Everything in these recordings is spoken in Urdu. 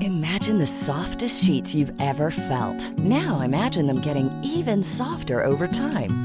Imagine the softest sheets you've ever felt. Now imagine them getting even softer over time.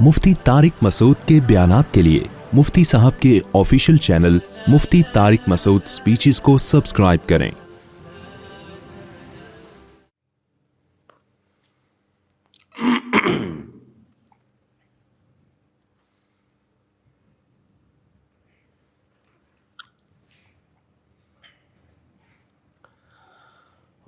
مفتی تارک مسعد کے بیانات کے لیے مفتی صاحب کے آفیشیل چینل مفتی تارک مسود اسپیچز کو سبسکرائب کریں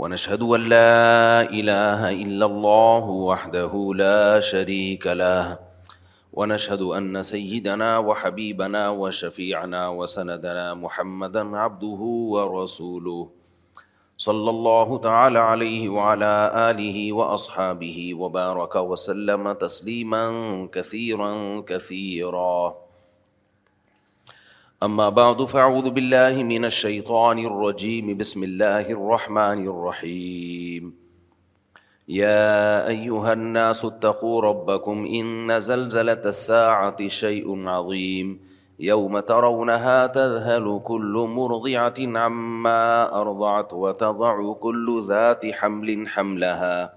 ونشهد أن لا إله إلا الله وحده لا شريك له ونشهد أن سيدنا وحبيبنا وشفيعنا وسندنا محمدا عبده ورسوله صلى الله تعالى عليه وعلى آله وأصحابه وبارك وسلم تسليما كثيرا كثيرا اما بعد فاعوذ باللہ من الشیطان الرجیم بسم اللہ الرحمن الرحیم يا أيها الناس اتقوا ربكم ان زلزلة الساعة شيء عظيم يوم ترونها تذهل كل مرضعة عما أرضعت وتضع كل ذات حمل حملها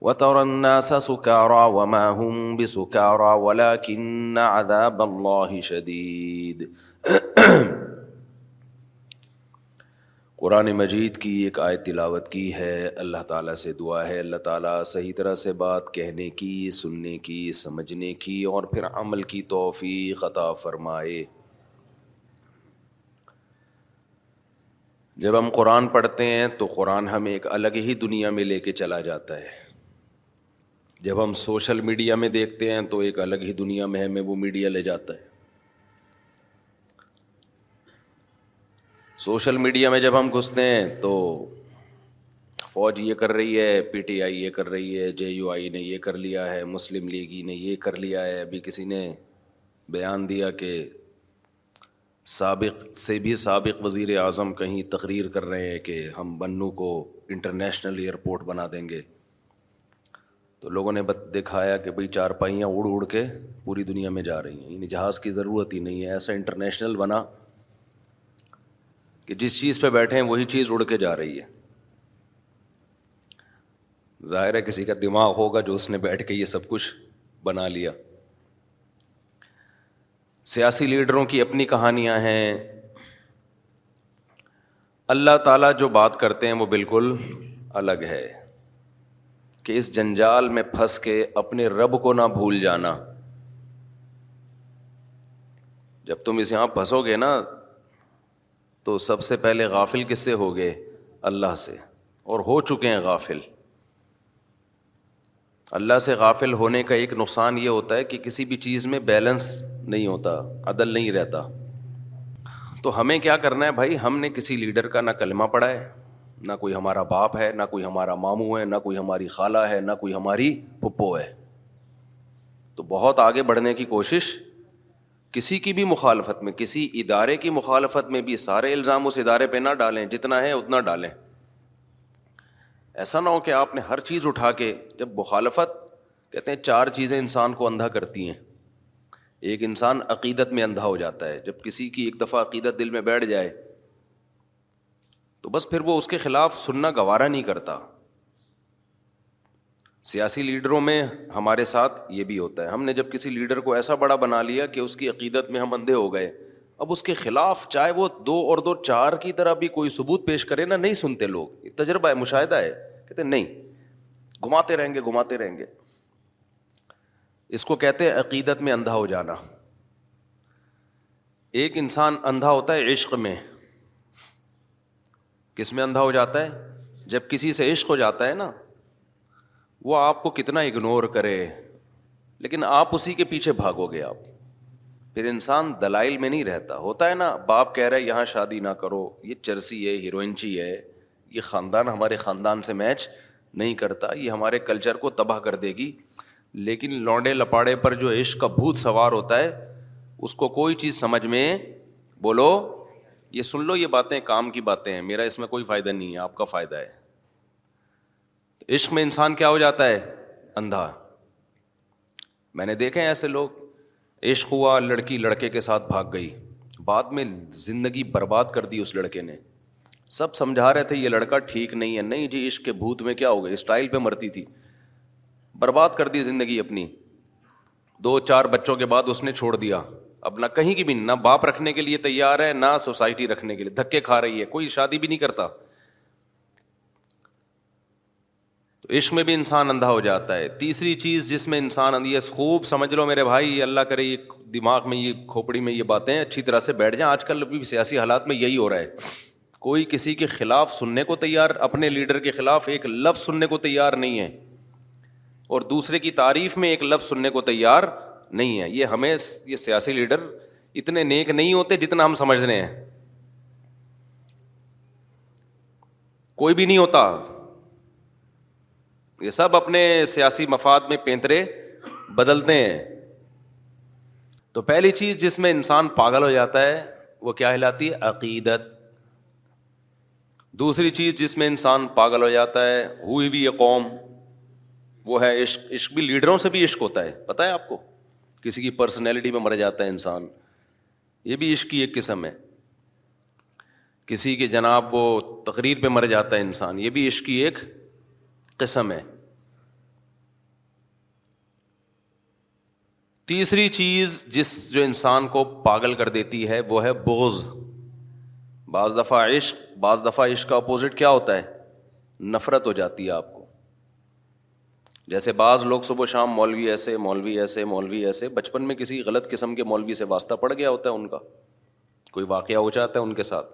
وترى الناس سكارى وما هم بسكارى ولكن عذاب الله شديد قرآن مجید کی ایک آیت تلاوت کی ہے اللہ تعالیٰ سے دعا ہے اللہ تعالیٰ صحیح طرح سے بات کہنے کی سننے کی سمجھنے کی اور پھر عمل کی توفیق عطا فرمائے جب ہم قرآن پڑھتے ہیں تو قرآن ہمیں ایک الگ ہی دنیا میں لے کے چلا جاتا ہے جب ہم سوشل میڈیا میں دیکھتے ہیں تو ایک الگ ہی دنیا میں ہمیں وہ میڈیا لے جاتا ہے سوشل میڈیا میں جب ہم گھستے ہیں تو فوج یہ کر رہی ہے پی ٹی آئی یہ کر رہی ہے جے یو آئی نے یہ کر لیا ہے مسلم لیگ نے یہ کر لیا ہے ابھی کسی نے بیان دیا کہ سابق سے بھی سابق وزیر اعظم کہیں تقریر کر رہے ہیں کہ ہم بنو کو انٹرنیشنل ایئرپورٹ بنا دیں گے تو لوگوں نے دکھایا کہ بھائی چارپائیاں اڑ اڑ کے پوری دنیا میں جا رہی ہیں یعنی جہاز کی ضرورت ہی نہیں ہے ایسا انٹرنیشنل بنا کہ جس چیز پہ بیٹھے ہیں وہی چیز اڑ کے جا رہی ہے ظاہر ہے کسی کا دماغ ہوگا جو اس نے بیٹھ کے یہ سب کچھ بنا لیا سیاسی لیڈروں کی اپنی کہانیاں ہیں اللہ تعالیٰ جو بات کرتے ہیں وہ بالکل الگ ہے کہ اس جنجال میں پھنس کے اپنے رب کو نہ بھول جانا جب تم اس یہاں پھنسو گے نا تو سب سے پہلے غافل کس سے ہو گئے اللہ سے اور ہو چکے ہیں غافل اللہ سے غافل ہونے کا ایک نقصان یہ ہوتا ہے کہ کسی بھی چیز میں بیلنس نہیں ہوتا عدل نہیں رہتا تو ہمیں کیا کرنا ہے بھائی ہم نے کسی لیڈر کا نہ کلمہ پڑھا ہے نہ کوئی ہمارا باپ ہے نہ کوئی ہمارا ماموں ہے نہ کوئی ہماری خالہ ہے نہ کوئی ہماری پھپھو ہے تو بہت آگے بڑھنے کی کوشش کسی کی بھی مخالفت میں کسی ادارے کی مخالفت میں بھی سارے الزام اس ادارے پہ نہ ڈالیں جتنا ہے اتنا ڈالیں ایسا نہ ہو کہ آپ نے ہر چیز اٹھا کے جب مخالفت کہتے ہیں چار چیزیں انسان کو اندھا کرتی ہیں ایک انسان عقیدت میں اندھا ہو جاتا ہے جب کسی کی ایک دفعہ عقیدت دل میں بیٹھ جائے تو بس پھر وہ اس کے خلاف سننا گوارا نہیں کرتا سیاسی لیڈروں میں ہمارے ساتھ یہ بھی ہوتا ہے ہم نے جب کسی لیڈر کو ایسا بڑا بنا لیا کہ اس کی عقیدت میں ہم اندھے ہو گئے اب اس کے خلاف چاہے وہ دو اور دو چار کی طرح بھی کوئی ثبوت پیش کرے نا نہیں سنتے لوگ یہ تجربہ ہے مشاہدہ ہے کہتے ہیں نہیں گھماتے رہیں گے گھماتے رہیں گے اس کو کہتے ہیں عقیدت میں اندھا ہو جانا ایک انسان اندھا ہوتا ہے عشق میں کس میں اندھا ہو جاتا ہے جب کسی سے عشق ہو جاتا ہے نا وہ آپ کو کتنا اگنور کرے لیکن آپ اسی کے پیچھے بھاگو گے آپ پھر انسان دلائل میں نہیں رہتا ہوتا ہے نا باپ کہہ رہے یہاں شادی نہ کرو یہ چرسی ہے ہیروئنچی ہے یہ خاندان ہمارے خاندان سے میچ نہیں کرتا یہ ہمارے کلچر کو تباہ کر دے گی لیکن لونڈے لپاڑے پر جو عشق کا بھوت سوار ہوتا ہے اس کو کوئی چیز سمجھ میں بولو یہ سن لو یہ باتیں کام کی باتیں ہیں میرا اس میں کوئی فائدہ نہیں ہے آپ کا فائدہ ہے عشق میں انسان کیا ہو جاتا ہے اندھا میں نے دیکھے ہیں ایسے لوگ عشق ہوا لڑکی لڑکے کے ساتھ بھاگ گئی بعد میں زندگی برباد کر دی اس لڑکے نے سب سمجھا رہے تھے یہ لڑکا ٹھیک نہیں ہے نہیں جی عشق کے بھوت میں کیا ہو گئے اسٹائل پہ مرتی تھی برباد کر دی زندگی اپنی دو چار بچوں کے بعد اس نے چھوڑ دیا اب نہ کہیں کی بھی نہ باپ رکھنے کے لیے تیار ہے نہ سوسائٹی رکھنے کے لیے دھکے کھا رہی ہے کوئی شادی بھی نہیں کرتا تو عشق میں بھی انسان اندھا ہو جاتا ہے تیسری چیز جس میں انسان اندھی ہے خوب سمجھ لو میرے بھائی یہ اللہ کرے یہ دماغ میں یہ کھوپڑی میں یہ باتیں اچھی طرح سے بیٹھ جائیں آج کل بھی سیاسی حالات میں یہی ہو رہا ہے کوئی کسی کے خلاف سننے کو تیار اپنے لیڈر کے خلاف ایک لفظ سننے کو تیار نہیں ہے اور دوسرے کی تعریف میں ایک لفظ سننے کو تیار نہیں ہے یہ ہمیں یہ سیاسی لیڈر اتنے نیک نہیں ہوتے جتنا ہم سمجھ رہے ہیں کوئی بھی نہیں ہوتا یہ سب اپنے سیاسی مفاد میں پینترے بدلتے ہیں تو پہلی چیز جس میں انسان پاگل ہو جاتا ہے وہ کیا ہلاتی ہے عقیدت دوسری چیز جس میں انسان پاگل ہو جاتا ہے ہوئی بھی یہ قوم وہ ہے عشق عشق بھی لیڈروں سے بھی عشق ہوتا ہے پتہ ہے آپ کو کسی کی پرسنالٹی میں مر جاتا ہے انسان یہ بھی عشق کی ایک قسم ہے کسی کے جناب وہ تقریر پہ مر جاتا ہے انسان یہ بھی عشق کی ایک قسم ہے تیسری چیز جس جو انسان کو پاگل کر دیتی ہے وہ ہے بغض بعض دفعہ عشق بعض دفعہ عشق کا اپوزٹ کیا ہوتا ہے نفرت ہو جاتی ہے آپ کو جیسے بعض لوگ صبح شام مولوی ایسے مولوی ایسے مولوی ایسے بچپن میں کسی غلط قسم کے مولوی سے واسطہ پڑ گیا ہوتا ہے ان کا کوئی واقعہ ہو جاتا ہے ان کے ساتھ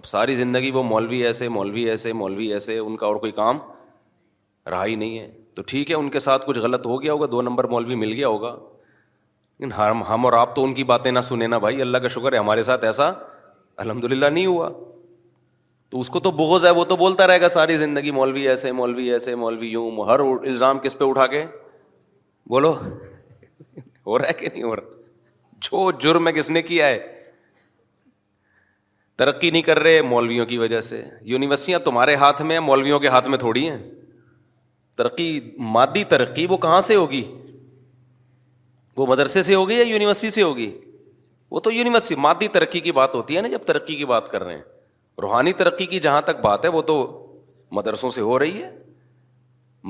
اب ساری زندگی وہ مولوی ایسے مولوی ایسے مولوی ایسے ان کا اور کوئی کام رہا ہی نہیں ہے تو ٹھیک ہے ان کے ساتھ کچھ غلط ہو گیا ہوگا دو نمبر مولوی مل گیا ہوگا لیکن ہم ہم اور آپ تو ان کی باتیں نہ سنیں نا بھائی اللہ کا شکر ہے ہمارے ساتھ ایسا الحمد للہ نہیں ہوا تو اس کو تو بوز ہے وہ تو بولتا رہے گا ساری زندگی مولوی ایسے مولوی ایسے مولوی یوں ہر الزام کس پہ اٹھا کے بولو ہو رہا ہے کہ نہیں ہو رہا جو جرم کس نے کیا ہے ترقی نہیں کر رہے مولویوں کی وجہ سے یونیورسٹیاں تمہارے ہاتھ میں مولویوں کے ہاتھ میں تھوڑی ہیں ترقی مادی ترقی وہ کہاں سے ہوگی وہ مدرسے سے ہوگی یا یونیورسٹی سے ہوگی وہ تو یونیورسٹی مادی ترقی کی بات ہوتی ہے نا جب ترقی کی بات کر رہے ہیں روحانی ترقی کی جہاں تک بات ہے وہ تو مدرسوں سے ہو رہی ہے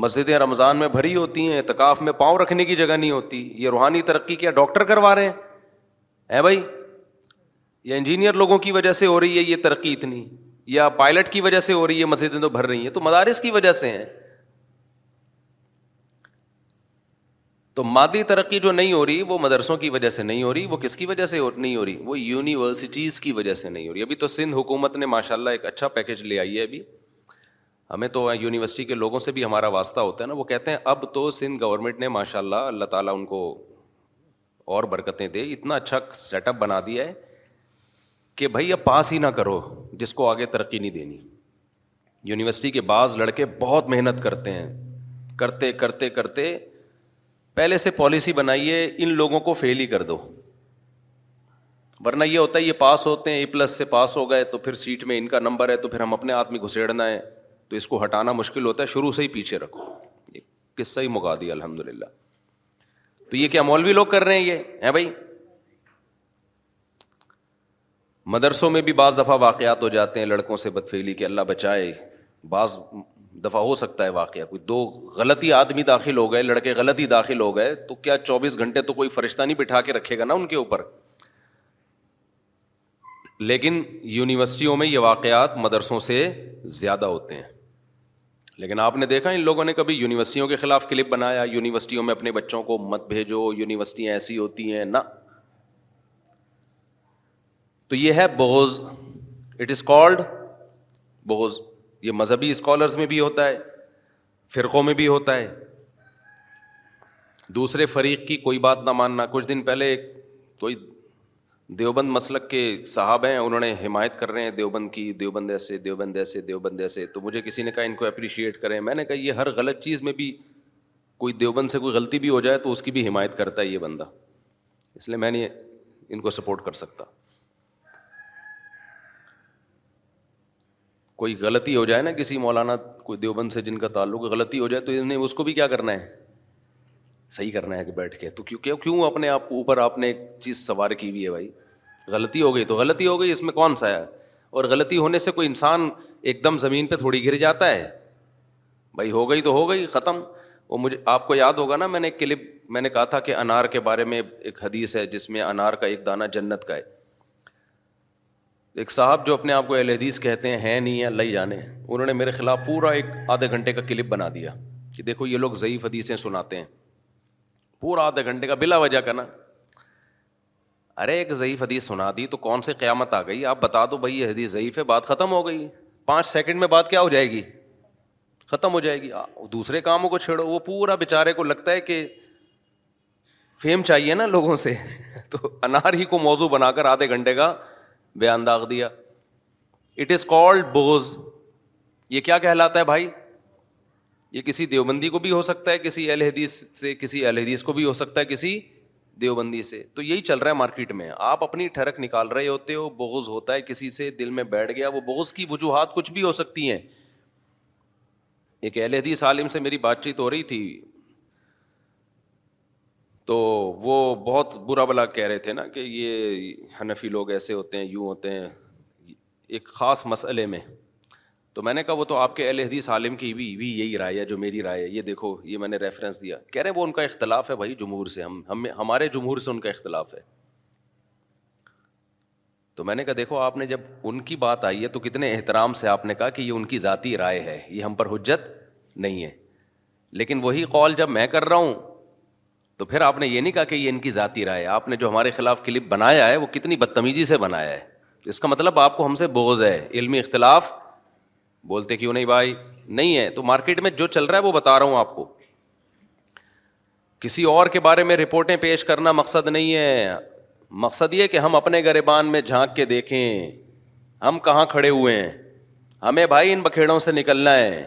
مسجدیں رمضان میں بھری ہوتی ہیں اعتکاف میں پاؤں رکھنے کی جگہ نہیں ہوتی یہ روحانی ترقی کیا ڈاکٹر کروا رہے ہیں اے بھائی یا انجینئر لوگوں کی وجہ سے ہو رہی ہے یہ ترقی اتنی یا پائلٹ کی وجہ سے ہو رہی ہے مسجدیں تو بھر رہی ہیں تو مدارس کی وجہ سے ہیں تو مادی ترقی جو نہیں ہو رہی وہ مدرسوں کی وجہ سے نہیں ہو رہی وہ کس کی وجہ سے نہیں ہو رہی وہ یونیورسٹیز کی وجہ سے نہیں ہو رہی ابھی تو سندھ حکومت نے ماشاء اللہ ایک اچھا پیکیج لے آئی ہے ابھی ہمیں تو یونیورسٹی کے لوگوں سے بھی ہمارا واسطہ ہوتا ہے نا وہ کہتے ہیں اب تو سندھ گورنمنٹ نے ماشاء اللہ اللہ تعالیٰ ان کو اور برکتیں دے اتنا اچھا سیٹ اپ بنا دیا ہے کہ بھائی اب پاس ہی نہ کرو جس کو آگے ترقی نہیں دینی یونیورسٹی کے بعض لڑکے بہت محنت کرتے ہیں کرتے کرتے کرتے پہلے سے پالیسی بنائیے ان لوگوں کو فیل ہی کر دو ورنہ یہ ہوتا ہے یہ پاس ہوتے ہیں اے پلس سے پاس ہو گئے تو پھر سیٹ میں ان کا نمبر ہے تو پھر ہم اپنے ہاتھ میں ہے تو اس کو ہٹانا مشکل ہوتا ہے شروع سے ہی پیچھے رکھو قصہ ہی مکا دیا الحمد للہ تو یہ کیا مولوی لوگ کر رہے ہیں یہ ہے بھائی مدرسوں میں بھی بعض دفعہ واقعات ہو جاتے ہیں لڑکوں سے بدفیلی کہ اللہ بچائے بعض دفعہ ہو سکتا ہے واقعہ کوئی دو غلطی آدمی داخل ہو گئے لڑکے غلطی داخل ہو گئے تو کیا چوبیس گھنٹے تو کوئی فرشتہ نہیں بٹھا کے رکھے گا نا ان کے اوپر لیکن یونیورسٹیوں میں یہ واقعات مدرسوں سے زیادہ ہوتے ہیں لیکن آپ نے دیکھا ان لوگوں نے کبھی یونیورسٹیوں کے خلاف کلپ بنایا یونیورسٹیوں میں اپنے بچوں کو مت بھیجو یونیورسٹیاں ایسی ہوتی ہیں نہ تو یہ ہے بوز اٹ از کالڈ بوز یہ مذہبی اسکالرز میں بھی ہوتا ہے فرقوں میں بھی ہوتا ہے دوسرے فریق کی کوئی بات نہ ماننا کچھ دن پہلے کوئی دیوبند مسلک کے صاحب ہیں انہوں نے حمایت کر رہے ہیں دیوبند کی دیوبند ایسے دیوبند ایسے دیوبند ایسے تو مجھے کسی نے کہا ان کو اپریشیٹ کریں میں نے کہا یہ ہر غلط چیز میں بھی کوئی دیوبند سے کوئی غلطی بھی ہو جائے تو اس کی بھی حمایت کرتا ہے یہ بندہ اس لیے میں نہیں ان کو سپورٹ کر سکتا کوئی غلطی ہو جائے نا کسی مولانا کوئی دیوبند سے جن کا تعلق غلطی ہو جائے تو انہیں اس کو بھی کیا کرنا ہے صحیح کرنا ہے کہ بیٹھ کے تو کیوں کیوں اپنے آپ اوپر آپ نے ایک چیز سوار کی ہوئی ہے بھائی غلطی ہو گئی تو غلطی ہو گئی اس میں کون سا ہے اور غلطی ہونے سے کوئی انسان ایک دم زمین پہ تھوڑی گر جاتا ہے بھائی ہو گئی تو ہو گئی ختم وہ مجھے آپ کو یاد ہوگا نا میں نے ایک کلپ میں نے کہا تھا کہ انار کے بارے میں ایک حدیث ہے جس میں انار کا ایک دانہ جنت کا ہے ایک صاحب جو اپنے آپ کو اہل حدیث کہتے ہیں ہیں نہیں ہیں ہی جانے انہوں نے میرے خلاف پورا ایک آدھے گھنٹے کا کلپ بنا دیا کہ دیکھو یہ لوگ ضعیف حدیثیں سناتے ہیں پورا آدھے گھنٹے کا بلا وجہ کرنا ارے ایک ضعیف حدیث سنا دی تو کون سی قیامت آ گئی آپ بتا دو بھائی یہ حدیث ضعیف ہے بات ختم ہو گئی پانچ سیکنڈ میں بات کیا ہو جائے گی ختم ہو جائے گی دوسرے کاموں کو چھیڑو وہ پورا بےچارے کو لگتا ہے کہ فیم چاہیے نا لوگوں سے تو انار ہی کو موضوع بنا کر آدھے گھنٹے کا دیا اٹ از کولڈ بوز یہ کیا کہلاتا ہے بھائی یہ کسی دیوبندی کو بھی ہو سکتا ہے کسی اہل حدیث سے کسی اہل حدیث کو بھی ہو سکتا ہے کسی دیوبندی سے تو یہی چل رہا ہے مارکیٹ میں آپ اپنی ٹھڑک نکال رہے ہوتے ہو بوز ہوتا ہے کسی سے دل میں بیٹھ گیا وہ بوز کی وجوہات کچھ بھی ہو سکتی ہیں ایک اہل حدیث عالم سے میری بات چیت ہو رہی تھی تو وہ بہت برا بلا کہہ رہے تھے نا کہ یہ حنفی لوگ ایسے ہوتے ہیں یوں ہوتے ہیں ایک خاص مسئلے میں تو میں نے کہا وہ تو آپ کے حدیث عالم کی بھی بھی یہی رائے ہے جو میری رائے ہے یہ دیکھو یہ میں نے ریفرنس دیا کہہ رہے وہ ان کا اختلاف ہے بھائی جمہور سے ہم ہمارے جمہور سے ان کا اختلاف ہے تو میں نے کہا دیکھو آپ نے جب ان کی بات آئی ہے تو کتنے احترام سے آپ نے کہا کہ یہ ان کی ذاتی رائے ہے یہ ہم پر حجت نہیں ہے لیکن وہی قول جب میں کر رہا ہوں تو پھر آپ نے یہ نہیں کہا کہ یہ ان کی ذاتی رائے آپ نے جو ہمارے خلاف کلپ بنایا ہے وہ کتنی بدتمیزی سے بنایا ہے اس کا مطلب آپ کو ہم سے بوز ہے علمی اختلاف بولتے کیوں نہیں بھائی نہیں ہے تو مارکیٹ میں جو چل رہا ہے وہ بتا رہا ہوں آپ کو کسی اور کے بارے میں رپورٹیں پیش کرنا مقصد نہیں ہے مقصد یہ کہ ہم اپنے گرے بان میں جھانک کے دیکھیں ہم کہاں کھڑے ہوئے ہیں ہمیں بھائی ان بکھیڑوں سے نکلنا ہے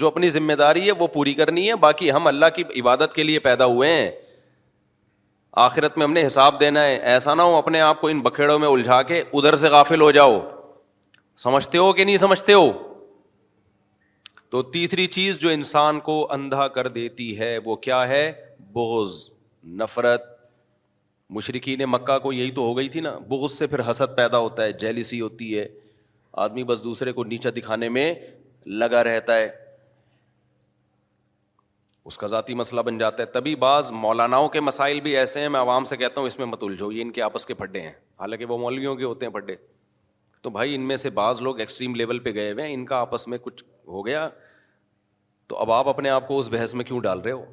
جو اپنی ذمہ داری ہے وہ پوری کرنی ہے باقی ہم اللہ کی عبادت کے لیے پیدا ہوئے ہیں آخرت میں ہم نے حساب دینا ہے ایسا نہ ہو اپنے آپ کو ان بکھیڑوں میں الجھا کے ادھر سے غافل ہو جاؤ سمجھتے ہو کہ نہیں سمجھتے ہو تو تیسری چیز جو انسان کو اندھا کر دیتی ہے وہ کیا ہے بغض نفرت مشرقی نے مکہ کو یہی تو ہو گئی تھی نا بغض سے پھر حسد پیدا ہوتا ہے جیل سی ہوتی ہے آدمی بس دوسرے کو نیچا دکھانے میں لگا رہتا ہے اس کا ذاتی مسئلہ بن جاتا ہے تبھی بعض مولاناؤں کے مسائل بھی ایسے ہیں میں عوام سے کہتا ہوں اس میں مت الجھو یہ ان کے آپس کے پھڈے ہیں حالانکہ وہ مولویوں کے ہوتے ہیں پھڈے تو بھائی ان میں سے بعض لوگ ایکسٹریم لیول پہ گئے ہوئے ہیں ان کا آپس میں کچھ ہو گیا تو اب آپ اپنے آپ کو اس بحث میں کیوں ڈال رہے ہو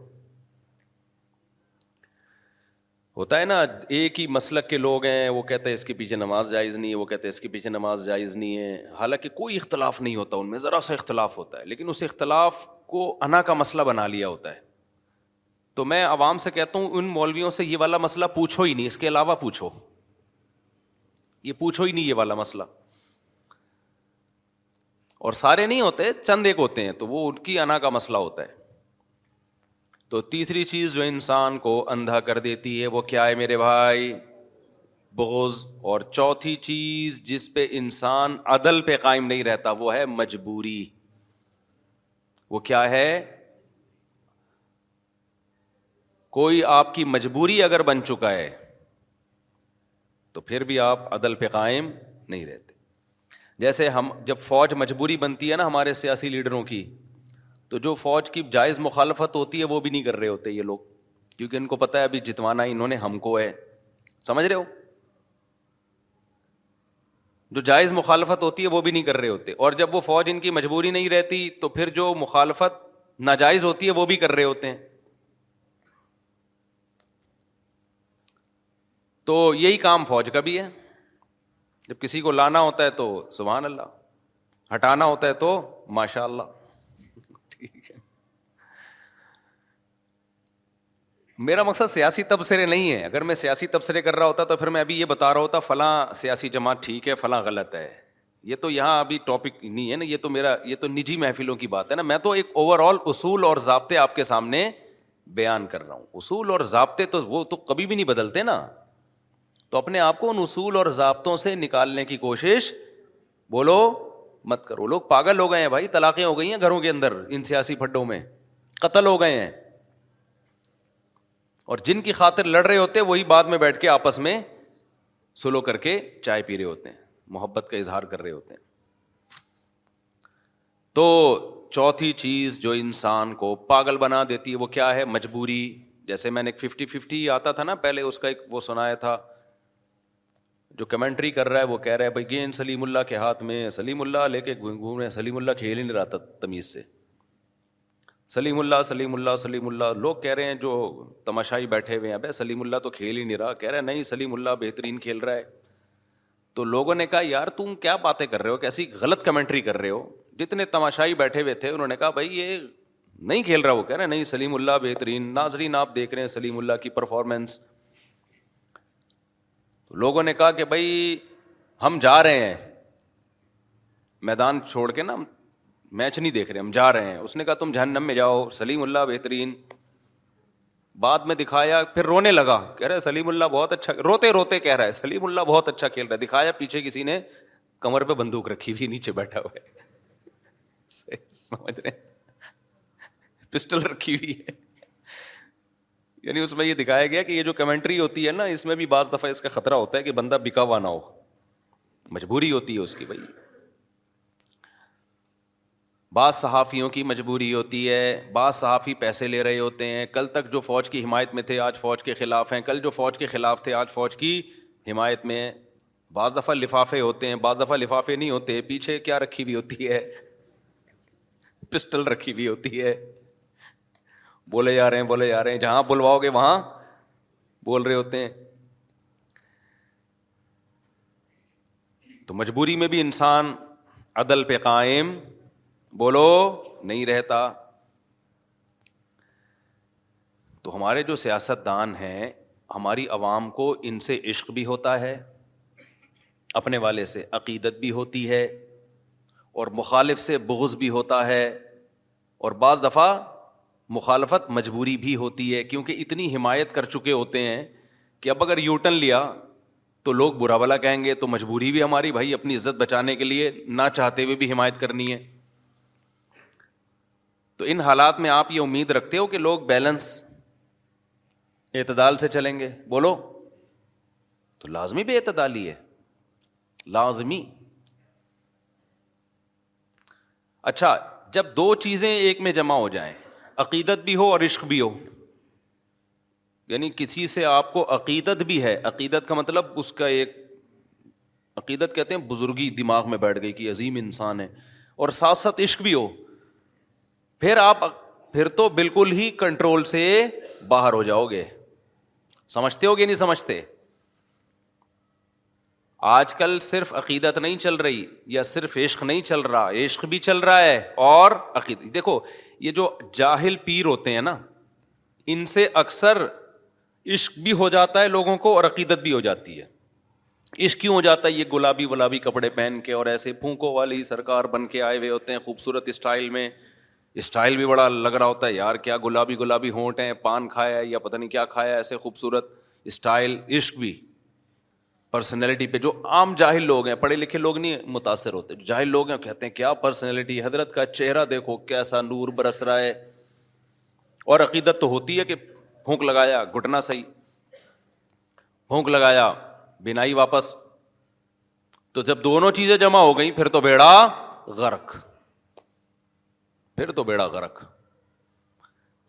ہوتا ہے نا ایک ہی مسلک کے لوگ ہیں وہ کہتے ہیں اس کے پیچھے نماز جائز نہیں ہے وہ کہتے ہیں اس کے پیچھے نماز جائز نہیں ہے حالانکہ کوئی اختلاف نہیں ہوتا ان میں ذرا سا اختلاف ہوتا ہے لیکن اس اختلاف کو انا کا مسئلہ بنا لیا ہوتا ہے تو میں عوام سے کہتا ہوں ان مولویوں سے یہ والا مسئلہ پوچھو ہی نہیں اس کے علاوہ پوچھو یہ پوچھو ہی نہیں یہ والا مسئلہ اور سارے نہیں ہوتے چند ایک ہوتے ہیں تو وہ ان کی انا کا مسئلہ ہوتا ہے تو تیسری چیز جو انسان کو اندھا کر دیتی ہے وہ کیا ہے میرے بھائی بغض اور چوتھی چیز جس پہ انسان عدل پہ قائم نہیں رہتا وہ ہے مجبوری وہ کیا ہے کوئی آپ کی مجبوری اگر بن چکا ہے تو پھر بھی آپ عدل پہ قائم نہیں رہتے جیسے ہم جب فوج مجبوری بنتی ہے نا ہمارے سیاسی لیڈروں کی تو جو فوج کی جائز مخالفت ہوتی ہے وہ بھی نہیں کر رہے ہوتے یہ لوگ کیونکہ ان کو پتا ہے ابھی جتوانا انہوں نے ہم کو ہے سمجھ رہے ہو جو جائز مخالفت ہوتی ہے وہ بھی نہیں کر رہے ہوتے اور جب وہ فوج ان کی مجبوری نہیں رہتی تو پھر جو مخالفت ناجائز ہوتی ہے وہ بھی کر رہے ہوتے ہیں تو یہی کام فوج کا بھی ہے جب کسی کو لانا ہوتا ہے تو سبحان اللہ ہٹانا ہوتا ہے تو ماشاء اللہ میرا مقصد سیاسی تبصرے نہیں ہے اگر میں سیاسی تبصرے کر رہا ہوتا تو پھر میں ابھی یہ بتا رہا ہوتا فلاں سیاسی جماعت ٹھیک ہے فلاں غلط ہے یہ تو یہاں ابھی ٹاپک نہیں ہے نا یہ تو میرا یہ تو نجی محفلوں کی بات ہے نا میں تو ایک اوور آل اصول اور ضابطے آپ کے سامنے بیان کر رہا ہوں اصول اور ضابطے تو وہ تو کبھی بھی نہیں بدلتے نا تو اپنے آپ کو ان اصول اور ضابطوں سے نکالنے کی کوشش بولو مت کرو لوگ پاگل ہو گئے ہیں بھائی طلاقیں ہو گئی ہیں گھروں کے اندر ان سیاسی پھڈوں میں قتل ہو گئے ہیں اور جن کی خاطر لڑ رہے ہوتے وہی بعد میں بیٹھ کے آپس میں سلو کر کے چائے پی رہے ہوتے ہیں محبت کا اظہار کر رہے ہوتے ہیں تو چوتھی چیز جو انسان کو پاگل بنا دیتی ہے وہ کیا ہے مجبوری جیسے میں نے ففٹی ففٹی آتا تھا نا پہلے اس کا ایک وہ سنایا تھا جو کمنٹری کر رہا ہے وہ کہہ رہا ہے بھائی گین سلیم اللہ کے ہاتھ میں سلیم اللہ لے کے گھوم رہے ہیں سلیم اللہ کھیل ہی نہیں رہا تھا تمیز سے سلیم اللہ سلیم اللہ سلیم اللہ لوگ کہہ رہے ہیں جو تماشائی بیٹھے ہوئے ہیں بھائی سلیم اللہ تو کھیل ہی نہیں رہا کہہ رہے نہیں سلیم اللہ بہترین کھیل رہا ہے تو لوگوں نے کہا یار تم کیا باتیں کر رہے ہو کیسی غلط کمنٹری کر رہے ہو جتنے تماشائی بیٹھے ہوئے تھے انہوں نے کہا بھائی یہ نہیں کھیل رہا وہ کہہ رہے نہیں سلیم اللہ بہترین ناظرین آپ دیکھ رہے ہیں سلیم اللہ کی پرفارمنس لوگوں نے کہا کہ بھائی ہم جا رہے ہیں میدان چھوڑ کے نا ہم میچ نہیں دیکھ رہے ہم جا رہے ہیں اس نے کہا تم جہنم میں جاؤ سلیم اللہ بہترین بعد میں دکھایا پھر رونے لگا کہہ رہا ہے سلیم اللہ بہت اچھا روتے روتے کہہ رہا ہے سلیم اللہ بہت اچھا کھیل رہا ہے دکھایا پیچھے کسی نے کمر پہ بندوق رکھی ہوئی نیچے بیٹھا ہوا ہے سمجھ رہے پسٹل رکھی ہوئی ہے یعنی اس میں یہ دکھایا گیا کہ یہ جو کمنٹری ہوتی ہے نا اس میں بھی بعض دفعہ اس کا خطرہ ہوتا ہے کہ بندہ بکا ہوا نہ ہو مجبوری ہوتی ہے اس کی بھائی بعض صحافیوں کی مجبوری ہوتی ہے بعض صحافی پیسے لے رہے ہوتے ہیں کل تک جو فوج کی حمایت میں تھے آج فوج کے خلاف ہیں کل جو فوج کے خلاف تھے آج فوج کی حمایت میں بعض دفعہ لفافے ہوتے ہیں بعض دفعہ لفافے نہیں ہوتے پیچھے کیا رکھی ہوئی ہوتی ہے پسٹل رکھی ہوئی ہوتی ہے بولے جا رہے ہیں بولے جا رہے ہیں جہاں بلواؤ گے وہاں بول رہے ہوتے ہیں تو مجبوری میں بھی انسان عدل پہ قائم بولو نہیں رہتا تو ہمارے جو سیاست دان ہیں ہماری عوام کو ان سے عشق بھی ہوتا ہے اپنے والے سے عقیدت بھی ہوتی ہے اور مخالف سے بغض بھی ہوتا ہے اور بعض دفعہ مخالفت مجبوری بھی ہوتی ہے کیونکہ اتنی حمایت کر چکے ہوتے ہیں کہ اب اگر یو ٹرن لیا تو لوگ برا بلا کہیں گے تو مجبوری بھی ہماری بھائی اپنی عزت بچانے کے لیے نہ چاہتے ہوئے بھی حمایت کرنی ہے تو ان حالات میں آپ یہ امید رکھتے ہو کہ لوگ بیلنس اعتدال سے چلیں گے بولو تو لازمی بھی اعتدال ہی ہے لازمی اچھا جب دو چیزیں ایک میں جمع ہو جائیں عقیدت بھی ہو اور عشق بھی ہو یعنی کسی سے آپ کو عقیدت بھی ہے عقیدت کا مطلب اس کا ایک عقیدت کہتے ہیں بزرگی دماغ میں بیٹھ گئی کہ عظیم انسان ہے اور ساتھ ساتھ عشق بھی ہو پھر آپ پھر تو بالکل ہی کنٹرول سے باہر ہو جاؤ گے سمجھتے ہو گے نہیں سمجھتے آج کل صرف عقیدت نہیں چل رہی یا صرف عشق نہیں چل رہا عشق بھی چل رہا ہے اور عقید دیکھو یہ جو جاہل پیر ہوتے ہیں نا ان سے اکثر عشق بھی ہو جاتا ہے لوگوں کو اور عقیدت بھی ہو جاتی ہے عشق کیوں ہو جاتا ہے یہ گلابی ولابی کپڑے پہن کے اور ایسے پھونکوں والی سرکار بن کے آئے ہوئے ہوتے ہیں خوبصورت اسٹائل میں اسٹائل بھی بڑا لگ رہا ہوتا ہے یار کیا گلابی گلابی ہونٹ ہیں پان کھایا ہے یا پتہ نہیں کیا کھایا ایسے خوبصورت اسٹائل عشق بھی پرسنالٹی پہ جو عام جاہل لوگ ہیں پڑھے لکھے لوگ لوگ نہیں متاثر ہوتے جاہل ہیں ہیں کہتے کیا پرسنالٹی حضرت کا چہرہ دیکھو کیسا نور برس رہا ہے اور عقیدت تو ہوتی ہے کہ پھونک لگایا گھٹنا صحیح پھونک لگایا بنا ہی واپس تو جب دونوں چیزیں جمع ہو گئیں پھر تو بیڑا غرق پھر تو بیڑا غرق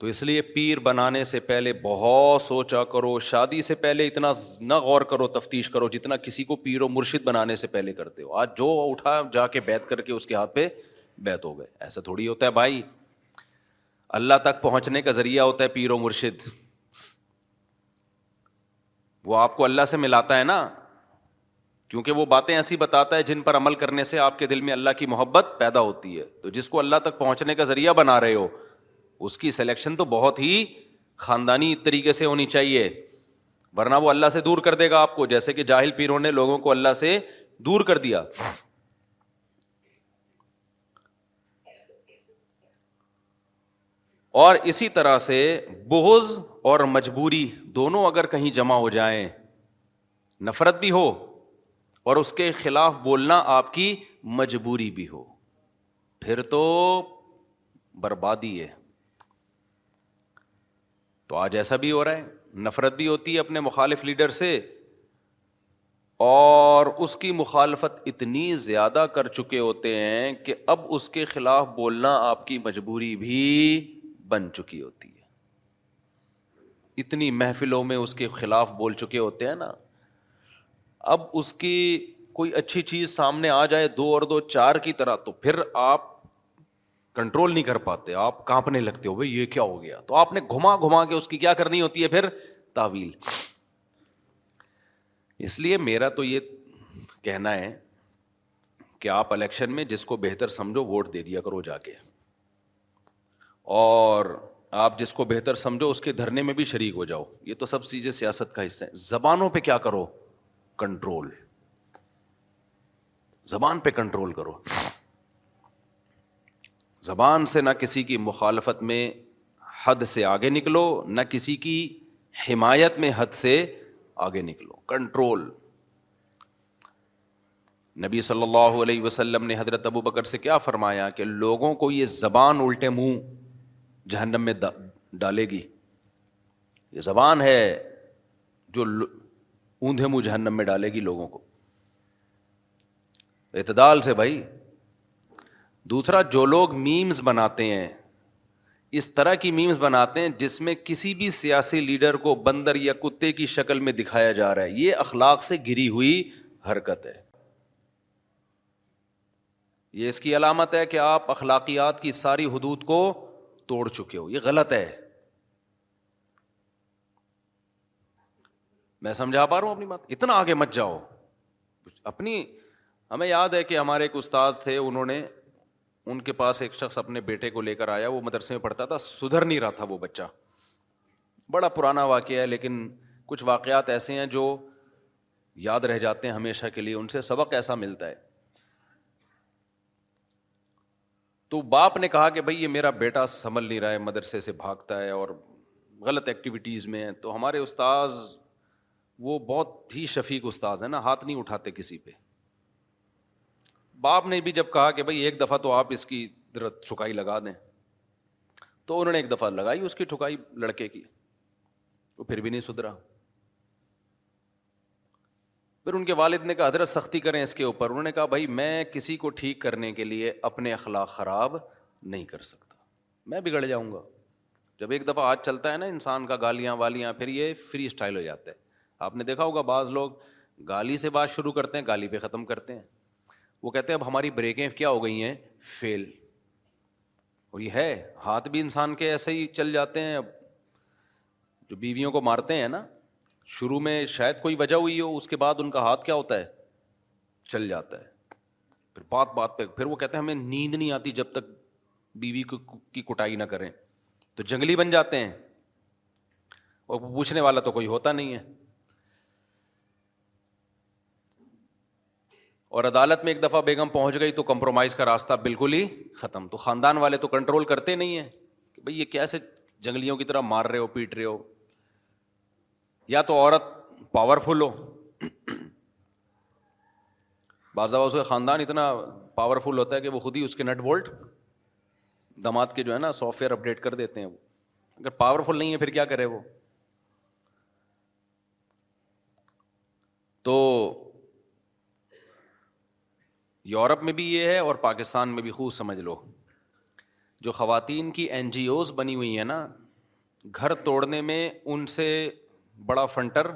تو اس لیے پیر بنانے سے پہلے بہت سوچا کرو شادی سے پہلے اتنا نہ غور کرو تفتیش کرو جتنا کسی کو پیر و مرشد بنانے سے پہلے کرتے ہو آج جو اٹھا جا کے بیت کر کے اس کے ہاتھ پہ بیت ہو گئے ایسا تھوڑی ہوتا ہے بھائی اللہ تک پہنچنے کا ذریعہ ہوتا ہے پیر و مرشد وہ آپ کو اللہ سے ملاتا ہے نا کیونکہ وہ باتیں ایسی بتاتا ہے جن پر عمل کرنے سے آپ کے دل میں اللہ کی محبت پیدا ہوتی ہے تو جس کو اللہ تک پہنچنے کا ذریعہ بنا رہے ہو اس کی سلیکشن تو بہت ہی خاندانی طریقے سے ہونی چاہیے ورنہ وہ اللہ سے دور کر دے گا آپ کو جیسے کہ جاہل پیروں نے لوگوں کو اللہ سے دور کر دیا اور اسی طرح سے بوز اور مجبوری دونوں اگر کہیں جمع ہو جائیں نفرت بھی ہو اور اس کے خلاف بولنا آپ کی مجبوری بھی ہو پھر تو بربادی ہے تو آج ایسا بھی ہو رہا ہے نفرت بھی ہوتی ہے اپنے مخالف لیڈر سے اور اس کی مخالفت اتنی زیادہ کر چکے ہوتے ہیں کہ اب اس کے خلاف بولنا آپ کی مجبوری بھی بن چکی ہوتی ہے اتنی محفلوں میں اس کے خلاف بول چکے ہوتے ہیں نا اب اس کی کوئی اچھی چیز سامنے آ جائے دو اور دو چار کی طرح تو پھر آپ کنٹرول نہیں کر پاتے آپ کانپنے لگتے ہو بھائی یہ کیا ہو گیا تو آپ نے گھما گھما کے اس کی کیا کرنی ہوتی ہے پھر تعویل اس لیے میرا تو یہ کہنا ہے کہ آپ الیکشن میں جس کو بہتر سمجھو ووٹ دے دیا کرو جا کے اور آپ جس کو بہتر سمجھو اس کے دھرنے میں بھی شریک ہو جاؤ یہ تو سب چیزیں سیاست کا حصہ ہے زبانوں پہ کیا کرو کنٹرول زبان پہ کنٹرول کرو زبان سے نہ کسی کی مخالفت میں حد سے آگے نکلو نہ کسی کی حمایت میں حد سے آگے نکلو کنٹرول نبی صلی اللہ علیہ وسلم نے حضرت ابو بکر سے کیا فرمایا کہ لوگوں کو یہ زبان الٹے منہ جہنم میں ڈالے گی یہ زبان ہے جو اوندھے منہ جہنم میں ڈالے گی لوگوں کو اعتدال سے بھائی دوسرا جو لوگ میمز بناتے ہیں اس طرح کی میمز بناتے ہیں جس میں کسی بھی سیاسی لیڈر کو بندر یا کتے کی شکل میں دکھایا جا رہا ہے یہ اخلاق سے گری ہوئی حرکت ہے یہ اس کی علامت ہے کہ آپ اخلاقیات کی ساری حدود کو توڑ چکے ہو یہ غلط ہے میں سمجھا پا رہا ہوں اپنی بات اتنا آگے مت جاؤ اپنی ہمیں یاد ہے کہ ہمارے ایک استاذ تھے انہوں نے ان کے پاس ایک شخص اپنے بیٹے کو لے کر آیا وہ مدرسے میں پڑھتا تھا سدھر نہیں رہا تھا وہ بچہ بڑا پرانا واقعہ ہے لیکن کچھ واقعات ایسے ہیں جو یاد رہ جاتے ہیں ہمیشہ کے لیے ان سے سبق ایسا ملتا ہے تو باپ نے کہا کہ بھائی یہ میرا بیٹا سنبھل نہیں رہا ہے مدرسے سے بھاگتا ہے اور غلط ایکٹیویٹیز میں ہے تو ہمارے استاذ وہ بہت ہی شفیق استاذ ہیں نا ہاتھ نہیں اٹھاتے کسی پہ باپ نے بھی جب کہا کہ بھائی ایک دفعہ تو آپ اس کی ٹھکائی لگا دیں تو انہوں نے ایک دفعہ لگائی اس کی ٹھکائی لڑکے کی وہ پھر بھی نہیں سدھرا پھر ان کے والد نے کہا حضرت سختی کریں اس کے اوپر انہوں نے کہا بھائی میں کسی کو ٹھیک کرنے کے لیے اپنے اخلاق خراب نہیں کر سکتا میں بگڑ جاؤں گا جب ایک دفعہ آج چلتا ہے نا انسان کا گالیاں والیاں پھر یہ فری اسٹائل ہو جاتا ہے آپ نے دیکھا ہوگا بعض لوگ گالی سے بات شروع کرتے ہیں گالی پہ ختم کرتے ہیں وہ کہتے ہیں اب ہماری بریکیں کیا ہو گئی ہیں فیل اور انسان کے ایسے ہی چل جاتے ہیں اب جو بیویوں کو مارتے ہیں نا شروع میں شاید کوئی وجہ ہوئی ہو اس کے بعد ان کا ہاتھ کیا ہوتا ہے چل جاتا ہے پھر بات بات پہ پھر وہ کہتے ہیں ہمیں نیند نہیں آتی جب تک بیوی کی کٹائی نہ کریں تو جنگلی بن جاتے ہیں اور پوچھنے والا تو کوئی ہوتا نہیں ہے اور عدالت میں ایک دفعہ بیگم پہنچ گئی تو کمپرومائز کا راستہ بالکل ہی ختم تو خاندان والے تو کنٹرول کرتے نہیں ہیں کہ بھائی یہ کیسے جنگلیوں کی طرح مار رہے ہو پیٹ رہے ہو یا تو عورت پاورفل ہو بعض اس کا خاندان اتنا پاورفل ہوتا ہے کہ وہ خود ہی اس کے نٹ بولٹ دماد کے جو ہے نا سافٹ ویئر اپڈیٹ کر دیتے ہیں وہ اگر پاورفل نہیں ہے پھر کیا کرے وہ تو یورپ میں بھی یہ ہے اور پاکستان میں بھی خوب سمجھ لو جو خواتین کی این جی اوز بنی ہوئی ہیں نا گھر توڑنے میں ان سے بڑا فنٹر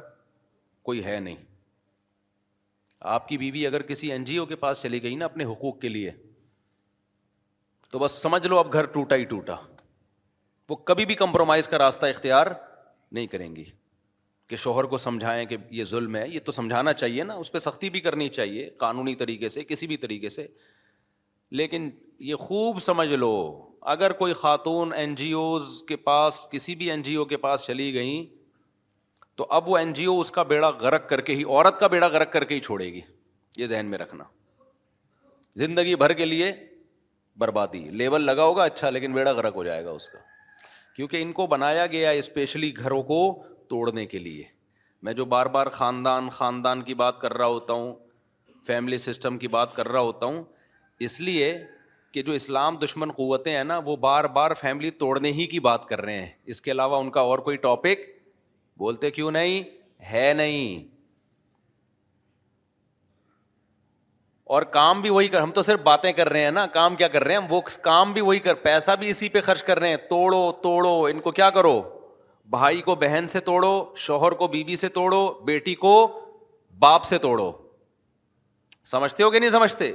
کوئی ہے نہیں آپ کی بیوی اگر کسی این جی او کے پاس چلی گئی نا اپنے حقوق کے لیے تو بس سمجھ لو اب گھر ٹوٹا ہی ٹوٹا وہ کبھی بھی کمپرومائز کا راستہ اختیار نہیں کریں گی کہ شوہر کو سمجھائیں کہ یہ ظلم ہے یہ تو سمجھانا چاہیے نا اس پہ سختی بھی کرنی چاہیے قانونی طریقے سے کسی بھی طریقے سے لیکن یہ خوب سمجھ لو اگر کوئی خاتون این جی اوز کے پاس کسی بھی این جی او کے پاس چلی گئیں تو اب وہ این جی او اس کا بیڑا غرق کر کے ہی عورت کا بیڑا غرق کر کے ہی چھوڑے گی یہ ذہن میں رکھنا زندگی بھر کے لیے بربادی لیبل لگا ہوگا اچھا لیکن بیڑا غرق ہو جائے گا اس کا کیونکہ ان کو بنایا گیا اسپیشلی گھروں کو توڑنے کے لیے میں جو بار بار خاندان خاندان کی بات کر رہا ہوتا ہوں فیملی سسٹم کی بات کر رہا ہوتا ہوں اس لیے کہ جو اسلام دشمن قوتیں ہیں نا وہ بار بار فیملی توڑنے ہی کی بات کر رہے ہیں اس کے علاوہ ان کا اور کوئی ٹاپک بولتے کیوں نہیں ہے نہیں اور کام بھی وہی کر ہم تو صرف باتیں کر رہے ہیں نا کام کیا کر رہے ہیں ہم وہ کام بھی وہی کر پیسہ بھی اسی پہ خرچ کر رہے ہیں توڑو توڑو ان کو کیا کرو بھائی کو بہن سے توڑو شوہر کو بیوی سے توڑو بیٹی کو باپ سے توڑو سمجھتے ہو کہ نہیں سمجھتے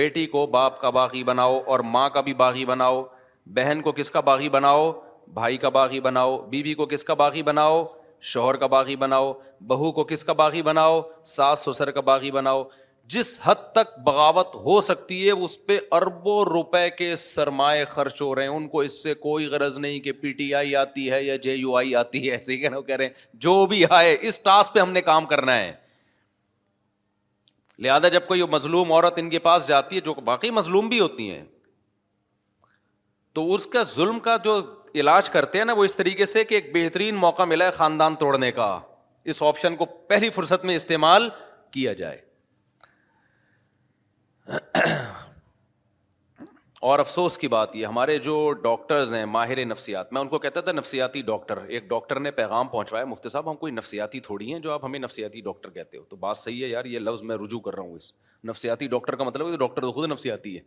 بیٹی کو باپ کا باغی بناؤ اور ماں کا بھی باغی بناؤ بہن کو کس کا باغی بناؤ بھائی کا باغی بناؤ بیوی کو کس کا باغی بناؤ شوہر کا باغی بناؤ بہو کو کس کا باغی بناؤ ساس سسر کا باغی بناؤ جس حد تک بغاوت ہو سکتی ہے اس پہ اربوں روپے کے سرمایہ خرچ ہو رہے ہیں ان کو اس سے کوئی غرض نہیں کہ پی ٹی آئی آتی ہے یا جے یو آئی آتی ہے وہ کہہ رہے ہیں جو بھی آئے اس ٹاسک پہ ہم نے کام کرنا ہے لہذا جب کوئی مظلوم عورت ان کے پاس جاتی ہے جو باقی مظلوم بھی ہوتی ہیں تو اس کا ظلم کا جو علاج کرتے ہیں نا وہ اس طریقے سے کہ ایک بہترین موقع ملا ہے خاندان توڑنے کا اس آپشن کو پہلی فرصت میں استعمال کیا جائے اور افسوس کی بات یہ ہمارے جو ڈاکٹرز ہیں ماہر نفسیات میں ان کو کہتا تھا نفسیاتی ڈاکٹر ایک ڈاکٹر نے پیغام پہنچوایا مفتی صاحب ہم کوئی نفسیاتی تھوڑی ہیں جو آپ ہمیں نفسیاتی ڈاکٹر کہتے ہو تو بات صحیح ہے یار یہ لفظ میں رجوع کر رہا ہوں اس نفسیاتی ڈاکٹر کا مطلب ہے ڈاکٹر تو خود نفسیاتی ہے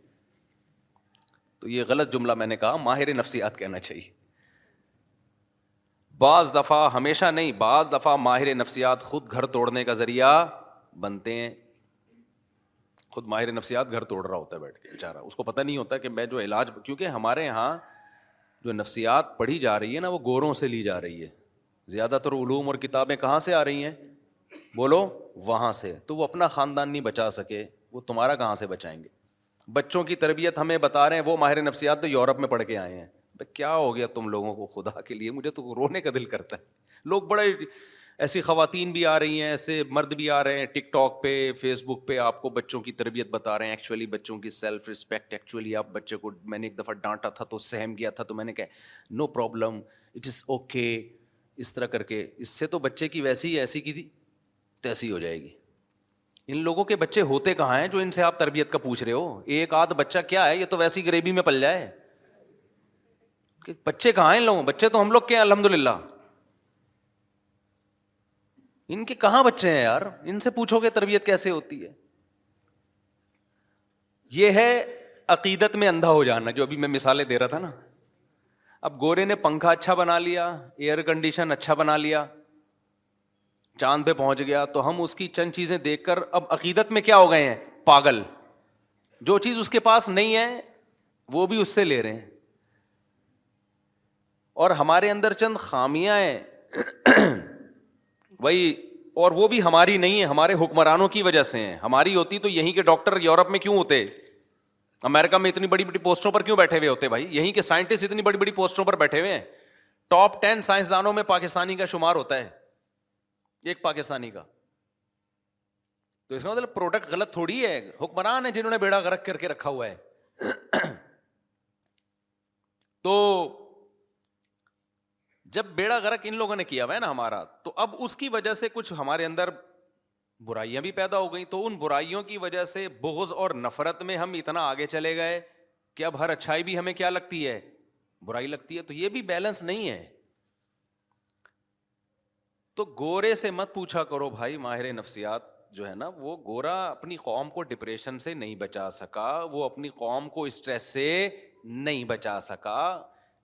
تو یہ غلط جملہ میں نے کہا ماہر نفسیات کہنا چاہیے بعض دفعہ ہمیشہ نہیں بعض دفعہ ماہر نفسیات خود گھر توڑنے کا ذریعہ بنتے ہیں خود ماہر نفسیات گھر توڑ رہا ہوتا ہے بیٹھ کے بے اس کو پتہ نہیں ہوتا کہ میں جو علاج کیونکہ ہمارے یہاں جو نفسیات پڑھی جا رہی ہے نا وہ گوروں سے لی جا رہی ہے زیادہ تر علوم اور کتابیں کہاں سے آ رہی ہیں بولو وہاں سے تو وہ اپنا خاندان نہیں بچا سکے وہ تمہارا کہاں سے بچائیں گے بچوں کی تربیت ہمیں بتا رہے ہیں وہ ماہر نفسیات تو یورپ میں پڑھ کے آئے ہیں کیا ہو گیا تم لوگوں کو خدا کے لیے مجھے تو رونے کا دل کرتا ہے لوگ بڑے ایسی خواتین بھی آ رہی ہیں ایسے مرد بھی آ رہے ہیں ٹک ٹاک پہ فیس بک پہ آپ کو بچوں کی تربیت بتا رہے ہیں ایکچولی بچوں کی سیلف رسپیکٹ ایکچولی آپ بچے کو میں نے ایک دفعہ ڈانٹا تھا تو سہم گیا تھا تو میں نے کہا no problem it is okay اس طرح کر کے اس سے تو بچے کی ویسی ہی ایسی کی تھی تیسی ہو جائے گی ان لوگوں کے بچے ہوتے کہاں ہیں جو ان سے آپ تربیت کا پوچھ رہے ہو ایک آدھ بچہ کیا ہے یہ تو ویسی گریبی غریبی میں پل جائے بچے کہاں ہیں ان لوگوں بچے تو ہم لوگ کے ہیں الحمد للہ ان کے کہاں بچے ہیں یار ان سے پوچھو گے تربیت کیسے ہوتی ہے یہ ہے عقیدت میں اندھا ہو جانا جو ابھی میں مثالیں دے رہا تھا نا اب گورے نے پنکھا اچھا بنا لیا ایئر کنڈیشن اچھا بنا لیا چاند پہ پہنچ گیا تو ہم اس کی چند چیزیں دیکھ کر اب عقیدت میں کیا ہو گئے ہیں پاگل جو چیز اس کے پاس نہیں ہے وہ بھی اس سے لے رہے ہیں اور ہمارے اندر چند خامیاں ہیں بھائی اور وہ بھی ہماری نہیں ہے ہمارے حکمرانوں کی وجہ سے ہیں ہماری ہوتی تو یہیں کے ڈاکٹر یورپ میں کیوں ہوتے امیرکا میں اتنی بڑی بڑی پوسٹوں پر کیوں بیٹھے ہوئے ہوتے بھائی یہیں کے سائنٹسٹ اتنی بڑی بڑی پوسٹوں پر بیٹھے ہوئے ہیں ٹاپ ٹین سائنسدانوں میں پاکستانی کا شمار ہوتا ہے ایک پاکستانی کا تو اس کا مطلب پروڈکٹ غلط تھوڑی ہے حکمران ہے جنہوں نے بیڑا غرق کر کے رکھا ہوا ہے تو جب بیڑا غرق ان لوگوں نے کیا ہوا ہے نا ہمارا تو اب اس کی وجہ سے کچھ ہمارے اندر برائیاں بھی پیدا ہو گئیں تو ان برائیوں کی وجہ سے بغض اور نفرت میں ہم اتنا آگے چلے گئے کہ اب ہر اچھائی بھی ہمیں کیا لگتی ہے برائی لگتی ہے تو یہ بھی بیلنس نہیں ہے تو گورے سے مت پوچھا کرو بھائی ماہر نفسیات جو ہے نا وہ گورا اپنی قوم کو ڈپریشن سے نہیں بچا سکا وہ اپنی قوم کو اسٹریس سے نہیں بچا سکا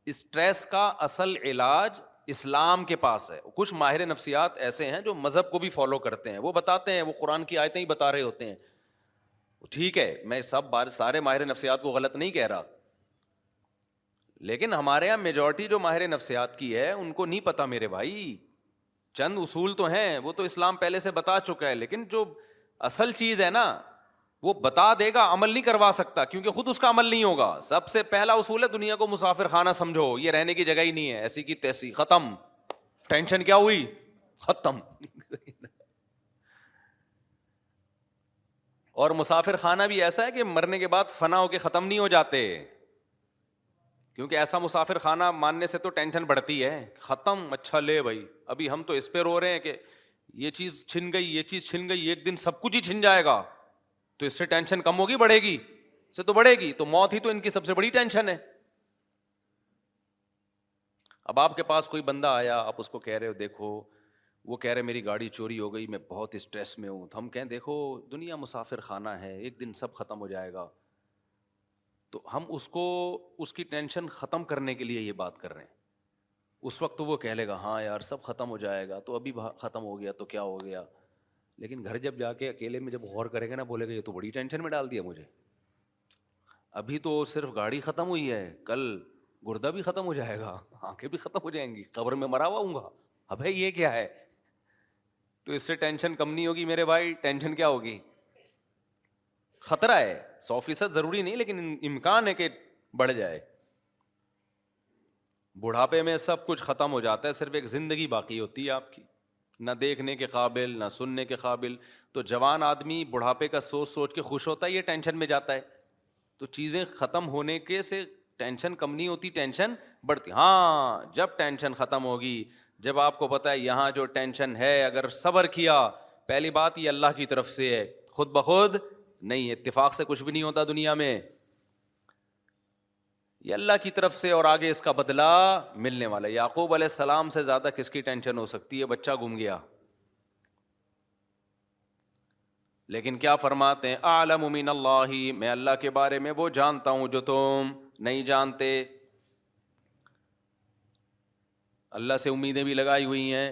اسٹریس کا اصل علاج اسلام کے پاس ہے کچھ ماہر نفسیات ایسے ہیں جو مذہب کو بھی فالو کرتے ہیں وہ بتاتے ہیں وہ قرآن کی آیتیں ہی بتا رہے ہوتے ہیں ٹھیک ہے میں سب سارے ماہر نفسیات کو غلط نہیں کہہ رہا لیکن ہمارے یہاں میجورٹی جو ماہر نفسیات کی ہے ان کو نہیں پتا میرے بھائی چند اصول تو ہیں وہ تو اسلام پہلے سے بتا چکا ہے لیکن جو اصل چیز ہے نا وہ بتا دے گا عمل نہیں کروا سکتا کیونکہ خود اس کا عمل نہیں ہوگا سب سے پہلا اصول ہے دنیا کو مسافر خانہ سمجھو یہ رہنے کی جگہ ہی نہیں ہے ایسی کی تیسی ختم ٹینشن کیا ہوئی ختم اور مسافر خانہ بھی ایسا ہے کہ مرنے کے بعد فنا ہو کے ختم نہیں ہو جاتے کیونکہ ایسا مسافر خانہ ماننے سے تو ٹینشن بڑھتی ہے ختم اچھا لے بھائی ابھی ہم تو اس پہ رو رہے ہیں کہ یہ چیز چھن گئی یہ چیز چھن گئی ایک دن سب کچھ ہی چھن جائے گا تو اس سے ٹینشن کم ہوگی بڑھے گی سے تو بڑھے گی تو موت ہی تو ان کی سب سے بڑی ٹینشن ہے اب آپ کے پاس کوئی بندہ آیا آپ اس کو کہہ رہے ہو دیکھو وہ کہہ رہے میری گاڑی چوری ہو گئی میں بہت اسٹریس میں ہوں تو ہم کہیں دیکھو دنیا مسافر خانہ ہے ایک دن سب ختم ہو جائے گا تو ہم اس کو اس کی ٹینشن ختم کرنے کے لیے یہ بات کر رہے ہیں اس وقت تو وہ کہہ لے گا ہاں یار سب ختم ہو جائے گا تو ابھی ختم ہو گیا تو کیا ہو گیا لیکن گھر جب جا کے اکیلے میں جب غور کریں گے نا بولے گا یہ تو بڑی ٹینشن میں ڈال دیا مجھے ابھی تو صرف گاڑی ختم ہوئی ہے کل گردہ بھی ختم ہو جائے گا آنکھیں بھی ختم ہو جائیں گی قبر میں مرا ہوا ہوں گا اب ہے یہ کیا ہے تو اس سے ٹینشن کم نہیں ہوگی میرے بھائی ٹینشن کیا ہوگی خطرہ ہے سو فیصد ضروری نہیں لیکن امکان ہے کہ بڑھ جائے بڑھاپے میں سب کچھ ختم ہو جاتا ہے صرف ایک زندگی باقی ہوتی ہے آپ کی نہ دیکھنے کے قابل نہ سننے کے قابل تو جوان آدمی بڑھاپے کا سوچ سوچ کے خوش ہوتا ہے یہ ٹینشن میں جاتا ہے تو چیزیں ختم ہونے کے سے ٹینشن کم نہیں ہوتی ٹینشن بڑھتی ہاں جب ٹینشن ختم ہوگی جب آپ کو پتہ ہے یہاں جو ٹینشن ہے اگر صبر کیا پہلی بات یہ اللہ کی طرف سے ہے خود بخود نہیں اتفاق سے کچھ بھی نہیں ہوتا دنیا میں یہ اللہ کی طرف سے اور آگے اس کا بدلا ملنے والا یعقوب علیہ السلام سے زیادہ کس کی ٹینشن ہو سکتی ہے بچہ گم گیا لیکن کیا فرماتے ہیں عالم امین اللہ میں اللہ کے بارے میں وہ جانتا ہوں جو تم نہیں جانتے اللہ سے امیدیں بھی لگائی ہوئی ہیں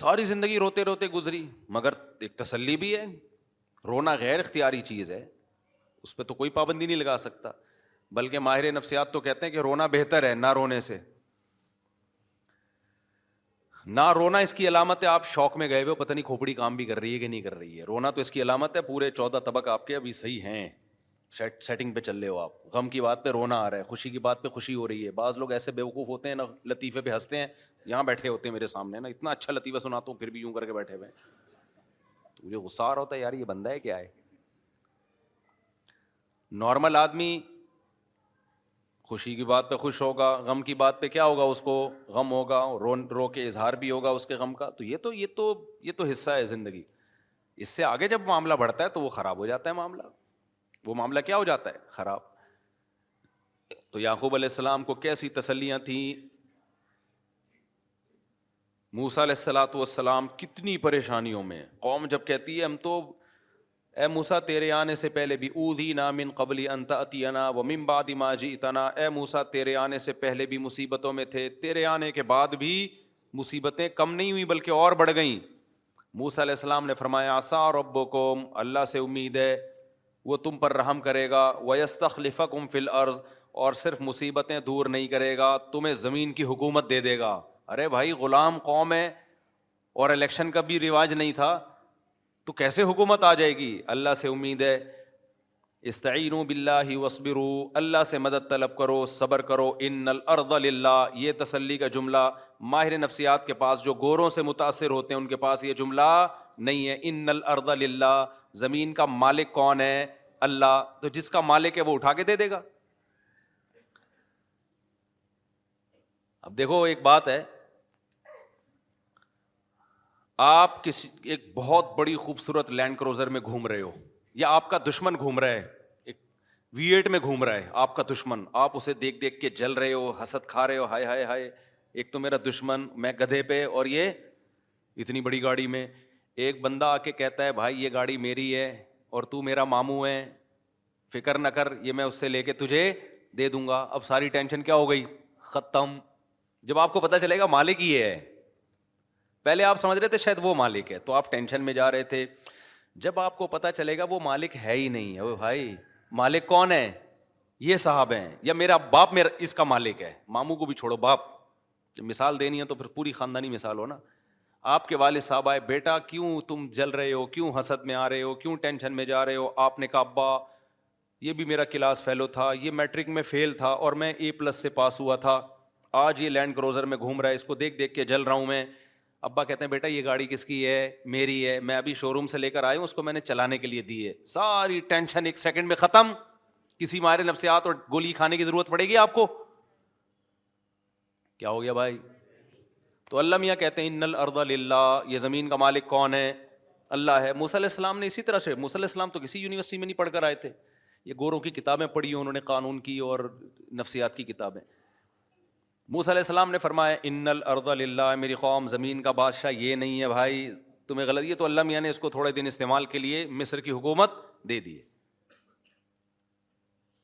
ساری زندگی روتے روتے گزری مگر ایک تسلی بھی ہے رونا غیر اختیاری چیز ہے اس پہ تو کوئی پابندی نہیں لگا سکتا بلکہ ماہر نفسیات تو کہتے ہیں کہ رونا بہتر ہے نہ رونے سے نہ رونا اس کی علامت ہے آپ شوق میں گئے ہوئے ہو نہیں کھوپڑی کام بھی کر رہی ہے کہ نہیں کر رہی ہے رونا تو اس کی علامت ہے پورے چودہ طبق آپ کے ابھی صحیح ہیں سیٹ سیٹنگ پہ چل رہے ہو آپ غم کی بات پہ رونا آ رہا ہے خوشی کی بات پہ خوشی ہو رہی ہے بعض لوگ ایسے بیوقوف ہوتے ہیں نہ لطیفے پہ ہنستے ہیں یہاں بیٹھے ہوتے ہیں میرے سامنے نا اتنا اچھا لطیفہ سناتا ہوں پھر بھی یوں کر کے بیٹھے ہوئے ہیں مجھے رہا ہوتا ہے یار یہ بندہ ہے کیا ہے نارمل آدمی خوشی کی بات پہ خوش ہوگا غم کی بات پہ کیا ہوگا اس کو غم ہوگا رو رو کے اظہار بھی ہوگا اس کے غم کا تو یہ تو یہ تو یہ تو حصہ ہے زندگی اس سے آگے جب معاملہ بڑھتا ہے تو وہ خراب ہو جاتا ہے معاملہ وہ معاملہ کیا ہو جاتا ہے خراب تو یعقوب علیہ السلام کو کیسی تسلیاں تھیں موسا علیہ السلاۃ والسلام کتنی پریشانیوں میں قوم جب کہتی ہے ہم تو اے موسا تیرے آنے سے پہلے بھی اودھی نامن قبلی انت عطیانہ و ممباد ماجی اتنا اے موسا تیرے آنے سے پہلے بھی مصیبتوں میں تھے تیرے آنے کے بعد بھی مصیبتیں کم نہیں ہوئیں بلکہ اور بڑھ گئیں موسیٰ علیہ السلام نے فرمایا آسا ابو قوم اللہ سے امید ہے وہ تم پر رحم کرے گا ویستخلف کم فل عرض اور صرف مصیبتیں دور نہیں کرے گا تمہیں زمین کی حکومت دے دے گا ارے بھائی غلام قوم ہے اور الیکشن کا بھی رواج نہیں تھا تو کیسے حکومت آ جائے گی اللہ سے امید ہے استعین بلّہ ہی اللہ سے مدد طلب کرو صبر کرو ان الارض للہ یہ تسلی کا جملہ ماہر نفسیات کے پاس جو گوروں سے متاثر ہوتے ہیں ان کے پاس یہ جملہ نہیں ہے ان الارض للہ زمین کا مالک کون ہے اللہ تو جس کا مالک ہے وہ اٹھا کے دے دے گا اب دیکھو ایک بات ہے آپ کسی ایک بہت بڑی خوبصورت لینڈ کروزر میں گھوم رہے ہو یا آپ کا دشمن گھوم رہا ہے ایک وی ایٹ میں گھوم رہا ہے آپ کا دشمن آپ اسے دیکھ دیکھ کے جل رہے ہو حسد کھا رہے ہو ہائے ہائے ہائے ایک تو میرا دشمن میں گدھے پہ اور یہ اتنی بڑی گاڑی میں ایک بندہ آ کے کہتا ہے بھائی یہ گاڑی میری ہے اور تو میرا ماموں ہے فکر نہ کر یہ میں اس سے لے کے تجھے دے دوں گا اب ساری ٹینشن کیا ہو گئی ختم جب آپ کو پتا چلے گا مالک ہی ہے پہلے آپ سمجھ رہے تھے شاید وہ مالک ہے تو آپ ٹینشن میں جا رہے تھے جب آپ کو پتا چلے گا وہ مالک ہے ہی نہیں ہے بھائی مالک کون ہے یہ صاحب ہیں یا میرا باپ میرا اس کا مالک ہے ماموں کو بھی چھوڑو باپ مثال دینی ہے تو پھر پوری خاندانی مثال ہو نا آپ کے والد صاحب آئے بیٹا کیوں تم جل رہے ہو کیوں حسد میں آ رہے ہو کیوں ٹینشن میں جا رہے ہو آپ نے کہا ابا یہ بھی میرا کلاس فیلو تھا یہ میٹرک میں فیل تھا اور میں اے پلس سے پاس ہوا تھا آج یہ لینڈ کروزر میں گھوم رہا ہے اس کو دیکھ دیکھ کے جل رہا ہوں میں ابا کہتے ہیں بیٹا یہ گاڑی کس کی ہے میری ہے میں ابھی شو روم سے لے کر آئی ہوں اس کو میں نے چلانے کے لیے دی ہے ساری ٹینشن ایک سیکنڈ میں ختم کسی مارے نفسیات اور گولی کھانے کی ضرورت پڑے گی آپ کو کیا ہو گیا بھائی تو اللہ میاں کہتے ہیں ان انل ارد یہ زمین کا مالک کون ہے اللہ ہے علیہ السلام نے اسی طرح سے علیہ السلام تو کسی یونیورسٹی میں نہیں پڑھ کر آئے تھے یہ گوروں کی کتابیں پڑھی انہوں نے قانون کی اور نفسیات کی کتابیں موس علیہ السلام نے فرمایا ان الارض للہ میری قوم زمین کا بادشاہ یہ نہیں ہے بھائی تمہیں غلط یہ تو اللہ میاں نے اس کو تھوڑے دن استعمال کے لیے مصر کی حکومت دے دی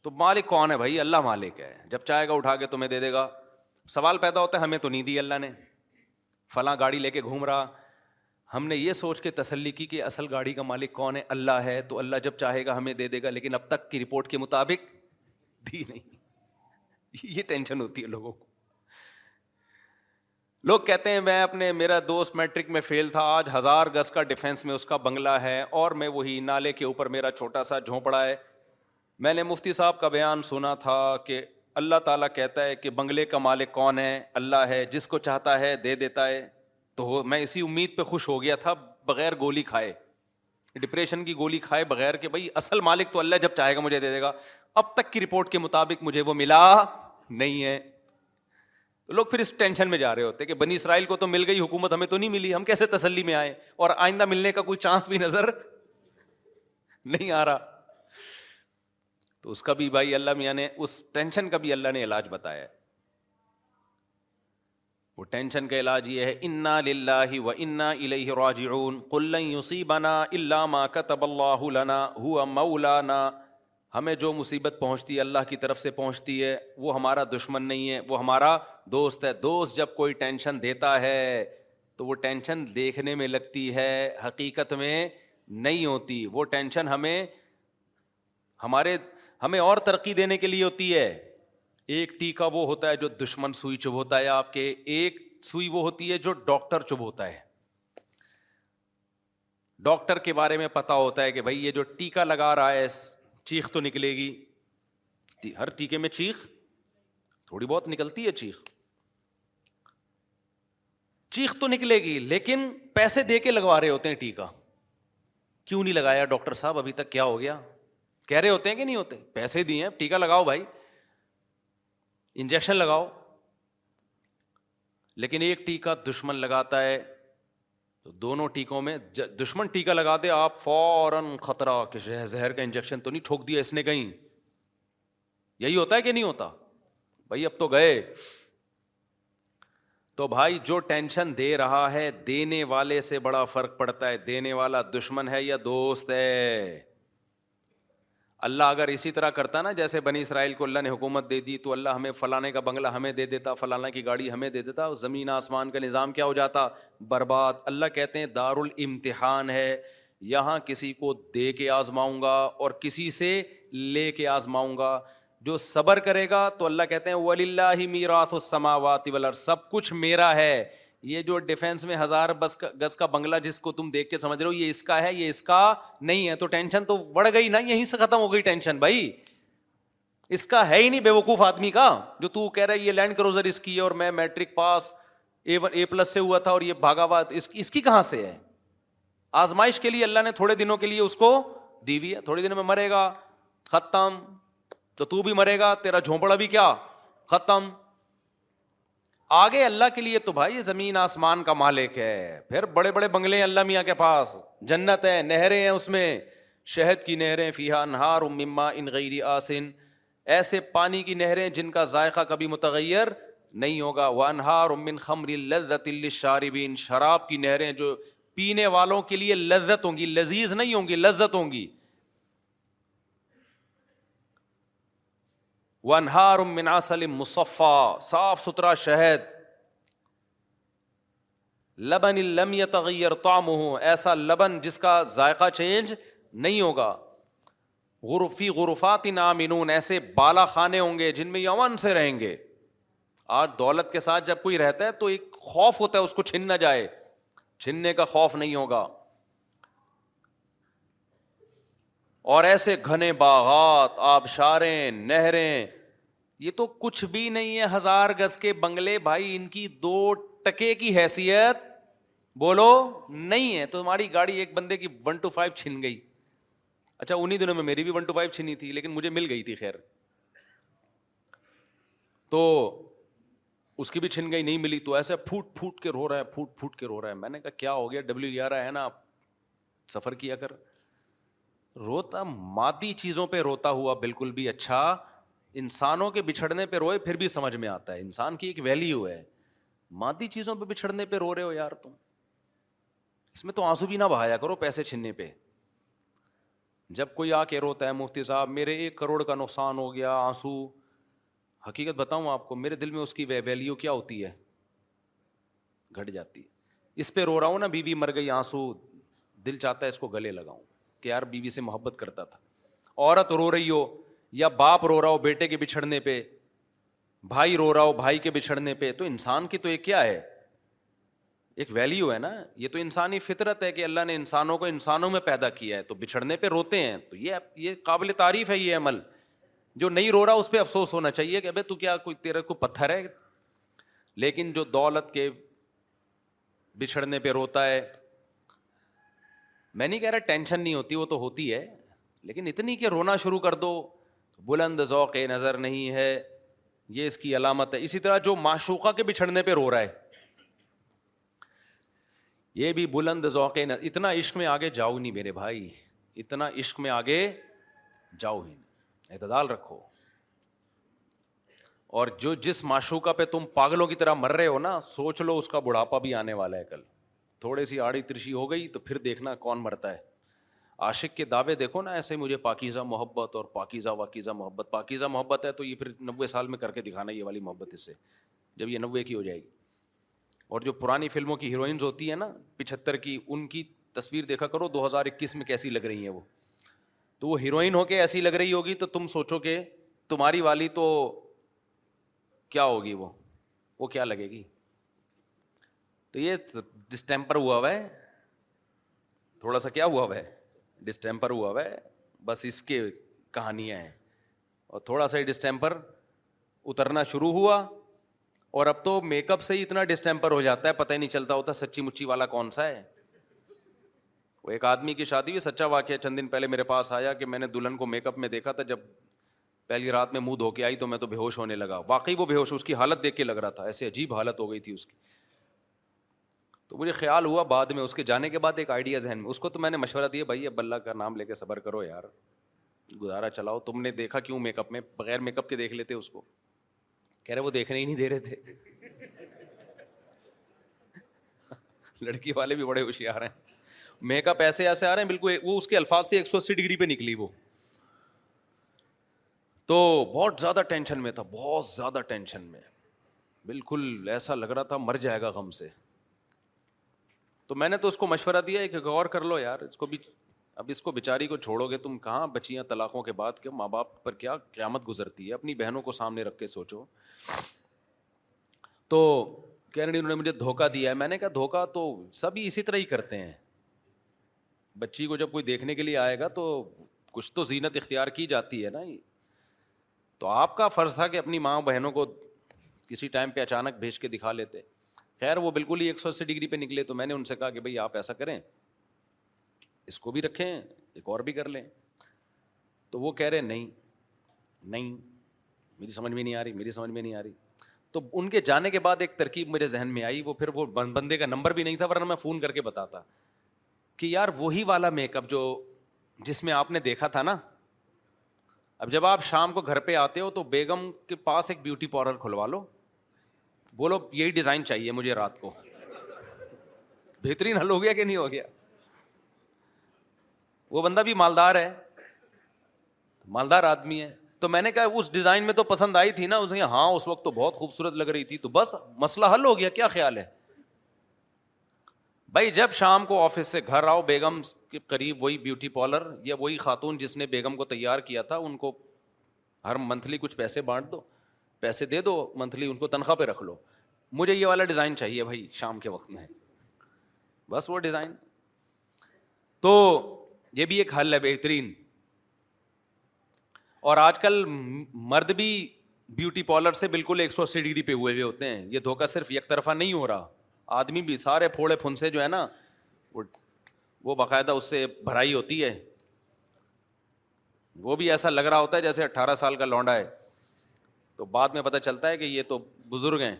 تو مالک کون ہے بھائی اللہ مالک ہے جب چاہے گا اٹھا کے تمہیں دے دے گا سوال پیدا ہوتا ہے ہمیں تو نہیں دی اللہ نے فلاں گاڑی لے کے گھوم رہا ہم نے یہ سوچ کے تسلی کی کہ اصل گاڑی کا مالک کون ہے اللہ ہے تو اللہ جب چاہے گا ہمیں دے دے گا لیکن اب تک کی رپورٹ کے مطابق دی نہیں یہ ٹینشن ہوتی ہے لوگوں کو لوگ کہتے ہیں میں اپنے میرا دوست میٹرک میں فیل تھا آج ہزار گز کا ڈیفینس میں اس کا بنگلہ ہے اور میں وہی نالے کے اوپر میرا چھوٹا سا جھونپڑا ہے میں نے مفتی صاحب کا بیان سنا تھا کہ اللہ تعالیٰ کہتا ہے کہ بنگلے کا مالک کون ہے اللہ ہے جس کو چاہتا ہے دے دیتا ہے تو میں اسی امید پہ خوش ہو گیا تھا بغیر گولی کھائے ڈپریشن کی گولی کھائے بغیر کہ بھائی اصل مالک تو اللہ جب چاہے گا مجھے دے دے گا اب تک کی رپورٹ کے مطابق مجھے وہ ملا نہیں ہے لوگ پھر اس ٹینشن میں جا رہے ہوتے کہ بنی اسرائیل کو تو مل گئی حکومت ہمیں تو نہیں ملی ہم کیسے تسلی میں آئے اور آئندہ ملنے کا کوئی چانس بھی نظر نہیں آ رہا تو اس کا بھی بھائی اللہ میاں نے اس ٹینشن کا بھی اللہ نے علاج بتایا وہ ٹینشن کا علاج یہ ہے انا و انا الا ما بنا اللہ لنا مولانا ہمیں جو مصیبت پہنچتی ہے اللہ کی طرف سے پہنچتی ہے وہ ہمارا دشمن نہیں ہے وہ ہمارا دوست ہے دوست جب کوئی ٹینشن دیتا ہے تو وہ ٹینشن دیکھنے میں لگتی ہے حقیقت میں نہیں ہوتی وہ ٹینشن ہمیں ہمارے ہمیں اور ترقی دینے کے لیے ہوتی ہے ایک ٹیکا وہ ہوتا ہے جو دشمن سوئی چبھوتا ہوتا ہے آپ کے ایک سوئی وہ ہوتی ہے جو ڈاکٹر چبھوتا ہوتا ہے ڈاکٹر کے بارے میں پتا ہوتا ہے کہ بھائی یہ جو ٹیکا لگا رہا ہے چیخ تو نکلے گی ہر ٹیکے میں چیخ تھوڑی بہت نکلتی ہے چیخ چیخ تو نکلے گی لیکن پیسے دے کے لگوا رہے ہوتے ہیں ٹیکا کیوں نہیں لگایا ڈاکٹر صاحب ابھی تک کیا ہو گیا کہہ رہے ہوتے ہیں کہ نہیں ہوتے پیسے دیے ہیں ٹیکا لگاؤ بھائی انجیکشن لگاؤ لیکن ایک ٹیکا دشمن لگاتا ہے تو دونوں ٹیکوں میں دشمن ٹیکا لگا دے آپ فوراً خطرہ کہ زہر کا انجیکشن تو نہیں ٹھوک دیا اس نے کہیں یہی ہوتا ہے کہ نہیں ہوتا بھائی اب تو گئے تو بھائی جو ٹینشن دے رہا ہے دینے والے سے بڑا فرق پڑتا ہے دینے والا دشمن ہے یا دوست ہے اللہ اگر اسی طرح کرتا نا جیسے بنی اسرائیل کو اللہ نے حکومت دے دی تو اللہ ہمیں فلانے کا بنگلہ ہمیں دے دیتا فلانا کی گاڑی ہمیں دے دیتا زمین آسمان کا نظام کیا ہو جاتا برباد اللہ کہتے ہیں دار الامتحان ہے یہاں کسی کو دے کے آزماؤں گا اور کسی سے لے کے آزماؤں گا جو صبر کرے گا تو اللہ کہتے ہیں ولی اللہ سب کچھ میرا ہے یہ جو ڈیفینس میں ہزار بس کا کا کا کا گز بنگلہ جس کو تم دیکھ کے سمجھ رہے ہو یہ یہ اس اس ہے ہے نہیں تو ٹینشن تو بڑھ گئی نا یہیں سے ختم ہو گئی ٹینشن بھائی اس کا ہے ہی نہیں بے وقوف آدمی کا جو تو کہہ رہا ہے یہ لینڈ کروزر اس کی ہے اور میں میٹرک پاس اے اے پلس سے ہوا تھا اور یہ بھاگا ہوا اس کی کہاں سے ہے آزمائش کے لیے اللہ نے تھوڑے دنوں کے لیے اس کو دی ہوئی ہے تھوڑے دنوں میں مرے گا ختم تو تو بھی مرے گا تیرا جھونپڑا بھی کیا ختم آگے اللہ کے لیے تو بھائی زمین آسمان کا مالک ہے پھر بڑے بڑے بنگلے ہیں اللہ میاں کے پاس جنت ہے نہریں ہیں اس میں شہد کی نہریں فیحا انہار مما ان غیر آسن ایسے پانی کی نہریں جن کا ذائقہ کبھی متغیر نہیں ہوگا وہ انہار امن خمر لذت الشاربین شراب کی نہریں جو پینے والوں کے لیے لذت ہوں گی لذیذ نہیں ہوں گی لذت ہوں گی مصفا صاف ستھرا شہد لبن لم ہوں ایسا لبن جس کا ذائقہ چینج نہیں ہوگا غرفی غرفات نامنون ایسے بالا خانے ہوں گے جن میں یمن سے رہیں گے آج دولت کے ساتھ جب کوئی رہتا ہے تو ایک خوف ہوتا ہے اس کو چھن نہ جائے چھننے کا خوف نہیں ہوگا اور ایسے گھنے باغات آبشاریں نہریں یہ تو کچھ بھی نہیں ہے ہزار گز کے بنگلے بھائی ان کی دو ٹکے کی حیثیت بولو نہیں ہے تو ہماری گاڑی ایک بندے کی ون ٹو فائیو چھن گئی اچھا انہیں دنوں میں میری بھی ون ٹو فائیو چھینی تھی لیکن مجھے مل گئی تھی خیر تو اس کی بھی چھن گئی نہیں ملی تو ایسے پھوٹ پھوٹ کے رو رہا ہے پھوٹ پھوٹ کے رو رہا ہے میں نے کہا کیا ہو گیا گیارہ ہے نا سفر کیا کر روتا مادی چیزوں پہ روتا ہوا بالکل بھی اچھا انسانوں کے بچھڑنے پہ روئے پھر بھی سمجھ میں آتا ہے انسان کی ایک ویلیو ہے مادی چیزوں پہ بچھڑنے پہ رو رہے ہو یار تم اس میں تو آنسو بھی نہ بہایا کرو پیسے چھننے پہ جب کوئی آ کے روتا ہے مفتی صاحب میرے ایک کروڑ کا نقصان ہو گیا آنسو حقیقت بتاؤں آپ کو میرے دل میں اس کی ویلیو کیا ہوتی ہے گھٹ جاتی ہے اس پہ رو رہا ہوں نا بی مر گئی آنسو دل چاہتا ہے اس کو گلے لگاؤں کہ یار بیوی سے محبت کرتا تھا عورت رو رہی ہو یا باپ رو رہا ہو بیٹے کے بچھڑنے پہ بھائی رو رہا ہو بھائی کے بچھڑنے پہ تو انسان کی تو یہ کیا ہے ایک ویلیو ہے نا یہ تو انسانی فطرت ہے کہ اللہ نے انسانوں کو انسانوں میں پیدا کیا ہے تو بچھڑنے پہ روتے ہیں تو یہ یہ قابل تعریف ہے یہ عمل جو نہیں رو رہا اس پہ افسوس ہونا چاہیے کہ ابھی تو کیا کوئی تیرا کوئی پتھر ہے لیکن جو دولت کے بچھڑنے پہ روتا ہے میں نہیں کہہ رہا ٹینشن نہیں ہوتی وہ تو ہوتی ہے لیکن اتنی کہ رونا شروع کر دو بلند ذوق نظر نہیں ہے یہ اس کی علامت ہے اسی طرح جو معشوقہ کے بچھڑنے پہ رو رہا ہے یہ بھی بلند ذوق نظر اتنا عشق میں آگے جاؤ نہیں میرے بھائی اتنا عشق میں آگے جاؤ ہی نہیں اعتدال رکھو اور جو جس معشوقہ پہ تم پاگلوں کی طرح مر رہے ہو نا سوچ لو اس کا بڑھاپا بھی آنے والا ہے کل تھوڑی سی آڑی ترشی ہو گئی تو پھر دیکھنا کون مرتا ہے عاشق کے دعوے دیکھو نا ایسے مجھے پاکیزہ محبت اور پاکیزہ واکیزہ محبت پاکیزہ محبت ہے تو یہ پھر نوے سال میں کر کے دکھانا یہ والی محبت اس سے جب یہ نوے کی ہو جائے گی اور جو پرانی فلموں کی ہیروئنز ہوتی ہیں نا پچہتر کی ان کی تصویر دیکھا کرو دو ہزار اکیس میں کیسی لگ رہی ہیں وہ تو وہ ہیروئن ہو کے ایسی لگ رہی ہوگی تو تم سوچو کہ تمہاری والی تو کیا ہوگی وہ وہ کیا لگے گی تو یہ ڈسٹیمپر ہوا ہوا ہے تھوڑا سا کیا ہوا ہوا ہے ڈسٹیمپر ہوا ہوا ہے بس اس کے کہانیاں ہیں اور تھوڑا سا ہی ڈسٹیمپر اترنا شروع ہوا اور اب تو میک اپ سے ہی اتنا ڈسٹیمپر ہو جاتا ہے پتہ ہی نہیں چلتا ہوتا سچی مچی والا کون سا ہے وہ ایک آدمی کی شادی ہوئی سچا واقعہ چند دن پہلے میرے پاس آیا کہ میں نے دلہن کو میک اپ میں دیکھا تھا جب پہلی رات میں منہ دھو کے آئی تو میں تو بے ہوش ہونے لگا واقعی وہ بے ہوش اس کی حالت دیکھ کے لگ رہا تھا ایسے عجیب حالت ہو گئی تھی اس کی تو مجھے خیال ہوا بعد میں اس کے جانے کے بعد ایک آئیڈیا ذہن میں اس کو تو میں نے مشورہ دیا بھائی اب اللہ کا نام لے کے صبر کرو یار گزارا چلاؤ تم نے دیکھا کیوں میک اپ میں بغیر میک اپ کے دیکھ لیتے اس کو کہہ رہے وہ دیکھنے ہی نہیں دے رہے تھے لڑکی والے بھی بڑے ہوشیار ہیں میک اپ ایسے ایسے آ رہے ہیں بالکل وہ اس کے الفاظ تھے ایک سو اسی ڈگری پہ نکلی وہ تو بہت زیادہ ٹینشن میں تھا بہت زیادہ ٹینشن میں بالکل ایسا لگ رہا تھا مر جائے گا غم سے تو میں نے تو اس کو مشورہ دیا ایک غور کر لو یار اس کو بھی اب اس کو بیچاری کو چھوڑو گے تم کہاں بچیاں طلاقوں کے بعد کہ ماں باپ پر کیا قیامت گزرتی ہے اپنی بہنوں کو سامنے رکھ کے سوچو تو کہہ انہوں نے مجھے دھوکہ دیا ہے میں نے کہا دھوکہ تو سبھی اسی طرح ہی کرتے ہیں بچی کو جب کوئی دیکھنے کے لیے آئے گا تو کچھ تو زینت اختیار کی جاتی ہے نا تو آپ کا فرض تھا کہ اپنی ماں بہنوں کو کسی ٹائم پہ اچانک بھیج کے دکھا لیتے خیر وہ بالکل ہی ایک سو اسی ڈگری پہ نکلے تو میں نے ان سے کہا کہ بھائی آپ ایسا کریں اس کو بھی رکھیں ایک اور بھی کر لیں تو وہ کہہ رہے نہیں نہیں میری سمجھ میں نہیں آ رہی میری سمجھ میں نہیں آ رہی تو ان کے جانے کے بعد ایک ترکیب میرے ذہن میں آئی وہ پھر وہ بندے کا نمبر بھی نہیں تھا ورنہ میں فون کر کے بتاتا کہ یار وہی والا میک اپ جو جس میں آپ نے دیکھا تھا نا اب جب آپ شام کو گھر پہ آتے ہو تو بیگم کے پاس ایک بیوٹی پارلر کھلوا لو بولو یہی ڈیزائن چاہیے مجھے رات کو بہترین حل ہو ہو گیا گیا کہ نہیں وہ بندہ بھی مالدار ہے ہے مالدار آدمی تو میں نے کہا اس اس ڈیزائن میں تو پسند آئی تھی نا نے ہاں اس وقت تو بہت خوبصورت لگ رہی تھی تو بس مسئلہ حل ہو گیا کیا خیال ہے بھائی جب شام کو آفس سے گھر آؤ بیگم کے قریب وہی بیوٹی پارلر یا وہی خاتون جس نے بیگم کو تیار کیا تھا ان کو ہر منتھلی کچھ پیسے بانٹ دو پیسے دے دو منتھلی ان کو تنخواہ پہ رکھ لو مجھے یہ والا ڈیزائن چاہیے بھائی شام کے وقت میں بس وہ ڈیزائن تو یہ بھی ایک حل ہے بہترین اور آج کل مرد بھی بیوٹی پارلر سے بالکل ایک سو اسی ڈگری پہ ہوئے ہوئے ہوتے ہیں یہ دھوکہ صرف یک طرفہ نہیں ہو رہا آدمی بھی سارے پھوڑے پھنسے جو ہے نا وہ باقاعدہ اس سے بھرائی ہوتی ہے وہ بھی ایسا لگ رہا ہوتا ہے جیسے اٹھارہ سال کا لونڈا ہے تو بعد میں پتہ چلتا ہے کہ یہ تو بزرگ ہیں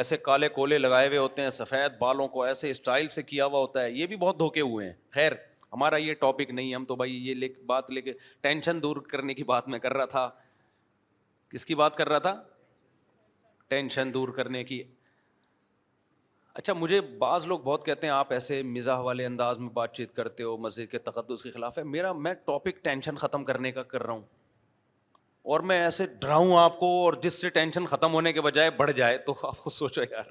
ایسے کالے کولے لگائے ہوئے ہوتے ہیں سفید بالوں کو ایسے اسٹائل سے کیا ہوا ہوتا ہے یہ بھی بہت دھوکے ہوئے ہیں خیر ہمارا یہ ٹاپک نہیں ہم تو بھائی یہ لے بات لے کے ٹینشن دور کرنے کی بات میں کر رہا تھا کس کی بات کر رہا تھا ٹینشن دور کرنے کی اچھا مجھے بعض لوگ بہت کہتے ہیں آپ ایسے مزاح والے انداز میں بات چیت کرتے ہو مسجد کے تقدس کے خلاف ہے میرا میں ٹاپک ٹینشن ختم کرنے کا کر رہا ہوں اور میں ایسے ڈراؤں آپ کو اور جس سے ٹینشن ختم ہونے کے بجائے بڑھ جائے تو آپ کو سوچو یار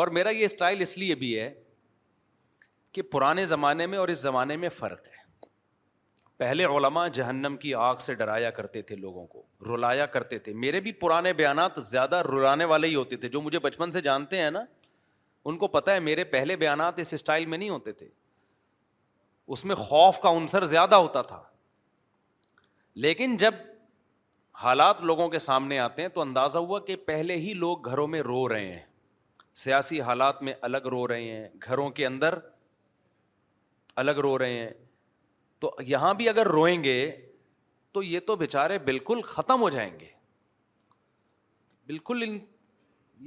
اور میرا یہ اسٹائل اس لیے بھی ہے کہ پرانے زمانے میں اور اس زمانے میں فرق ہے پہلے علماء جہنم کی آگ سے ڈرایا کرتے تھے لوگوں کو رلایا کرتے تھے میرے بھی پرانے بیانات زیادہ رلانے والے ہی ہوتے تھے جو مجھے بچپن سے جانتے ہیں نا ان کو پتہ ہے میرے پہلے بیانات اس اسٹائل میں نہیں ہوتے تھے اس میں خوف کا عنصر زیادہ ہوتا تھا لیکن جب حالات لوگوں کے سامنے آتے ہیں تو اندازہ ہوا کہ پہلے ہی لوگ گھروں میں رو رہے ہیں سیاسی حالات میں الگ رو رہے ہیں گھروں کے اندر الگ رو رہے ہیں تو یہاں بھی اگر روئیں گے تو یہ تو بےچارے بالکل ختم ہو جائیں گے بالکل ان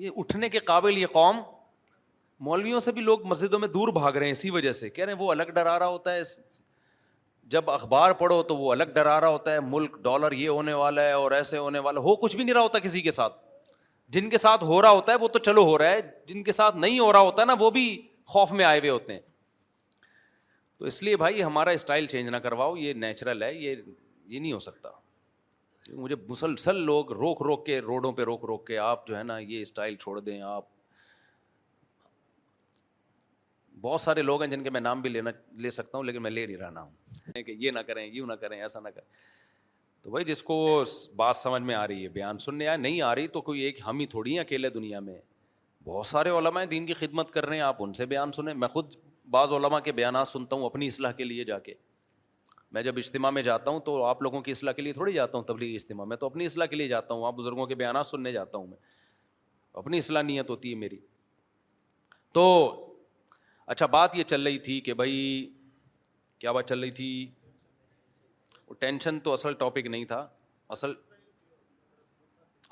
یہ اٹھنے کے قابل یہ قوم مولویوں سے بھی لوگ مسجدوں میں دور بھاگ رہے ہیں اسی وجہ سے کہہ رہے ہیں وہ الگ ڈرا رہا ہوتا ہے جب اخبار پڑھو تو وہ الگ ڈرا رہا ہوتا ہے ملک ڈالر یہ ہونے والا ہے اور ایسے ہونے والا ہو کچھ بھی نہیں رہا ہوتا کسی کے ساتھ جن کے ساتھ ہو رہا ہوتا ہے وہ تو چلو ہو رہا ہے جن کے ساتھ نہیں ہو رہا ہوتا ہے نا وہ بھی خوف میں آئے ہوئے ہوتے ہیں تو اس لیے بھائی ہمارا اسٹائل چینج نہ کرواؤ یہ نیچرل ہے یہ یہ نہیں ہو سکتا مجھے مسلسل لوگ روک روک کے روڈوں پہ روک روک کے آپ جو ہے نا یہ اسٹائل چھوڑ دیں آپ بہت سارے لوگ ہیں جن کے میں نام بھی لینا لے سکتا ہوں لیکن میں لے نہیں رہا ہوں کہ یہ نہ کریں یوں نہ کریں ایسا نہ کریں تو بھائی جس کو بات سمجھ میں آ رہی ہے بیان سننے آئے نہیں آ رہی تو کوئی ایک ہم ہی تھوڑی ہیں اکیلے دنیا میں بہت سارے علماء ہیں دین کی خدمت کر رہے ہیں آپ ان سے بیان سنیں میں خود بعض علماء کے بیانات سنتا ہوں اپنی اصلاح کے لیے جا کے میں جب اجتماع میں جاتا ہوں تو آپ لوگوں کی اصلاح کے لیے تھوڑی جاتا ہوں تبلیغی اجتماع میں تو اپنی اصلاح کے لیے جاتا ہوں آپ بزرگوں کے بیانات سننے جاتا ہوں میں اپنی اصلاح نیت ہوتی ہے میری تو اچھا بات یہ چل رہی تھی کہ بھائی کیا بات چل رہی تھی ٹینشن تو اصل ٹاپک نہیں تھا اصل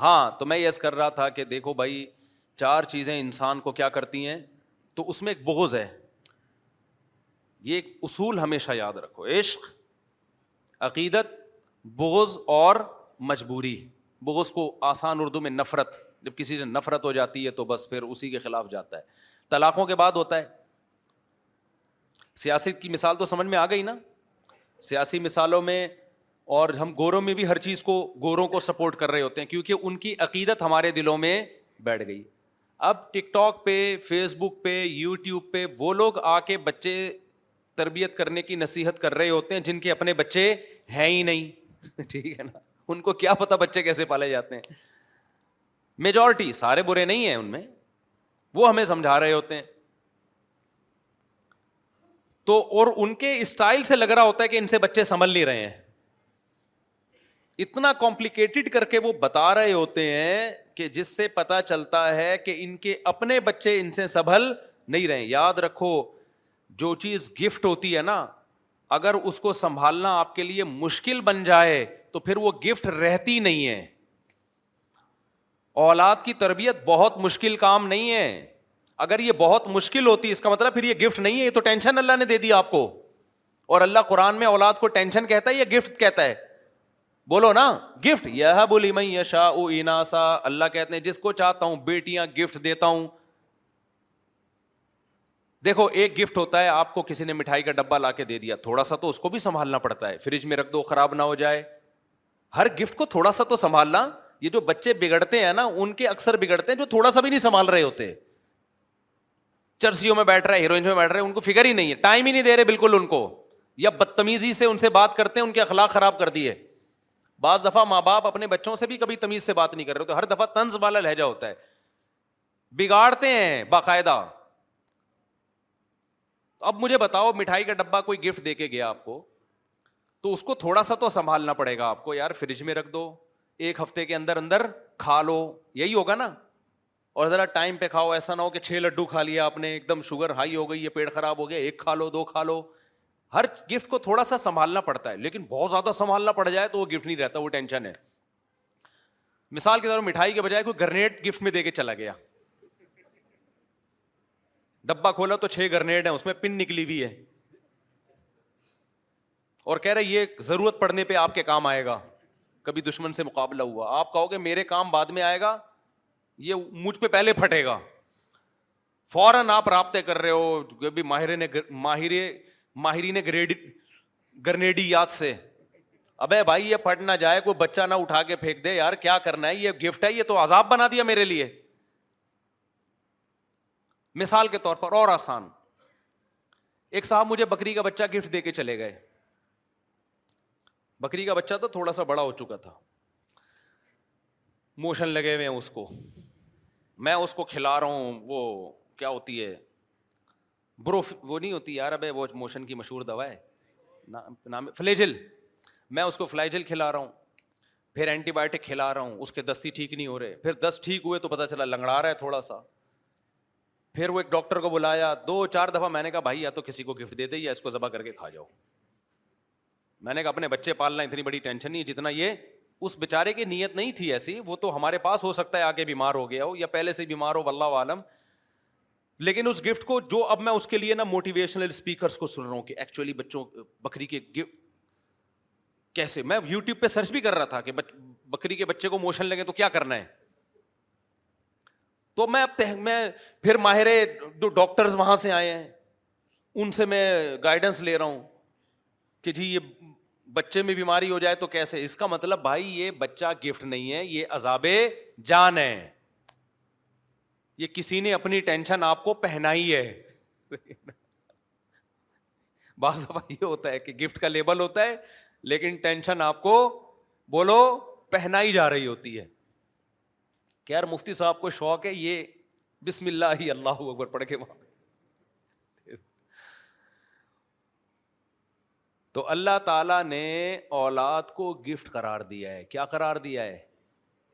ہاں تو میں یس کر رہا تھا کہ دیکھو بھائی چار چیزیں انسان کو کیا کرتی ہیں تو اس میں ایک بغض ہے یہ ایک اصول ہمیشہ یاد رکھو عشق عقیدت بغض اور مجبوری بغض کو آسان اردو میں نفرت جب کسی سے نفرت ہو جاتی ہے تو بس پھر اسی کے خلاف جاتا ہے طلاقوں کے بعد ہوتا ہے سیاسی کی مثال تو سمجھ میں آ گئی نا سیاسی مثالوں میں اور ہم گوروں میں بھی ہر چیز کو گوروں کو سپورٹ کر رہے ہوتے ہیں کیونکہ ان کی عقیدت ہمارے دلوں میں بیٹھ گئی اب ٹک ٹاک پہ فیس بک پہ یوٹیوب پہ وہ لوگ آ کے بچے تربیت کرنے کی نصیحت کر رہے ہوتے ہیں جن کے اپنے بچے ہیں ہی نہیں ٹھیک ہے نا ان کو کیا پتا بچے کیسے پالے جاتے ہیں میجورٹی سارے برے نہیں ہیں ان میں وہ ہمیں سمجھا رہے ہوتے ہیں تو اور ان کے اسٹائل سے لگ رہا ہوتا ہے کہ ان سے بچے سنبھل نہیں رہے ہیں اتنا کمپلیکیٹڈ کر کے وہ بتا رہے ہوتے ہیں کہ جس سے پتا چلتا ہے کہ ان کے اپنے بچے ان سے سنبھل نہیں رہے یاد رکھو جو چیز گفٹ ہوتی ہے نا اگر اس کو سنبھالنا آپ کے لیے مشکل بن جائے تو پھر وہ گفٹ رہتی نہیں ہے اولاد کی تربیت بہت مشکل کام نہیں ہے اگر یہ بہت مشکل ہوتی اس کا مطلب پھر یہ گفٹ نہیں ہے یہ تو ٹینشن اللہ نے دے دی آپ کو اور اللہ قرآن میں اولاد کو ٹینشن کہتا ہے یا گفٹ کہتا ہے بولو نا گفٹ یہ بولی میں یشا او اناسا اللہ کہتے ہیں جس کو چاہتا ہوں بیٹیاں گفٹ دیتا ہوں دیکھو ایک گفٹ ہوتا ہے آپ کو کسی نے مٹھائی کا ڈبا لا کے دے دیا تھوڑا سا تو اس کو بھی سنبھالنا پڑتا ہے فریج میں رکھ دو خراب نہ ہو جائے ہر گفٹ کو تھوڑا سا تو سنبھالنا یہ جو بچے بگڑتے ہیں نا ان کے اکثر بگڑتے ہیں جو تھوڑا سا بھی نہیں سنبھال رہے ہوتے چرسیوں میں بیٹھ رہا ہے ہیروئنس میں بیٹھ رہے ہیں ان کو فکر ہی نہیں ہے ٹائم ہی نہیں دے رہے بالکل ان کو یا بدتمیزی سے ان سے بات کرتے ہیں ان کے اخلاق خراب کر دیے بعض دفعہ ماں باپ اپنے بچوں سے بھی کبھی تمیز سے بات نہیں کر رہے تو ہر دفعہ طنز والا لہجہ ہوتا ہے بگاڑتے ہیں باقاعدہ اب مجھے بتاؤ مٹھائی کا ڈبہ کوئی گفٹ دے کے گیا آپ کو تو اس کو تھوڑا سا تو سنبھالنا پڑے گا آپ کو یار فریج میں رکھ دو ایک ہفتے کے اندر اندر کھا لو یہی ہوگا نا اور ذرا ٹائم پہ کھاؤ ایسا نہ ہو کہ چھ لڈو کھا لیا آپ نے ایک دم شوگر ہائی ہو گئی یہ پیٹ خراب ہو گیا ایک کھا لو دو کھا لو ہر گفٹ کو تھوڑا سا سنبھالنا پڑتا ہے لیکن بہت زیادہ سنبھالنا پڑ جائے تو وہ گفٹ نہیں رہتا وہ ٹینشن ہے مثال کے طور پر مٹھائی کے بجائے کوئی گرنیڈ گفٹ میں دے کے چلا گیا ڈبا کھولا تو چھ گرنیڈ ہیں اس میں پن نکلی ہوئی ہے اور کہہ رہے یہ ضرورت پڑنے پہ آپ کے کام آئے گا کبھی دشمن سے مقابلہ ہوا آپ کہو گے میرے کام بعد میں آئے گا یہ مجھ پہ پہلے پھٹے گا فوراً آپ رابطے کر رہے ہو ماہر ماہر نے سے ابے بھائی یہ پھٹ نہ جائے کوئی بچہ نہ اٹھا کے پھینک دے یار کیا کرنا ہے یہ گفٹ ہے یہ تو عذاب بنا دیا میرے لیے مثال کے طور پر اور آسان ایک صاحب مجھے بکری کا بچہ گفٹ دے کے چلے گئے بکری کا بچہ تو تھوڑا سا بڑا ہو چکا تھا موشن لگے ہوئے ہیں اس کو میں اس کو کھلا رہا ہوں وہ کیا ہوتی ہے بروف وہ نہیں ہوتی یار اب وہ موشن کی مشہور دوا ہے نام فلیجل میں اس کو فلائجل کھلا رہا ہوں پھر اینٹی بایوٹک کھلا رہا ہوں اس کے دستی ٹھیک نہیں ہو رہے پھر دست ٹھیک ہوئے تو پتہ چلا لنگڑا رہا ہے تھوڑا سا پھر وہ ایک ڈاکٹر کو بلایا دو چار دفعہ میں نے کہا بھائی یا تو کسی کو گفٹ دے دے یا اس کو ذبح کر کے کھا جاؤ میں نے کہا اپنے بچے پالنا اتنی بڑی ٹینشن نہیں ہے جتنا یہ اس بیچارے کی نیت نہیں تھی ایسی وہ تو ہمارے پاس ہو سکتا ہے آگے بیمار ہو گیا ہو یا پہلے سے بیمار ہو عالم لیکن اس گفٹ کو جو اب میں اس کے لیے نا موٹیویشنل کو سن رہا ہوں کہ ایکچولی بچوں بکری کے گفٹ کیسے میں یوٹیوب پہ سرچ بھی کر رہا تھا کہ بکری کے بچے کو موشن لگے تو کیا کرنا ہے تو میں اب میں پھر ماہر جو ڈاکٹرز وہاں سے آئے ہیں ان سے میں گائیڈنس لے رہا ہوں کہ جی یہ بچے میں بیماری ہو جائے تو کیسے اس کا مطلب بھائی یہ بچہ گفٹ نہیں ہے یہ عذاب جان ہے یہ کسی نے اپنی ٹینشن آپ کو پہنا ہے بعض یہ ہوتا ہے کہ گفٹ کا لیبل ہوتا ہے لیکن ٹینشن آپ کو بولو پہنائی جا رہی ہوتی ہے یار مفتی صاحب کو شوق ہے یہ بسم اللہ ہی اللہ اکبر پڑھ کے وہاں تو اللہ تعالیٰ نے اولاد کو گفٹ قرار دیا ہے کیا قرار دیا ہے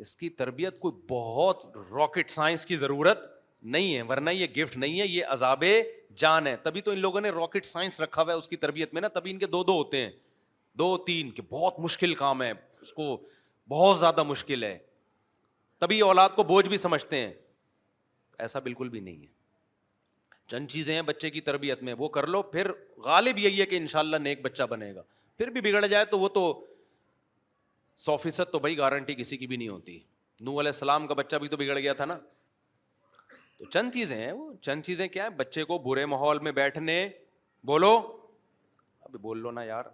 اس کی تربیت کوئی بہت راکٹ سائنس کی ضرورت نہیں ہے ورنہ یہ گفٹ نہیں ہے یہ عذاب جان ہے تبھی تو ان لوگوں نے راکٹ سائنس رکھا ہوا ہے اس کی تربیت میں نا تبھی ان کے دو دو ہوتے ہیں دو تین کہ بہت مشکل کام ہے اس کو بہت زیادہ مشکل ہے تبھی اولاد کو بوجھ بھی سمجھتے ہیں ایسا بالکل بھی نہیں ہے چند چیزیں ہیں بچے کی تربیت میں وہ کر لو پھر غالب یہی ہے کہ ان شاء اللہ نیک بچہ بنے گا پھر بھی بگڑ جائے تو وہ تو سو فیصد تو بھائی گارنٹی کسی کی بھی نہیں ہوتی نو علیہ السلام کا بچہ بھی تو بگڑ گیا تھا نا تو چند چیزیں ہیں وہ چند چیزیں کیا ہیں بچے کو برے ماحول میں بیٹھنے بولو اب بول لو نا یار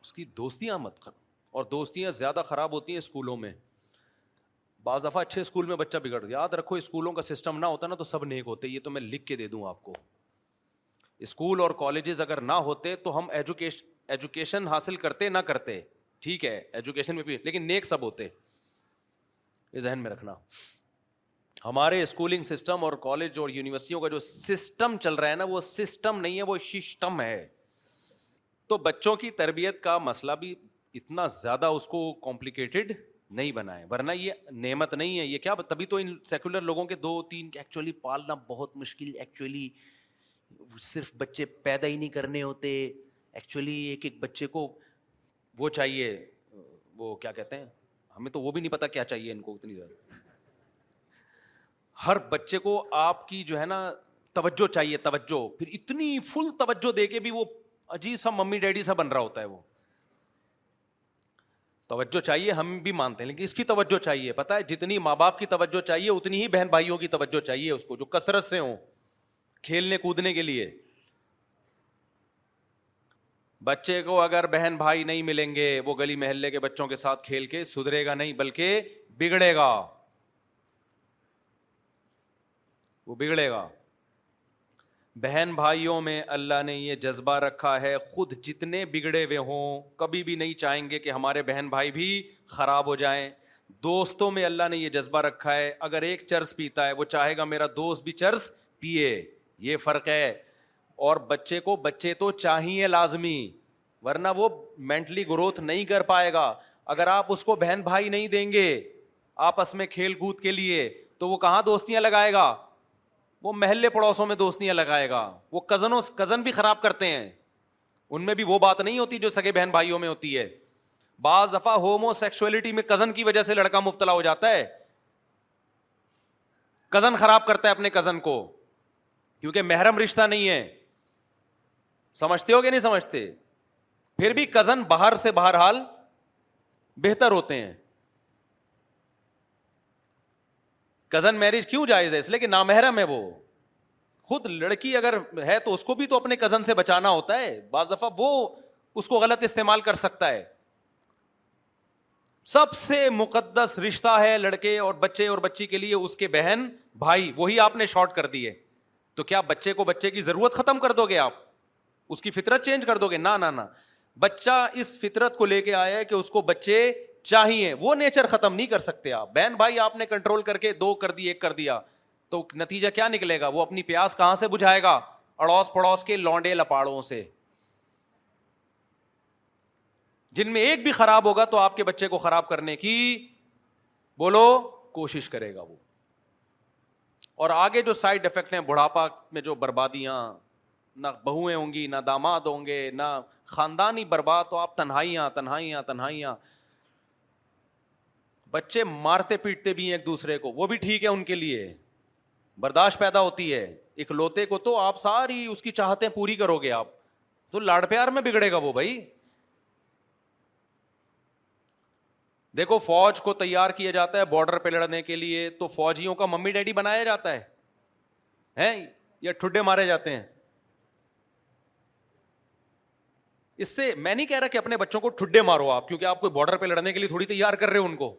اس کی دوستیاں مت کرو اور دوستیاں زیادہ خراب ہوتی ہیں اسکولوں میں بعض دفعہ اچھے اسکول میں بچہ بگڑ گیا یاد رکھو اسکولوں کا سسٹم نہ ہوتا نا تو سب نیک ہوتے یہ تو میں لکھ کے دے دوں آپ کو اسکول اور کالجز اگر نہ ہوتے تو ہم ایجوکیش ایجوکیشن حاصل کرتے نہ کرتے ٹھیک ہے ایجوکیشن میں بھی لیکن نیک سب ہوتے یہ ذہن میں رکھنا ہمارے اسکولنگ سسٹم اور کالج اور یونیورسٹیوں کا جو سسٹم چل رہا ہے نا وہ سسٹم نہیں ہے وہ سسٹم ہے تو بچوں کی تربیت کا مسئلہ بھی اتنا زیادہ اس کو کمپلیکیٹڈ نہیں بنائے ورنہ یہ نعمت نہیں ہے یہ کیا تبھی تو ان سیکولر لوگوں کے دو تین ایکچولی پالنا بہت مشکل ایکچولی صرف بچے پیدا ہی نہیں کرنے ہوتے ایکچولی ایک ایک بچے کو وہ چاہیے وہ کیا کہتے ہیں ہمیں تو وہ بھی نہیں پتا کیا چاہیے ان کو اتنی زیادہ ہر بچے کو آپ کی جو ہے نا توجہ چاہیے توجہ پھر اتنی فل توجہ دے کے بھی وہ عجیب سا ممی ڈیڈی سا بن رہا ہوتا ہے وہ توجہ چاہیے ہم بھی مانتے ہیں لیکن اس کی توجہ چاہیے پتا ہے جتنی ماں باپ کی توجہ چاہیے اتنی ہی بہن بھائیوں کی توجہ چاہیے اس کو جو کثرت سے ہوں کھیلنے کودنے کے لیے بچے کو اگر بہن بھائی نہیں ملیں گے وہ گلی محلے کے بچوں کے ساتھ کھیل کے سدھرے گا نہیں بلکہ بگڑے گا وہ بگڑے گا بہن بھائیوں میں اللہ نے یہ جذبہ رکھا ہے خود جتنے بگڑے ہوئے ہوں کبھی بھی نہیں چاہیں گے کہ ہمارے بہن بھائی بھی خراب ہو جائیں دوستوں میں اللہ نے یہ جذبہ رکھا ہے اگر ایک چرس پیتا ہے وہ چاہے گا میرا دوست بھی چرس پیے یہ فرق ہے اور بچے کو بچے تو چاہیے لازمی ورنہ وہ مینٹلی گروتھ نہیں کر پائے گا اگر آپ اس کو بہن بھائی نہیں دیں گے آپس میں کھیل کود کے لیے تو وہ کہاں دوستیاں لگائے گا وہ محلے پڑوسوں میں دوستیاں لگائے گا وہ کزنوں کزن بھی خراب کرتے ہیں ان میں بھی وہ بات نہیں ہوتی جو سگے بہن بھائیوں میں ہوتی ہے بعض دفعہ ہومو سیکشولیٹی میں کزن کی وجہ سے لڑکا مبتلا ہو جاتا ہے کزن خراب کرتا ہے اپنے کزن کو کیونکہ محرم رشتہ نہیں ہے سمجھتے ہو کہ نہیں سمجھتے پھر بھی کزن باہر سے بہرحال بہتر ہوتے ہیں کزن میرج کیوں جائز ہے اس لیے کہ نامحرم ہے وہ خود لڑکی اگر ہے تو اس کو بھی تو اپنے کزن سے بچانا ہوتا ہے بعض دفعہ وہ اس کو غلط استعمال کر سکتا ہے سب سے مقدس رشتہ ہے لڑکے اور بچے اور بچی کے لیے اس کے بہن بھائی وہی آپ نے شارٹ کر دیے تو کیا بچے کو بچے کی ضرورت ختم کر دو گے آپ اس کی فطرت چینج کر دو گے نہ بچہ اس فطرت کو لے کے آیا ہے کہ اس کو بچے چاہیے وہ نیچر ختم نہیں کر سکتے آپ بہن بھائی آپ نے کنٹرول کر کے دو کر دی ایک کر دیا تو نتیجہ کیا نکلے گا وہ اپنی پیاس کہاں سے بجھائے گا اڑوس پڑوس کے لونڈے لپاڑوں سے جن میں ایک بھی خراب ہوگا تو آپ کے بچے کو خراب کرنے کی بولو کوشش کرے گا وہ اور آگے جو سائڈ افیکٹ ہیں بڑھاپا میں جو بربادیاں نہ بہویں ہوں گی نہ داماد ہوں گے نہ خاندانی برباد تو آپ تنہائیاں تنہائیاں تنہائی بچے مارتے پیٹتے بھی ہیں ایک دوسرے کو وہ بھی ٹھیک ہے ان کے لیے برداشت پیدا ہوتی ہے اکلوتے کو تو آپ ساری اس کی چاہتے پوری کرو گے آپ تو لاڑ پیار میں بگڑے گا وہ بھائی دیکھو فوج کو تیار کیا جاتا ہے بارڈر پہ لڑنے کے لیے تو فوجیوں کا ممی ڈیڈی بنایا جاتا ہے ہیں یا ٹھڈے مارے جاتے ہیں اس سے میں نہیں کہہ رہا کہ اپنے بچوں کو ٹھڈے مارو آپ کیونکہ آپ کو بارڈر پہ لڑنے کے لیے تھوڑی تیار کر رہے ہو ان کو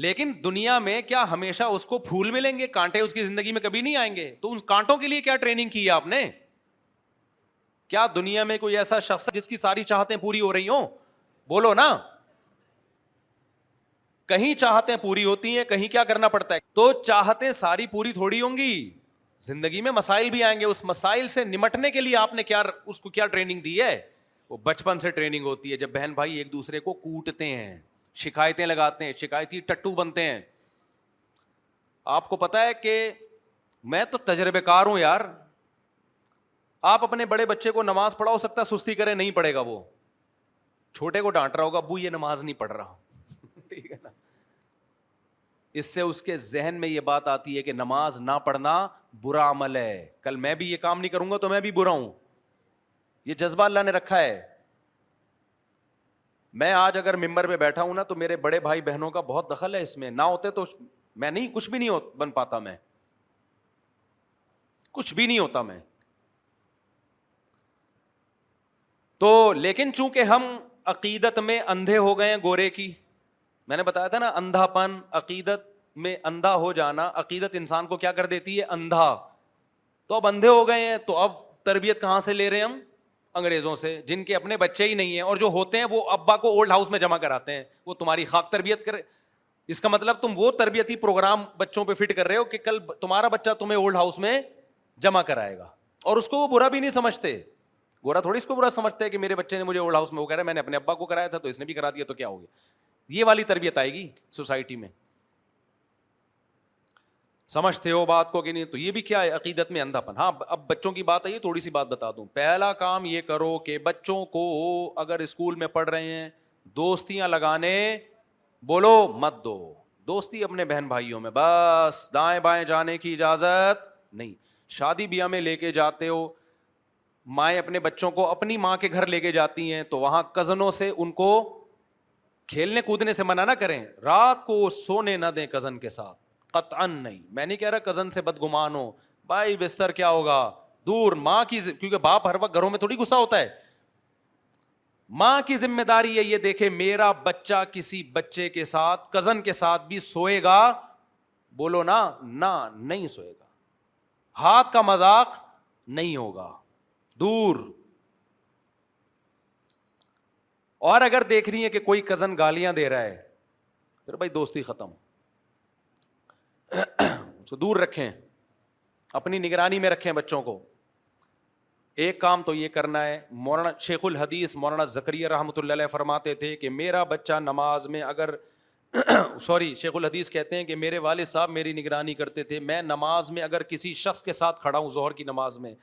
لیکن دنیا میں کیا ہمیشہ اس کو پھول ملیں گے کانٹے اس کی زندگی میں کبھی نہیں آئیں گے تو ان کانٹوں کے لیے کیا ٹریننگ کی ہے آپ نے کیا دنیا میں کوئی ایسا شخص جس کی ساری چاہتے پوری ہو رہی ہوں بولو نا کہیں چاہتے پوری ہوتی ہیں کہیں کیا کرنا پڑتا ہے تو چاہتے ساری پوری تھوڑی ہوں گی زندگی میں مسائل بھی آئیں گے اس مسائل سے نمٹنے کے لیے آپ نے کیا اس کو کیا ٹریننگ دی ہے وہ بچپن سے ٹریننگ ہوتی ہے جب بہن بھائی ایک دوسرے کو کوٹتے ہیں شکایتیں لگاتے ہیں شکایتی ٹٹو بنتے ہیں آپ کو پتا ہے کہ میں تو تجربے کار ہوں یار آپ اپنے بڑے بچے کو نماز پڑھا ہو سکتا ہے سستی کرے نہیں پڑھے گا وہ چھوٹے کو ڈانٹ رہا ہوگا بو یہ نماز نہیں پڑھ رہا ٹھیک ہے نا اس سے اس کے ذہن میں یہ بات آتی ہے کہ نماز نہ پڑھنا برا عمل ہے کل میں بھی یہ کام نہیں کروں گا تو میں بھی برا ہوں یہ جذبہ اللہ نے رکھا ہے میں آج اگر ممبر پہ بیٹھا ہوں نا تو میرے بڑے بھائی بہنوں کا بہت دخل ہے اس میں نہ ہوتے تو میں نہیں کچھ بھی نہیں بن پاتا میں کچھ بھی نہیں ہوتا میں تو لیکن چونکہ ہم عقیدت میں اندھے ہو گئے ہیں گورے کی میں نے بتایا تھا نا اندھا پن عقیدت میں اندھا ہو جانا عقیدت انسان کو کیا کر دیتی ہے اندھا تو اب اندھے ہو گئے ہیں تو اب تربیت کہاں سے لے رہے ہیں ہم انگریزوں سے جن کے اپنے بچے ہی نہیں ہیں اور جو ہوتے ہیں وہ ابا کو اولڈ ہاؤس میں جمع کراتے ہیں وہ تمہاری خاک تربیت کرے اس کا مطلب تم وہ تربیتی پروگرام بچوں پہ فٹ کر رہے ہو کہ کل تمہارا بچہ تمہیں اولڈ ہاؤس میں جمع کرائے گا اور اس کو وہ برا بھی نہیں سمجھتے گورا تھوڑی اس کو برا سمجھتے ہیں کہ میرے بچے نے مجھے اولڈ ہاؤس میں وہ کہہ ہیں میں نے اپنے ابا کو کرایا تھا تو اس نے بھی کرا دیا تو کیا ہوگی یہ والی تربیت آئے گی سوسائٹی میں سمجھتے ہو بات کو کہ نہیں تو یہ بھی کیا ہے عقیدت میں اندھا پن ہاں اب بچوں کی بات آئیے تھوڑی سی بات بتا دوں پہلا کام یہ کرو کہ بچوں کو اگر اسکول میں پڑھ رہے ہیں دوستیاں لگانے بولو مت دو دوستی اپنے بہن بھائیوں میں بس دائیں بائیں جانے کی اجازت نہیں شادی بیاہ میں لے کے جاتے ہو مائیں اپنے بچوں کو اپنی ماں کے گھر لے کے جاتی ہیں تو وہاں کزنوں سے ان کو کھیلنے کودنے سے منع نہ کریں رات کو سونے نہ دیں کزن کے ساتھ نہیں میں نہیں کہہ رہا کزن سے بد گمان ہو بھائی بستر کیا ہوگا دور ماں کی کیونکہ باپ ہر وقت گھروں میں تھوڑی گسا ہوتا ہے ماں کی ذمہ داری ہے یہ دیکھے میرا بچہ کسی بچے کے ساتھ کزن کے ساتھ بھی سوئے گا بولو نا نہ نہیں سوئے گا ہاتھ کا مذاق نہیں ہوگا دور اور اگر دیکھ رہی ہے کہ کوئی کزن گالیاں دے رہا ہے پھر بھائی دوستی ختم اس کو دور رکھیں اپنی نگرانی میں رکھیں بچوں کو ایک کام تو یہ کرنا ہے مولانا شیخ الحدیث مولانا زکری رحمۃ اللہ علیہ فرماتے تھے کہ میرا بچہ نماز میں اگر سوری شیخ الحدیث کہتے ہیں کہ میرے والد صاحب میری نگرانی کرتے تھے میں نماز میں اگر کسی شخص کے ساتھ کھڑا ہوں ظہر کی نماز میں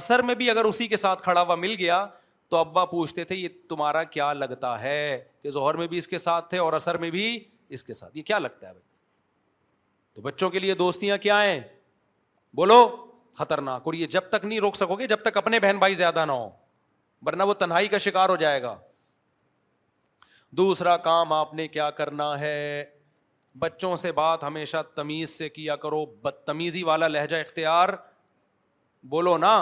اثر میں بھی اگر اسی کے ساتھ کھڑا ہوا مل گیا تو ابا پوچھتے تھے یہ تمہارا کیا لگتا ہے کہ ظہر میں بھی اس کے ساتھ تھے اور اثر میں بھی اس کے ساتھ یہ کیا لگتا ہے بھائی تو بچوں کے لیے دوستیاں کیا ہیں بولو خطرناک اور یہ جب تک نہیں روک سکو گے جب تک اپنے بہن بھائی زیادہ نہ ہو ورنہ وہ تنہائی کا شکار ہو جائے گا دوسرا کام آپ نے کیا کرنا ہے بچوں سے بات ہمیشہ تمیز سے کیا کرو بدتمیزی والا لہجہ اختیار بولو نا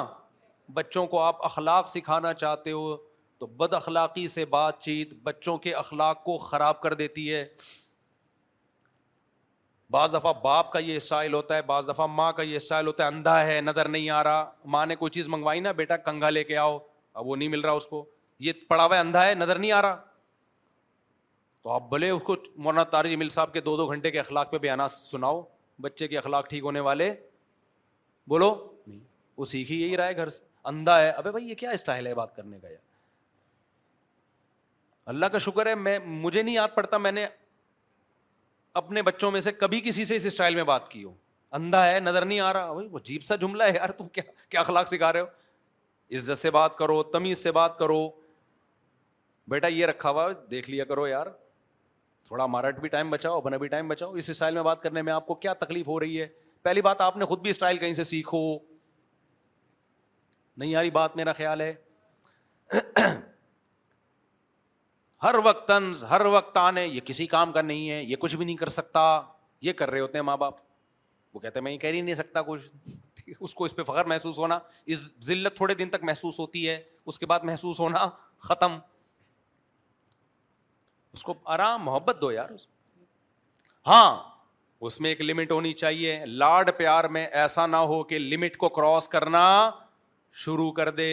بچوں کو آپ اخلاق سکھانا چاہتے ہو تو بد اخلاقی سے بات چیت بچوں کے اخلاق کو خراب کر دیتی ہے بعض دفعہ باپ کا یہ اسٹائل ہوتا ہے بعض دفعہ ماں کا یہ اسٹائل ہوتا ہے اندھا ہے نظر نہیں آ رہا ماں نے کوئی چیز منگوائی نا بیٹا کنگا لے کے آؤ اب وہ نہیں مل رہا اس کو یہ پڑا ہوا ہے اندھا ہے نظر نہیں آ رہا تو آپ بھلے اس کو مولانا تاری مل صاحب کے دو دو گھنٹے کے اخلاق پہ بیانات سناؤ بچے کے اخلاق ٹھیک ہونے والے بولو نہیں وہ سیکھ ہی یہی رہا ہے گھر سے اندھا ہے ابے بھائی یہ کیا اسٹائل ہے بات کرنے کا یار اللہ کا شکر ہے میں مجھے نہیں یاد پڑتا میں نے اپنے بچوں میں سے کبھی کسی سے اس اسٹائل میں بات کی ہو اندھا ہے نظر نہیں آ رہا وہ جیب سا جملہ ہے یار تم کیا کیا اخلاق سکھا رہے ہو عزت سے سے بات بات کرو کرو تمیز بیٹا یہ رکھا ہوا دیکھ لیا کرو یار تھوڑا مارٹ بھی ٹائم بچاؤ بنا بھی ٹائم بچاؤ اس اسٹائل میں بات کرنے میں آپ کو کیا تکلیف ہو رہی ہے پہلی بات آپ نے خود بھی اسٹائل کہیں سے سیکھو نہیں یاری بات میرا خیال ہے ہر وقت طنز ہر وقت آنے یہ کسی کام کا نہیں ہے یہ کچھ بھی نہیں کر سکتا یہ کر رہے ہوتے ہیں ماں باپ وہ کہتے ہیں میں یہ کہہ ہی نہیں سکتا کچھ اس کو اس پہ فخر محسوس ہونا اس ذلت تھوڑے دن تک محسوس ہوتی ہے اس کے بعد محسوس ہونا ختم اس کو آرام محبت دو یار ہاں اس میں ایک لمٹ ہونی چاہیے لاڈ پیار میں ایسا نہ ہو کہ لمٹ کو کراس کرنا شروع کر دے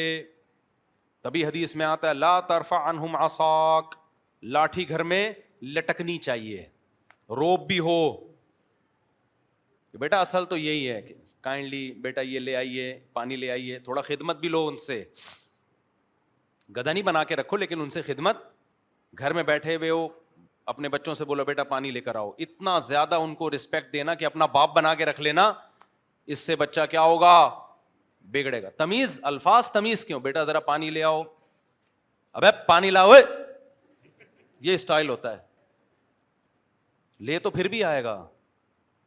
تبھی حدیث میں آتا ہے لا ترفا انہم آساک لاٹھی گھر میں لٹکنی چاہیے روپ بھی ہو بیٹا اصل تو یہی ہے کہ کائنڈلی بیٹا یہ لے آئیے پانی لے آئیے تھوڑا خدمت بھی لو ان سے گدا نہیں بنا کے رکھو لیکن ان سے خدمت گھر میں بیٹھے ہوئے ہو اپنے بچوں سے بولو بیٹا پانی لے کر آؤ اتنا زیادہ ان کو رسپیکٹ دینا کہ اپنا باپ بنا کے رکھ لینا اس سے بچہ کیا ہوگا بگڑے گا تمیز الفاظ تمیز کیوں بیٹا ذرا پانی لے آؤ پانی لاؤ یہ اسٹائل ہوتا ہے لے تو پھر بھی آئے گا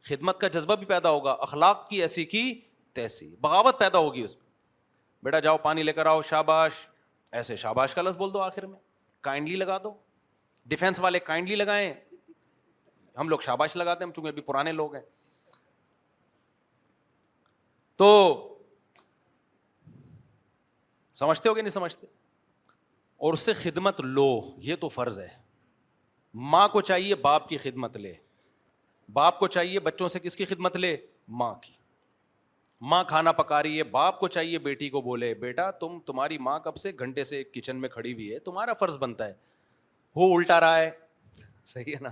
خدمت کا جذبہ بھی پیدا ہوگا اخلاق کی ایسی کی تیسی بغاوت پیدا ہوگی اس میں بیٹا جاؤ پانی لے کر آؤ شاباش ایسے شاباش کا لفظ بول دو آخر میں کائنڈلی لگا دو ڈیفینس والے کائنڈلی لگائیں ہم لوگ شاباش لگاتے ہیں چونکہ ابھی پرانے لوگ ہیں تو سمجھتے ہو کہ نہیں سمجھتے اور اس سے خدمت لو یہ تو فرض ہے ماں کو چاہیے باپ کی خدمت لے باپ کو چاہیے بچوں سے کس کی خدمت لے ماں کی ماں کھانا پکا رہی ہے باپ کو چاہیے بیٹی کو بولے بیٹا تم تمہاری ماں کب سے گھنٹے سے کچن میں کھڑی ہوئی ہے تمہارا فرض بنتا ہے ہو الٹا رہا ہے صحیح ہے نا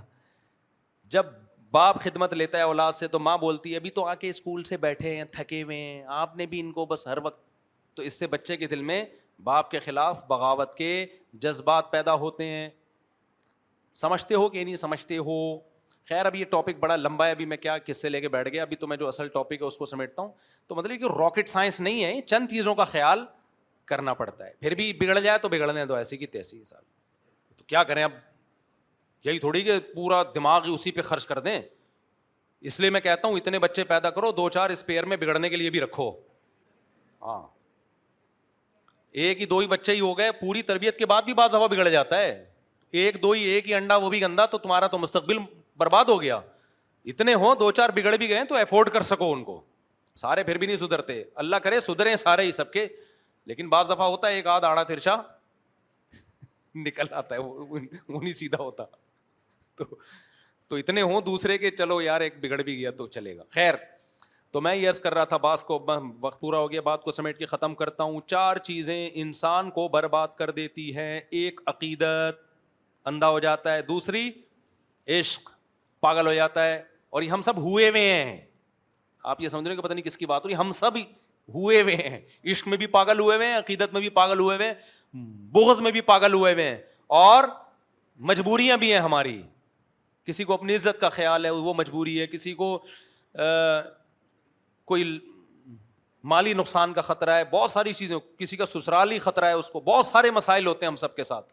جب باپ خدمت لیتا ہے اولاد سے تو ماں بولتی ہے ابھی تو آ کے اسکول سے بیٹھے ہیں تھکے ہوئے ہیں آپ نے بھی ان کو بس ہر وقت تو اس سے بچے کے دل میں باپ کے خلاف بغاوت کے جذبات پیدا ہوتے ہیں سمجھتے ہو کہ نہیں سمجھتے ہو خیر اب یہ ٹاپک بڑا لمبا ہے ابھی میں کیا کس سے لے کے بیٹھ گیا ابھی تو میں جو اصل ٹاپک ہے اس کو سمیٹتا ہوں تو مطلب کہ راکٹ سائنس نہیں ہے چند چیزوں کا خیال کرنا پڑتا ہے پھر بھی بگڑ جائے تو بگڑنے دو ایسی کی تیسی حساب تو کیا کریں اب یہی تھوڑی کہ پورا دماغ ہی اسی پہ خرچ کر دیں اس لیے میں کہتا ہوں اتنے بچے پیدا کرو دو چار اسپیئر میں بگڑنے کے لیے بھی رکھو ہاں ایک ہی دو ہی بچے ہی ہو گئے پوری تربیت کے بعد بھی بعض ہوا بگڑ جاتا ہے ایک دو ہی ایک ہی انڈا وہ بھی گندا تو تمہارا تو مستقبل برباد ہو گیا اتنے ہوں دو چار بگڑ بھی گئے تو افورڈ کر سکو ان کو سارے پھر بھی نہیں سدھرتے اللہ کرے سدھرے سارے ہی سب کے لیکن بعض دفعہ ہوتا ہے ایک آدھ آڑا ترچا نکل آتا ہے وہ نہیں سیدھا ہوتا تو تو اتنے ہوں دوسرے کے چلو یار ایک بگڑ بھی گیا تو چلے گا خیر تو میں یہ عرض کر رہا تھا بعض کو وقت پورا ہو گیا بات کو سمیٹ کے ختم کرتا ہوں چار چیزیں انسان کو برباد کر دیتی ہیں ایک عقیدت اندھا ہو جاتا ہے دوسری عشق پاگل ہو جاتا ہے اور یہ ہم سب ہوئے ہوئے ہیں آپ یہ سمجھ ہیں کہ پتہ نہیں کس کی بات ہو رہی ہم سب ہوئے ہوئے ہیں عشق میں بھی پاگل ہوئے ہوئے ہیں عقیدت میں بھی پاگل ہوئے ہوئے ہیں بغض میں بھی پاگل ہوئے ہوئے ہیں اور مجبوریاں بھی ہیں ہماری کسی کو اپنی عزت کا خیال ہے وہ مجبوری ہے کسی کو کوئی مالی نقصان کا خطرہ ہے بہت ساری چیزیں کسی کا سسرالی خطرہ ہے اس کو بہت سارے مسائل ہوتے ہیں ہم سب کے ساتھ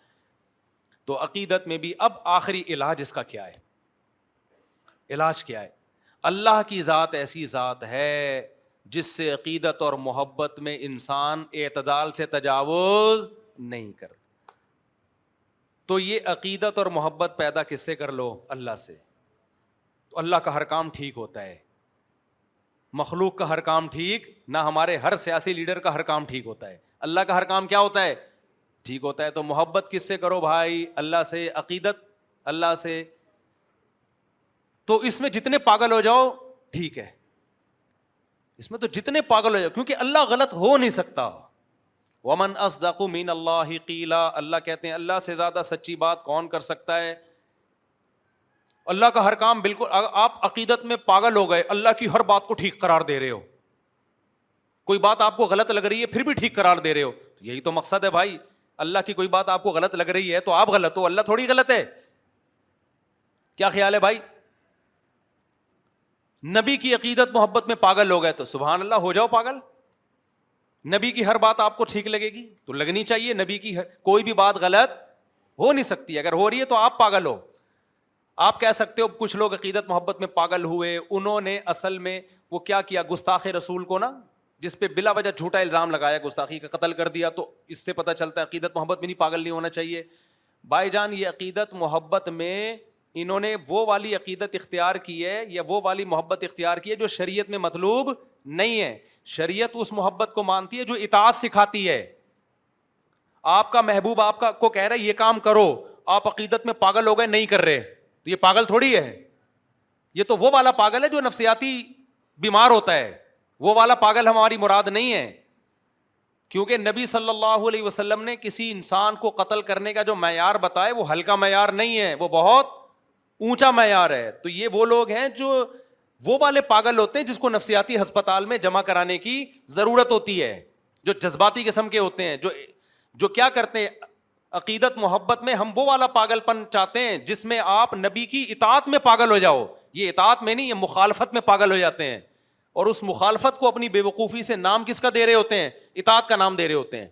تو عقیدت میں بھی اب آخری علاج اس کا کیا ہے علاج کیا ہے اللہ کی ذات ایسی ذات ہے جس سے عقیدت اور محبت میں انسان اعتدال سے تجاوز نہیں کر تو یہ عقیدت اور محبت پیدا کس سے کر لو اللہ سے تو اللہ کا ہر کام ٹھیک ہوتا ہے مخلوق کا ہر کام ٹھیک نہ ہمارے ہر سیاسی لیڈر کا ہر کام ٹھیک ہوتا ہے اللہ کا ہر کام کیا ہوتا ہے ٹھیک ہوتا ہے تو محبت کس سے کرو بھائی اللہ سے عقیدت اللہ سے تو اس میں جتنے پاگل ہو جاؤ ٹھیک ہے اس میں تو جتنے پاگل ہو جاؤ کیونکہ اللہ غلط ہو نہیں سکتا ومن ازدک مین اللہ قیلا اللہ کہتے ہیں اللہ سے زیادہ سچی بات کون کر سکتا ہے اللہ کا ہر کام بالکل آپ عقیدت میں پاگل ہو گئے اللہ کی ہر بات کو ٹھیک قرار دے رہے ہو کوئی بات آپ کو غلط لگ رہی ہے پھر بھی ٹھیک قرار دے رہے ہو یہی تو مقصد ہے بھائی اللہ کی کوئی بات آپ کو غلط لگ رہی ہے تو آپ غلط ہو اللہ تھوڑی غلط ہے کیا خیال ہے بھائی نبی کی عقیدت محبت میں پاگل ہو گئے تو سبحان اللہ ہو جاؤ پاگل نبی کی ہر بات آپ کو ٹھیک لگے گی تو لگنی چاہیے نبی کی کوئی بھی بات غلط ہو نہیں سکتی اگر ہو رہی ہے تو آپ پاگل ہو آپ کہہ سکتے ہو کچھ لوگ عقیدت محبت میں پاگل ہوئے انہوں نے اصل میں وہ کیا کیا گستاخ رسول کو نا جس پہ بلا وجہ جھوٹا الزام لگایا گستاخی کا قتل کر دیا تو اس سے پتہ چلتا ہے عقیدت محبت میں نہیں پاگل نہیں ہونا چاہیے بھائی جان یہ عقیدت محبت میں انہوں نے وہ والی عقیدت اختیار کی ہے یا وہ والی محبت اختیار کی ہے جو شریعت میں مطلوب نہیں ہے شریعت اس محبت کو مانتی ہے جو اتاس سکھاتی ہے آپ کا محبوب آپ کا کو کہہ رہا ہے یہ کام کرو آپ عقیدت میں پاگل ہو گئے نہیں کر رہے تو یہ پاگل تھوڑی ہے یہ تو وہ والا پاگل ہے جو نفسیاتی بیمار ہوتا ہے وہ والا پاگل ہماری مراد نہیں ہے کیونکہ نبی صلی اللہ علیہ وسلم نے کسی انسان کو قتل کرنے کا جو معیار بتایا وہ ہلکا معیار نہیں ہے وہ بہت اونچا معیار ہے تو یہ وہ لوگ ہیں جو وہ والے پاگل ہوتے ہیں جس کو نفسیاتی ہسپتال میں جمع کرانے کی ضرورت ہوتی ہے جو جذباتی قسم کے ہوتے ہیں جو جو کیا کرتے ہیں عقیدت محبت میں ہم وہ والا پاگل پن چاہتے ہیں جس میں آپ نبی کی اطاعت میں پاگل ہو جاؤ یہ اطاعت میں نہیں یہ مخالفت میں پاگل ہو جاتے ہیں اور اس مخالفت کو اپنی بے وقوفی سے نام کس کا دے رہے ہوتے ہیں اطاعت کا نام دے رہے ہوتے ہیں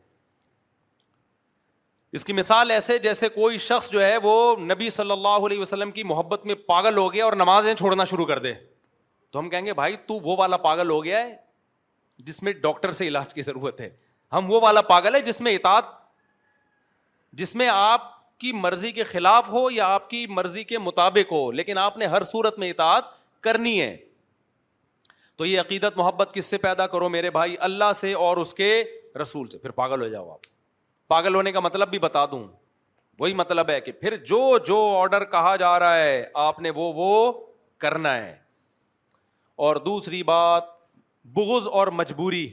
اس کی مثال ایسے جیسے کوئی شخص جو ہے وہ نبی صلی اللہ علیہ وسلم کی محبت میں پاگل ہو گیا اور نمازیں چھوڑنا شروع کر دے تو ہم کہیں گے بھائی تو وہ والا پاگل ہو گیا ہے جس میں ڈاکٹر سے علاج کی ضرورت ہے ہم وہ والا پاگل ہے جس میں اطاعت جس میں آپ کی مرضی کے خلاف ہو یا آپ کی مرضی کے مطابق ہو لیکن آپ نے ہر صورت میں اطاعت کرنی ہے تو یہ عقیدت محبت کس سے پیدا کرو میرے بھائی اللہ سے اور اس کے رسول سے پھر پاگل ہو جاؤ آپ پاگل ہونے کا مطلب بھی بتا دوں وہی مطلب ہے کہ پھر جو جو آڈر کہا جا رہا ہے آپ نے وہ وہ کرنا ہے اور دوسری بات بغض اور مجبوری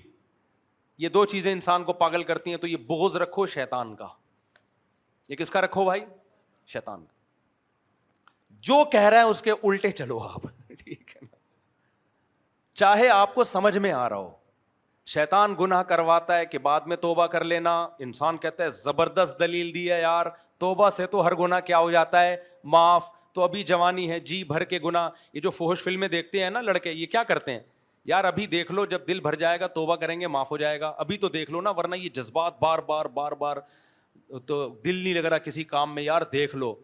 یہ دو چیزیں انسان کو پاگل کرتی ہیں تو یہ بغض رکھو شیطان کا یہ کس کا رکھو بھائی شیتان جو کہہ رہا ہے اس کے الٹے چلو آپ ٹھیک ہے چاہے آپ کو سمجھ میں آ رہا ہو شیتان گنا کرواتا ہے کہ بعد میں توبہ کر لینا انسان کہتا ہے زبردست دلیل دی ہے یار توبہ سے تو ہر گنا کیا ہو جاتا ہے معاف تو ابھی جوانی ہے جی بھر کے گنا یہ جو فوہش فلمیں دیکھتے ہیں نا لڑکے یہ کیا کرتے ہیں یار ابھی دیکھ لو جب دل بھر جائے گا توبہ کریں گے معاف ہو جائے گا ابھی تو دیکھ لو نا ورنہ یہ جذبات بار بار بار بار تو دل نہیں لگ رہا کسی کام میں یار دیکھ لو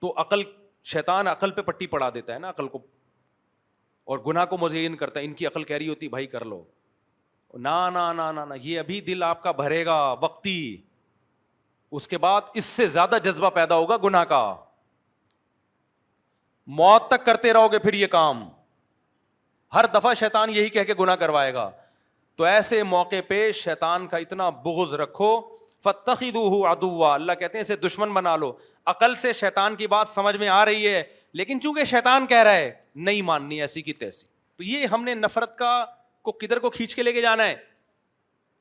تو عقل شیطان عقل پہ پٹی پڑا دیتا ہے نا عقل کو اور گناہ کو مزین کرتا ہے ان کی عقل کہہ رہی ہوتی بھائی کر لو نہ یہ ابھی دل آپ کا بھرے گا وقتی اس اس کے بعد سے زیادہ جذبہ پیدا ہوگا گنا کا موت تک کرتے رہو گے پھر یہ کام ہر دفعہ شیطان یہی کہہ کے گنا کروائے گا تو ایسے موقع پہ شیطان کا اتنا بغض رکھو فتخی دو ادوا اللہ کہتے ہیں اسے دشمن بنا لو عقل سے شیطان کی بات سمجھ میں آ رہی ہے لیکن چونکہ شیطان کہہ رہا ہے نہیں ماننی ایسی کی تیسی تو یہ ہم نے نفرت کا کو کدھر کو کھینچ کے لے کے جانا ہے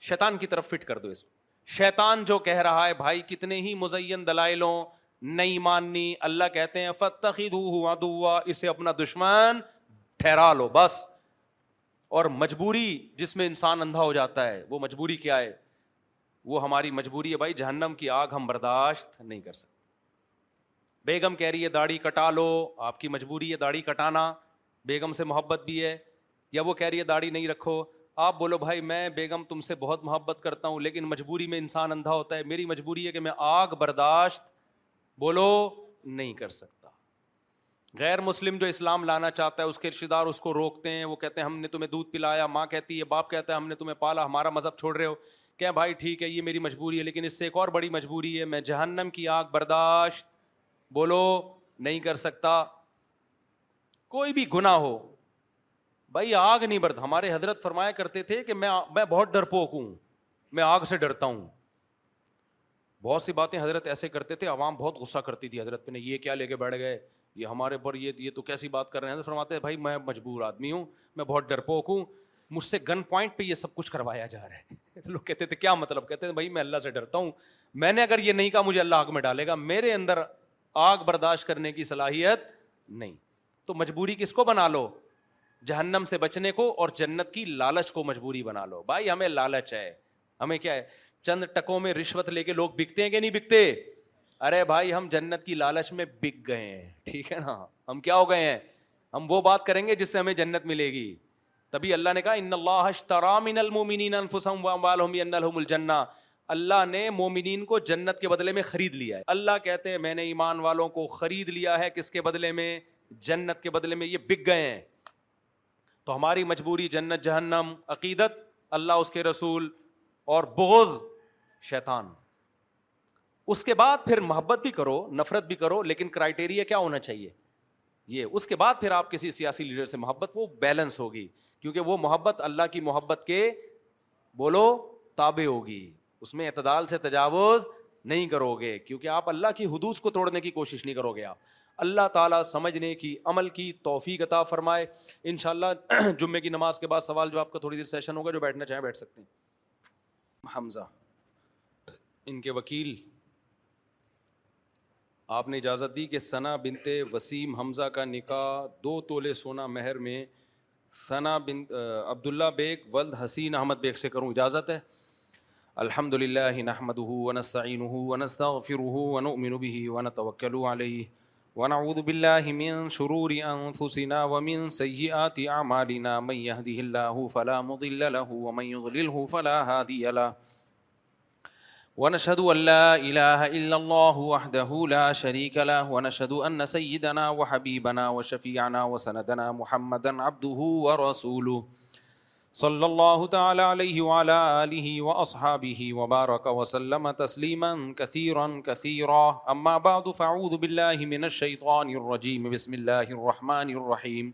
شیطان کی طرف فٹ کر دو اس کو شیتان جو کہہ رہا ہے بھائی کتنے ہی مزین دلائے لو نہیں ماننی اللہ کہتے ہیں فتخید ادوا اسے اپنا دشمن ٹھہرا لو بس اور مجبوری جس میں انسان اندھا ہو جاتا ہے وہ مجبوری کیا ہے وہ ہماری مجبوری ہے بھائی جہنم کی آگ ہم برداشت نہیں کر سکتے بیگم کہہ رہی ہے داڑھی کٹا لو آپ کی مجبوری ہے داڑھی کٹانا بیگم سے محبت بھی ہے یا وہ کہہ رہی ہے داڑھی نہیں رکھو آپ بولو بھائی میں بیگم تم سے بہت محبت کرتا ہوں لیکن مجبوری میں انسان اندھا ہوتا ہے میری مجبوری ہے کہ میں آگ برداشت بولو نہیں کر سکتا غیر مسلم جو اسلام لانا چاہتا ہے اس کے رشتے دار اس کو روکتے ہیں وہ کہتے ہیں ہم نے تمہیں دودھ پلایا ماں کہتی ہے باپ کہتا ہے ہم نے تمہیں پالا ہمارا مذہب چھوڑ رہے ہو کہ بھائی ٹھیک ہے یہ میری مجبوری ہے لیکن اس سے ایک اور بڑی مجبوری ہے میں جہنم کی آگ برداشت بولو نہیں کر سکتا کوئی بھی گنا ہو بھائی آگ نہیں برد ہمارے حضرت فرمایا کرتے تھے کہ میں میں بہت ڈرپوک ہوں میں آگ سے ڈرتا ہوں بہت سی باتیں حضرت ایسے کرتے تھے عوام بہت غصہ کرتی تھی حضرت پہ نے یہ کیا لے کے بیٹھ گئے یہ ہمارے پر یہ تو کیسی بات کر رہے ہیں حضرت فرماتے بھائی میں مجبور آدمی ہوں میں بہت ہوں مجھ سے گن پوائنٹ پہ یہ سب کچھ کروایا جا رہا ہے لوگ کہتے تھے کیا مطلب کہتے ہیں بھائی میں اللہ سے ڈرتا ہوں میں نے اگر یہ نہیں کہا مجھے اللہ آگ میں ڈالے گا میرے اندر آگ برداشت کرنے کی صلاحیت نہیں تو مجبوری کس کو بنا لو جہنم سے بچنے کو اور جنت کی لالچ کو مجبوری بنا لو بھائی ہمیں لالچ ہے ہمیں کیا ہے چند ٹکوں میں رشوت لے کے لوگ بکتے ہیں کہ نہیں بکتے ارے بھائی ہم جنت کی لالچ میں بک گئے ہیں ٹھیک ہے نا ہم کیا ہو گئے ہیں ہم وہ بات کریں گے جس سے ہمیں جنت ملے گی تبھی اللہ اللہ اللہ نے نے کہا ان من المومنین الجنہ مومنین کو جنت کے بدلے میں خرید لیا ہے اللہ کہتے ہیں میں نے ایمان والوں کو خرید لیا ہے کس کے بدلے میں جنت کے بدلے میں یہ بک گئے ہیں تو ہماری مجبوری جنت جہنم عقیدت اللہ اس کے رسول اور بغض شیطان اس کے بعد پھر محبت بھی کرو نفرت بھی کرو لیکن کرائٹیریا کیا ہونا چاہیے یہ اس کے بعد پھر آپ کسی سیاسی لیڈر سے محبت وہ بیلنس ہوگی کیونکہ وہ محبت اللہ کی محبت کے بولو تابع ہوگی اس میں اعتدال سے تجاوز نہیں کرو گے کیونکہ آپ اللہ کی حدود کو توڑنے کی کوشش نہیں کرو گے آپ اللہ تعالیٰ سمجھنے کی عمل کی توفیق عطا فرمائے ان شاء اللہ جمعے کی نماز کے بعد سوال جو آپ کا تھوڑی دیر سیشن ہوگا جو بیٹھنا چاہیں بیٹھ سکتے ہیں حمزہ ان کے وکیل آپ نے اجازت دی کہ ثنا بنت وسیم حمزہ کا نکاح دو تولے سونا مہر میں ثنا بن عبداللہ بیگ ولد حسین احمد بیگ سے کروں اجازت ہے الحمد للہ نحمد ونستعین ونستا فر ونؤمن به ونتوکل علیہ ونعوذ باللہ من شرور انفسنا ومن سیئات اعمالنا من یهده اللہ فلا مضل له ومن یضلله فلا هادی له ونشهد أن لا إله إلا الله وحده لا شريك له ونشهد أن سيدنا وحبيبنا وشفيعنا وسندنا محمدا عبده ورسوله صلى الله تعالى عليه وعلى آله وأصحابه وبارك وسلم تسليما كثيرا كثيرا أما بعد فاعوذ بالله من الشيطان الرجيم بسم الله الرحمن الرحيم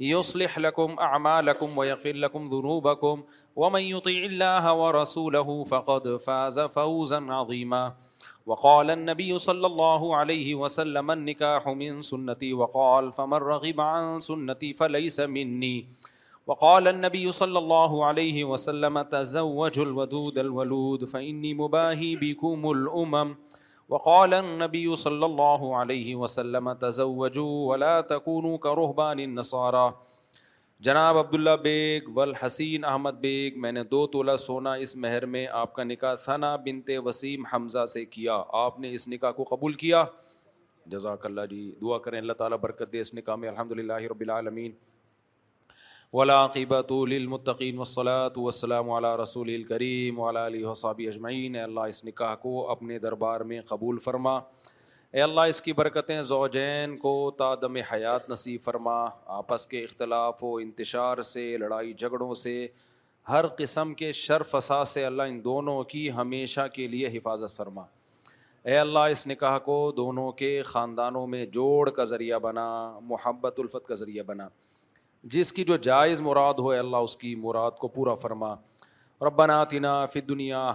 يصلح لكم أعمالكم ويغفر لكم ذنوبكم ومن يطع الله ورسوله فقد فاز فوزا عظيما وقال النبي صلى الله عليه وسلم النكاح من سنتي وقال فمن رغب عن سنتي فليس مني وقال النبي صلى الله عليه وسلم تزوج الودود الولود فإني مباهي بكم الأمم وقال النبي صلى الله عليه وسلم تزوجوا ولا تكونوا كرهبان النصارى جناب عبداللہ بیگ والحسین احمد بیگ میں نے دو تولہ سونا اس مہر میں آپ کا نکاح ثنا بنت وسیم حمزہ سے کیا آپ نے اس نکاح کو قبول کیا جزاک اللہ جی دعا کریں اللہ تعالیٰ برکت دے اس نکاح میں الحمد للہ ولاقیبۃۃ المطقین وسلاۃ وسلم علی علاء رسول الکریم ولا علیہ وصابی اجمعین اللہ اس نکاح کو اپنے دربار میں قبول فرما اے اللہ اس کی برکتیں زوجین کو تادم حیات نصیب فرما آپس کے اختلاف و انتشار سے لڑائی جھگڑوں سے ہر قسم کے شرفسا سے اللہ ان دونوں کی ہمیشہ کے لیے حفاظت فرما اے اللہ اس نکاح کو دونوں کے خاندانوں میں جوڑ کا ذریعہ بنا محبت الفت کا ذریعہ بنا جس کی جو جائز مراد ہو اللہ اس کی مراد کو پورا فرما اور وفی تینا فی دنیا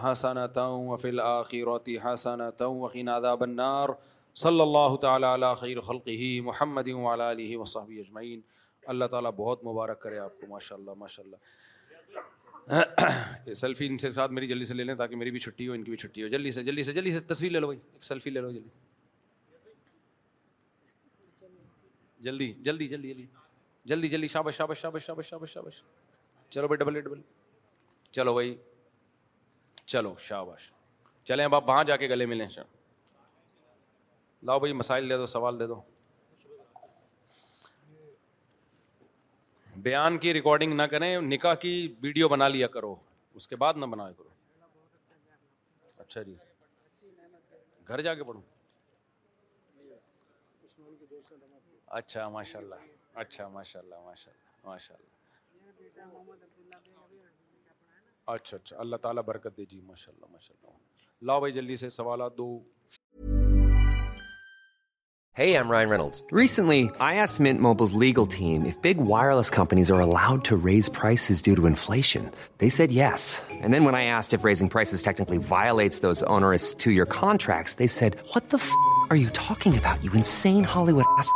عذاب النار صلی اللہ تعالیٰ اللہ تعالیٰ بہت مبارک کرے آپ کو ماشاءاللہ ماشاءاللہ ماشاء سیلفی ان سے ساتھ میری جلدی سے لے لیں تاکہ میری بھی چھٹی ہو ان کی بھی چھٹی ہو جلدی سے جلدی سے جلدی سے تصویر لے لو ایک سیلفی لے لو جلدی جلدی جلدی جلدی جلدی جلدی جلدی شابش شابش شابش شابش شابش شابش چلو بھائی ڈبل ڈبل چلو بھائی چلو شابش چلیں اب آپ وہاں جا کے گلے ملیں لاؤ بھائی مسائل دے دو سوال دے دو بیان کی ریکارڈنگ نہ کریں نکاح کی ویڈیو بنا لیا کرو اس کے بعد نہ بنایا کرو اچھا جی گھر جا کے پڑھوں اچھا ماشاء اللہ اچھا ماشاء اللہ ماشاء اللہ ماشاء اللہ اچھا اچھا اللہ تعالیٰ برکت دے جی ماشاء اللہ ماشاء اللہ لاؤ بھائی جلدی سے سوالات دو Hey, I'm Ryan Reynolds. Recently, I asked Mint Mobile's legal team if big wireless companies are allowed to raise prices due to inflation. They said yes. And then when I asked if raising prices technically violates those onerous two-year contracts, they said, what the f*** are you talking about, you insane Hollywood ass?"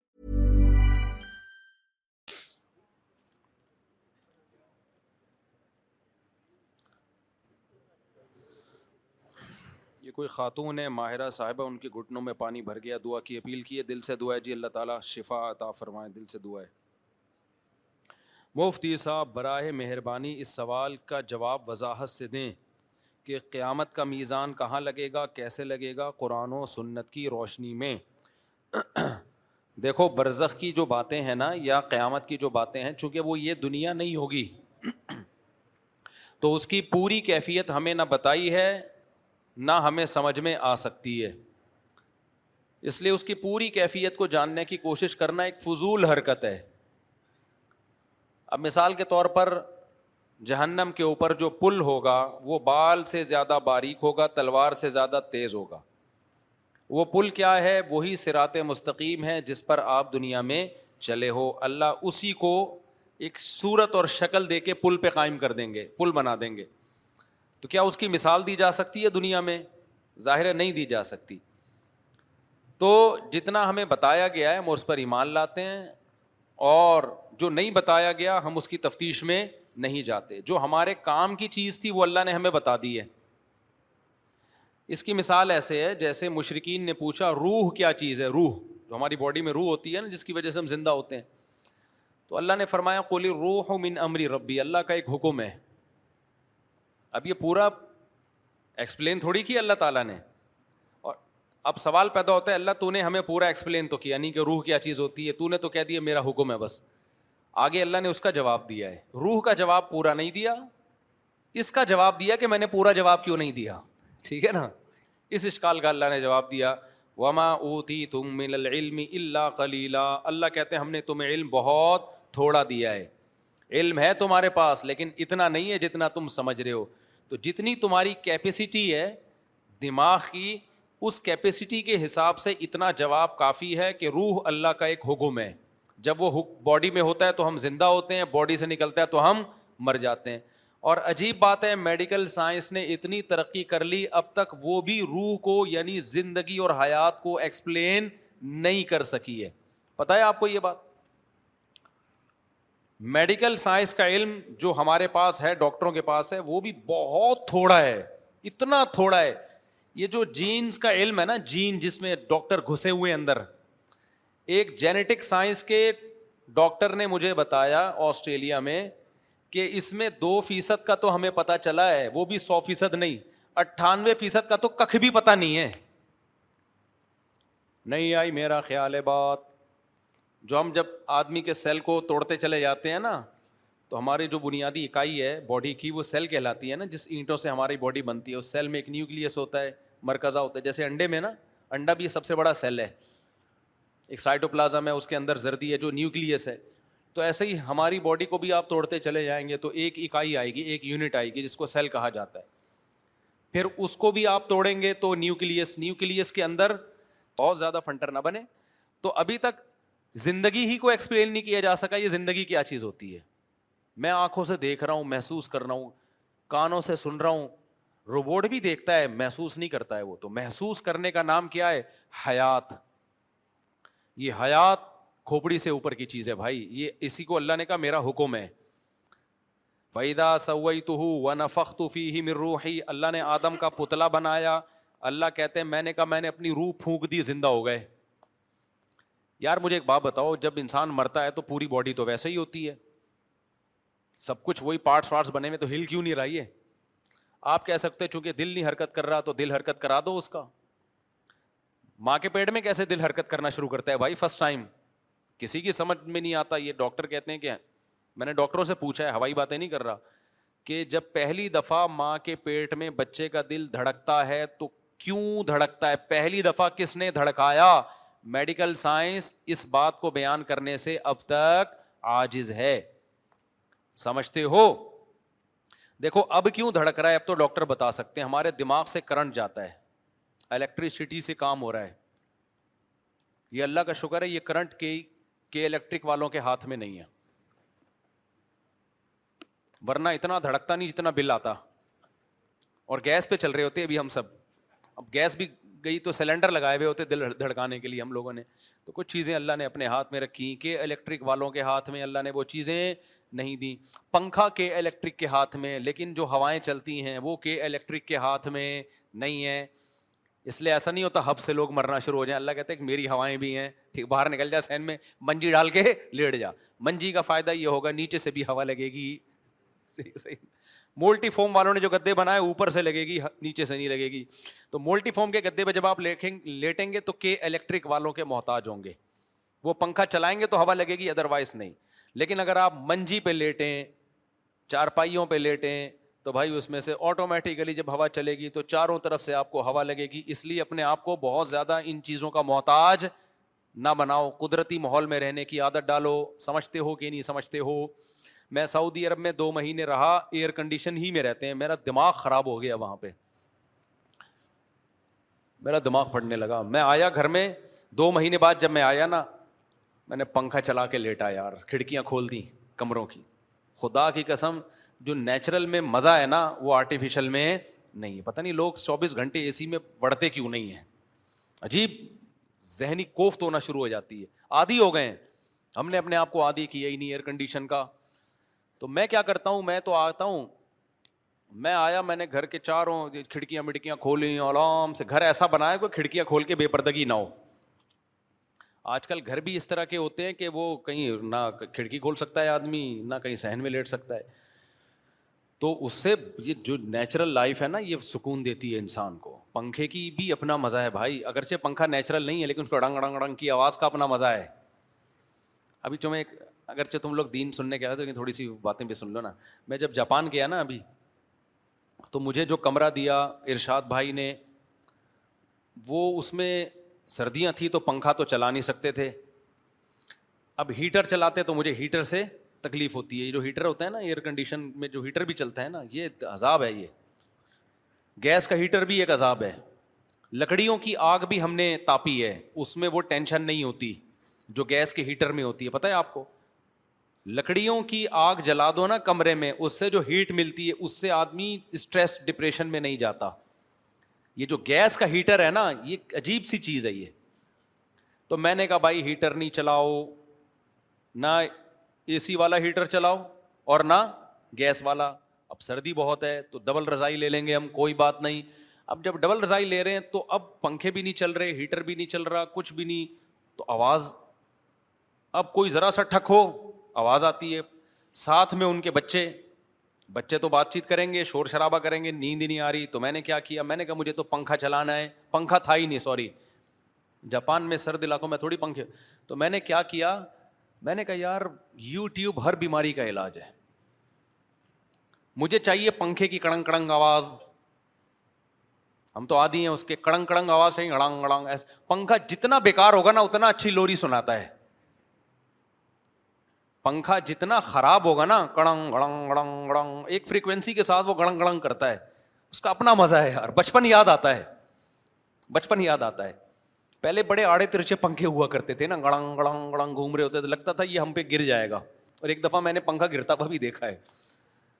کوئی خاتون ہے ماہرہ صاحبہ ان کے گھٹنوں میں پانی بھر گیا دعا کی اپیل کی ہے دل سے دعا ہے جی اللہ تعالیٰ شفا عطا فرمائیں دل سے دعا ہے مفتی صاحب براہ مہربانی اس سوال کا جواب وضاحت سے دیں کہ قیامت کا میزان کہاں لگے گا کیسے لگے گا قرآن و سنت کی روشنی میں دیکھو برزخ کی جو باتیں ہیں نا یا قیامت کی جو باتیں ہیں چونکہ وہ یہ دنیا نہیں ہوگی تو اس کی پوری کیفیت ہمیں نہ بتائی ہے نہ ہمیں سمجھ میں آ سکتی ہے اس لیے اس کی پوری کیفیت کو جاننے کی کوشش کرنا ایک فضول حرکت ہے اب مثال کے طور پر جہنم کے اوپر جو پل ہوگا وہ بال سے زیادہ باریک ہوگا تلوار سے زیادہ تیز ہوگا وہ پل کیا ہے وہی سرات مستقیم ہے جس پر آپ دنیا میں چلے ہو اللہ اسی کو ایک صورت اور شکل دے کے پل پہ قائم کر دیں گے پل بنا دیں گے تو کیا اس کی مثال دی جا سکتی ہے دنیا میں ظاہر ہے نہیں دی جا سکتی تو جتنا ہمیں بتایا گیا ہے ہم اس پر ایمان لاتے ہیں اور جو نہیں بتایا گیا ہم اس کی تفتیش میں نہیں جاتے جو ہمارے کام کی چیز تھی وہ اللہ نے ہمیں بتا دی ہے اس کی مثال ایسے ہے جیسے مشرقین نے پوچھا روح کیا چیز ہے روح جو ہماری باڈی میں روح ہوتی ہے نا جس کی وجہ سے ہم زندہ ہوتے ہیں تو اللہ نے فرمایا کولی روح من امری ربی اللہ کا ایک حکم ہے اب یہ پورا ایکسپلین تھوڑی کی اللہ تعالیٰ نے اور اب سوال پیدا ہوتا ہے اللہ تو نے ہمیں پورا ایکسپلین تو کیا نہیں یعنی کہ روح کیا چیز ہوتی ہے تو نے تو کہہ دیا میرا حکم ہے بس آگے اللہ نے اس کا جواب دیا ہے روح کا جواب پورا نہیں دیا اس کا جواب دیا کہ میں نے پورا جواب کیوں نہیں دیا ٹھیک ہے نا اس اشکال کا اللہ نے جواب دیا وما اوتی تم من العلم اللہ کلیلہ اللہ کہتے ہیں ہم نے تمہیں علم بہت تھوڑا دیا ہے علم ہے تمہارے پاس لیکن اتنا نہیں ہے جتنا تم سمجھ رہے ہو تو جتنی تمہاری کیپیسٹی ہے دماغ کی اس کیپیسٹی کے حساب سے اتنا جواب کافی ہے کہ روح اللہ کا ایک حکم ہے جب وہ باڈی میں ہوتا ہے تو ہم زندہ ہوتے ہیں باڈی سے نکلتا ہے تو ہم مر جاتے ہیں اور عجیب بات ہے میڈیکل سائنس نے اتنی ترقی کر لی اب تک وہ بھی روح کو یعنی زندگی اور حیات کو ایکسپلین نہیں کر سکی ہے پتہ ہے آپ کو یہ بات میڈیکل سائنس کا علم جو ہمارے پاس ہے ڈاکٹروں کے پاس ہے وہ بھی بہت تھوڑا ہے اتنا تھوڑا ہے یہ جو جینس کا علم ہے نا جین جس میں ڈاکٹر گھسے ہوئے اندر ایک جینیٹک سائنس کے ڈاکٹر نے مجھے بتایا آسٹریلیا میں کہ اس میں دو فیصد کا تو ہمیں پتہ چلا ہے وہ بھی سو فیصد نہیں اٹھانوے فیصد کا تو کخ بھی پتہ نہیں ہے نہیں آئی میرا خیال ہے بات جو ہم جب آدمی کے سیل کو توڑتے چلے جاتے ہیں نا تو ہماری جو بنیادی اکائی ہے باڈی کی وہ سیل کہلاتی ہے نا جس اینٹوں سے ہماری باڈی بنتی ہے اس سیل میں ایک نیوکلیس ہوتا ہے مرکزہ ہوتا ہے جیسے انڈے میں نا انڈا بھی سب سے بڑا سیل ہے ایک سائٹو پلازم ہے اس کے اندر زردی ہے جو نیوکلیس ہے تو ایسے ہی ہماری باڈی کو بھی آپ توڑتے چلے جائیں گے تو ایک اکائی آئے گی ایک یونٹ آئے گی جس کو سیل کہا جاتا ہے پھر اس کو بھی آپ توڑیں گے تو نیوکلیس نیوکلیس کے اندر بہت زیادہ فنٹر نہ بنے تو ابھی تک زندگی ہی کو ایکسپلین نہیں کیا جا سکا یہ زندگی کیا چیز ہوتی ہے میں آنکھوں سے دیکھ رہا ہوں محسوس کر رہا ہوں کانوں سے سن رہا ہوں روبوٹ بھی دیکھتا ہے محسوس نہیں کرتا ہے وہ تو محسوس کرنے کا نام کیا ہے حیات یہ حیات کھوپڑی سے اوپر کی چیز ہے بھائی یہ اسی کو اللہ نے کہا میرا حکم ہے فیدا سوئی تو و نفخت فی ہی اللہ نے آدم کا پتلا بنایا اللہ کہتے ہیں میں نے کہا میں نے اپنی روح پھونک دی زندہ ہو گئے یار مجھے ایک بات بتاؤ جب انسان مرتا ہے تو پوری باڈی تو ویسے ہی ہوتی ہے سب کچھ وہی پارٹس وارٹس بنے ہوئے تو ہل کیوں نہیں رہی ہے آپ کہہ سکتے چونکہ دل نہیں حرکت کر رہا تو دل حرکت کرا دو اس کا ماں کے پیٹ میں کیسے دل حرکت کرنا شروع کرتا ہے بھائی فرسٹ ٹائم کسی کی سمجھ میں نہیں آتا یہ ڈاکٹر کہتے ہیں کہ میں نے ڈاکٹروں سے پوچھا ہے ہوائی باتیں نہیں کر رہا کہ جب پہلی دفعہ ماں کے پیٹ میں بچے کا دل دھڑکتا ہے تو کیوں دھڑکتا ہے پہلی دفعہ کس نے دھڑکایا میڈیکل سائنس اس بات کو بیان کرنے سے اب تک آجز ہے سمجھتے ہو دیکھو اب کیوں دھڑک رہا ہے اب تو ڈاکٹر بتا سکتے ہیں ہمارے دماغ سے کرنٹ جاتا ہے الیکٹریسٹی سے کام ہو رہا ہے یہ اللہ کا شکر ہے یہ کرنٹ کے کے الیکٹرک والوں کے ہاتھ میں نہیں ہے ورنہ اتنا دھڑکتا نہیں جتنا بل آتا اور گیس پہ چل رہے ہوتے ابھی ہم سب اب گیس بھی گئی تو سلینڈر لگائے ہوئے ہوتے دل دھڑکانے کے لیے ہم لوگوں نے تو کچھ چیزیں اللہ نے اپنے ہاتھ میں رکھی کہ الیکٹرک والوں کے ہاتھ میں اللہ نے وہ چیزیں نہیں دیں پنکھا کے الیکٹرک کے ہاتھ میں لیکن جو ہوائیں چلتی ہیں وہ کے الیکٹرک کے ہاتھ میں نہیں ہیں اس لیے ایسا نہیں ہوتا ہب سے لوگ مرنا شروع ہو جائیں اللہ کہتے ہیں کہ میری ہوائیں بھی ہیں ٹھیک باہر نکل جا سین میں منجی ڈال کے لیٹ جا منجی کا فائدہ یہ ہوگا نیچے سے بھی ہوا لگے گی صحیح صحیح مولٹی فارم والوں نے جو گدے بنائے اوپر سے لگے گی نیچے سے نہیں لگے گی تو مولٹی فارم کے گدے پہ جب آپ لیٹیں گے تو کے الیکٹرک والوں کے محتاج ہوں گے وہ پنکھا چلائیں گے تو ہوا لگے گی ادر وائز نہیں لیکن اگر آپ منجی پہ لیٹیں چار پائیوں پہ لیٹیں تو بھائی اس میں سے آٹومیٹیکلی جب ہوا چلے گی تو چاروں طرف سے آپ کو ہوا لگے گی اس لیے اپنے آپ کو بہت زیادہ ان چیزوں کا محتاج نہ بناؤ قدرتی ماحول میں رہنے کی عادت ڈالو سمجھتے ہو کہ نہیں سمجھتے ہو میں سعودی عرب میں دو مہینے رہا ایئر کنڈیشن ہی میں رہتے ہیں میرا دماغ خراب ہو گیا وہاں پہ میرا دماغ پھٹنے لگا میں آیا گھر میں دو مہینے بعد جب میں آیا نا میں نے پنکھا چلا کے لیٹا یار کھڑکیاں کھول دیں کمروں کی خدا کی قسم جو نیچرل میں مزہ ہے نا وہ آرٹیفیشیل میں نہیں ہے پتہ نہیں لوگ چوبیس گھنٹے اے سی میں بڑھتے کیوں نہیں ہیں عجیب ذہنی کوفت ہونا شروع ہو جاتی ہے آدھی ہو گئے ہیں ہم نے اپنے آپ کو آدھی کیا ہی نہیں ایئر کنڈیشن کا تو میں کیا کرتا ہوں میں تو آتا ہوں میں آیا میں نے گھر کے چاروں کھڑکیاں مڑکیاں کھولی آرام سے گھر ایسا بنایا کہ کھڑکیاں کھول کے بے پردگی نہ ہو آج کل گھر بھی اس طرح کے ہوتے ہیں کہ وہ کہیں نہ کھڑکی کھول سکتا ہے آدمی نہ کہیں سہن میں لیٹ سکتا ہے تو اس سے یہ جو نیچرل لائف ہے نا یہ سکون دیتی ہے انسان کو پنکھے کی بھی اپنا مزہ ہے بھائی اگرچہ پنکھا نیچرل نہیں ہے لیکن اس کو اڑنگ اڑنگ کی آواز کا اپنا مزہ ہے ابھی ایک اگرچہ تم لوگ دین سننے کے آئے تو تھے لیکن تھوڑی سی باتیں بھی سن لو نا میں جب جاپان گیا نا ابھی تو مجھے جو کمرہ دیا ارشاد بھائی نے وہ اس میں سردیاں تھیں تو پنکھا تو چلا نہیں سکتے تھے اب ہیٹر چلاتے تو مجھے ہیٹر سے تکلیف ہوتی ہے یہ جو ہیٹر ہوتا ہے نا ایئر کنڈیشن میں جو ہیٹر بھی چلتا ہے نا یہ عذاب ہے یہ گیس کا ہیٹر بھی ایک عذاب ہے لکڑیوں کی آگ بھی ہم نے تاپی ہے اس میں وہ ٹینشن نہیں ہوتی جو گیس کے ہیٹر میں ہوتی ہے پتہ ہے آپ کو لکڑیوں کی آگ جلا دو نا کمرے میں اس سے جو ہیٹ ملتی ہے اس سے آدمی اسٹریس ڈپریشن میں نہیں جاتا یہ جو گیس کا ہیٹر ہے نا یہ عجیب سی چیز ہے یہ تو میں نے کہا بھائی ہیٹر نہیں چلاؤ نہ اے سی والا ہیٹر چلاؤ اور نہ گیس والا اب سردی بہت ہے تو ڈبل رضائی لے لیں گے ہم کوئی بات نہیں اب جب ڈبل رضائی لے رہے ہیں تو اب پنکھے بھی نہیں چل رہے ہیٹر بھی نہیں چل رہا کچھ بھی نہیں تو آواز اب کوئی ذرا سا ٹھک ہو آواز آتی ہے ساتھ میں ان کے بچے بچے تو بات چیت کریں گے شور شرابہ کریں گے نیند ہی نہیں آ رہی تو میں نے کیا کیا میں نے کہا مجھے تو پنکھا چلانا ہے پنکھا تھا ہی نہیں سوری جاپان میں سرد علاقوں میں تھوڑی پنکھے تو میں نے کیا کیا میں نے کہا یار یو ٹیوب ہر بیماری کا علاج ہے مجھے چاہیے پنکھے کی کڑنگ کڑنگ آواز ہم تو آدھی ہیں اس کے کڑنگ کڑنگ آواز سے اڑانگ اڑانگ پنکھا جتنا بیکار ہوگا نا اتنا اچھی لوری سناتا ہے پنکھا جتنا خراب ہوگا نا کڑنگ ایک فریکوینسی کے ساتھ وہ گڑنگ گڑنگ کرتا ہے اس کا اپنا مزہ ہے یار بچپن یاد آتا ہے بچپن یاد آتا ہے پہلے بڑے آڑے ترچے پنکھے ہوا کرتے تھے نا گڑنگ گڑنگ گڑنگ گھوم رہے ہوتے تھے لگتا تھا یہ ہم پہ گر جائے گا اور ایک دفعہ میں نے پنکھا گرتا ہوا بھی دیکھا ہے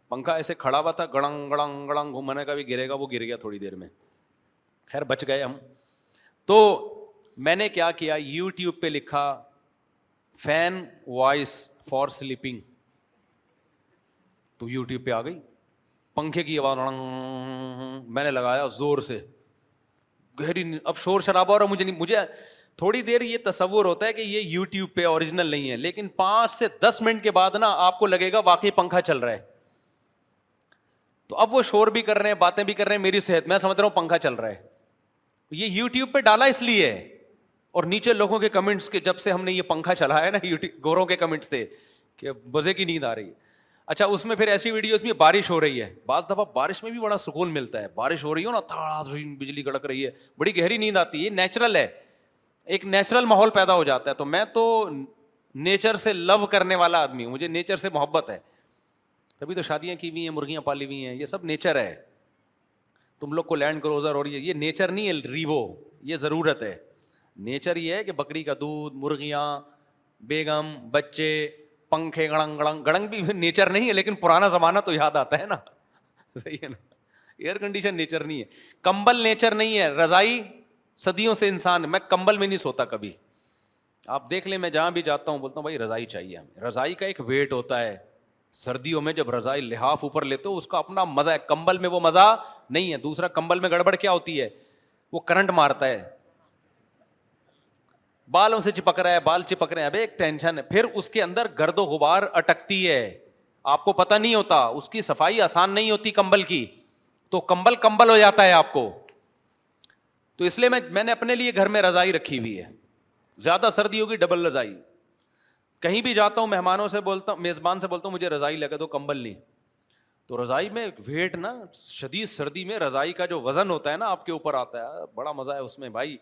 پنکھا ایسے کھڑا ہوا تھا گڑنگ گڑنگ گڑنگ گھومنے کا بھی گرے گا وہ گر گیا تھوڑی دیر میں خیر بچ گئے ہم تو میں نے کیا کیا یو ٹیوب پہ لکھا فین وائس فار سلیپنگ تو یوٹیوب پہ آ گئی پنکھے کی آواز میں نے لگایا زور سے گہری اب شور شرابہ اور مجھے نہیں مجھے تھوڑی دیر یہ تصور ہوتا ہے کہ یہ یو ٹیوب پہ اوریجنل نہیں ہے لیکن پانچ سے دس منٹ کے بعد نا آپ کو لگے گا واقعی پنکھا چل رہا ہے تو اب وہ شور بھی کر رہے ہیں باتیں بھی کر رہے ہیں میری صحت میں سمجھ رہا ہوں پنکھا چل رہا ہے یہ یو ٹیوب پہ ڈالا اس لیے ہے اور نیچے لوگوں کے کمنٹس کے جب سے ہم نے یہ پنکھا چلا ہے نا گوروں کے کمنٹس تھے کہ بزے کی نیند آ رہی ہے اچھا اس میں پھر ایسی ویڈیوز میں بارش ہو رہی ہے بعض دفعہ بارش میں بھی بڑا سکون ملتا ہے بارش ہو رہی ہو نا تھا بجلی گڑک رہی ہے بڑی گہری نیند آتی ہے یہ نیچرل ہے ایک نیچرل ماحول پیدا ہو جاتا ہے تو میں تو نیچر سے لو کرنے والا آدمی ہوں مجھے نیچر سے محبت ہے تبھی تو شادیاں کی ہوئی ہیں مرغیاں پالی ہوئی ہیں یہ سب نیچر ہے تم لوگ کو لینڈ کروزر ہو رہی ہے یہ نیچر نہیں ہے ریوو یہ ضرورت ہے نیچر یہ ہے کہ بکری کا دودھ مرغیاں بیگم بچے پنکھے گڑنگ گڑنگ گڑنگ بھی نیچر نہیں ہے لیکن پرانا زمانہ تو یاد آتا ہے نا صحیح ہے نا ایئر کنڈیشن نیچر نہیں ہے کمبل نیچر نہیں ہے رضائی صدیوں سے انسان میں کمبل میں نہیں سوتا کبھی آپ دیکھ لیں میں جہاں بھی جاتا ہوں بولتا ہوں بھائی رضائی چاہیے ہمیں رضائی کا ایک ویٹ ہوتا ہے سردیوں میں جب رضائی لحاف اوپر لیتے ہو اس کا اپنا مزہ ہے کمبل میں وہ مزہ نہیں ہے دوسرا کمبل میں گڑبڑ کیا ہوتی ہے وہ کرنٹ مارتا ہے بالوں سے چپک رہا ہے بال چپک رہے ہیں اب ایک ٹینشن ہے پھر اس کے اندر گرد و غبار اٹکتی ہے آپ کو پتہ نہیں ہوتا اس کی صفائی آسان نہیں ہوتی کمبل کی تو کمبل کمبل ہو جاتا ہے آپ کو تو اس لیے میں میں نے اپنے لیے گھر میں رضائی رکھی ہوئی ہے زیادہ سردی ہوگی ڈبل رضائی کہیں بھی جاتا ہوں مہمانوں سے بولتا ہوں میزبان سے بولتا ہوں مجھے رضائی لگے تو کمبل لی تو رضائی میں ویٹ نا شدید سردی میں رضائی کا جو وزن ہوتا ہے نا آپ کے اوپر آتا ہے بڑا مزہ ہے اس میں بھائی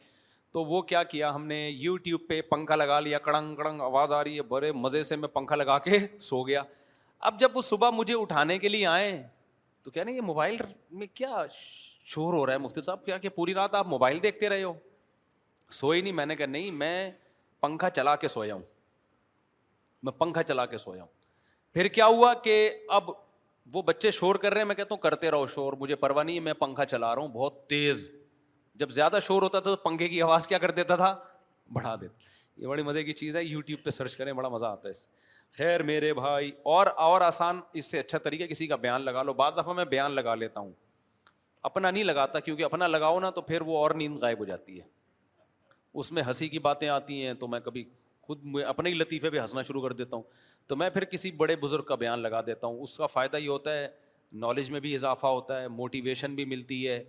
تو وہ کیا کیا ہم نے یوٹیوب پہ پنکھا لگا لیا کڑنگ کڑنگ آواز آ رہی ہے بڑے مزے سے میں پنکھا لگا کے سو گیا اب جب وہ صبح مجھے اٹھانے کے لیے آئے تو کیا نہیں یہ موبائل میں کیا شور ہو رہا ہے مفتی صاحب کیا کہ پوری رات آپ موبائل دیکھتے رہے ہو ہی نہیں میں نے کہا نہیں میں پنکھا چلا کے سویا ہوں میں پنکھا چلا کے سویا ہوں پھر کیا ہوا کہ اب وہ بچے شور کر رہے ہیں میں کہتا ہوں کرتے رہو شور مجھے پرواہ نہیں ہے میں پنکھا چلا رہا ہوں بہت تیز جب زیادہ شور ہوتا تھا تو پنکھے کی آواز کیا کر دیتا تھا بڑھا دیتا یہ بڑی مزے کی چیز ہے یوٹیوب پہ سرچ کریں بڑا مزہ آتا ہے اس خیر میرے بھائی اور اور آسان اس سے اچھا طریقہ کسی کا بیان لگا لو بعض دفعہ میں بیان لگا لیتا ہوں اپنا نہیں لگاتا کیونکہ اپنا لگاؤ نا تو پھر وہ اور نیند غائب ہو جاتی ہے اس میں ہنسی کی باتیں آتی ہیں تو میں کبھی خود میں اپنے ہی لطیفے پہ ہنسنا شروع کر دیتا ہوں تو میں پھر کسی بڑے بزرگ کا بیان لگا دیتا ہوں اس کا فائدہ یہ ہوتا ہے نالج میں بھی اضافہ ہوتا ہے موٹیویشن بھی ملتی ہے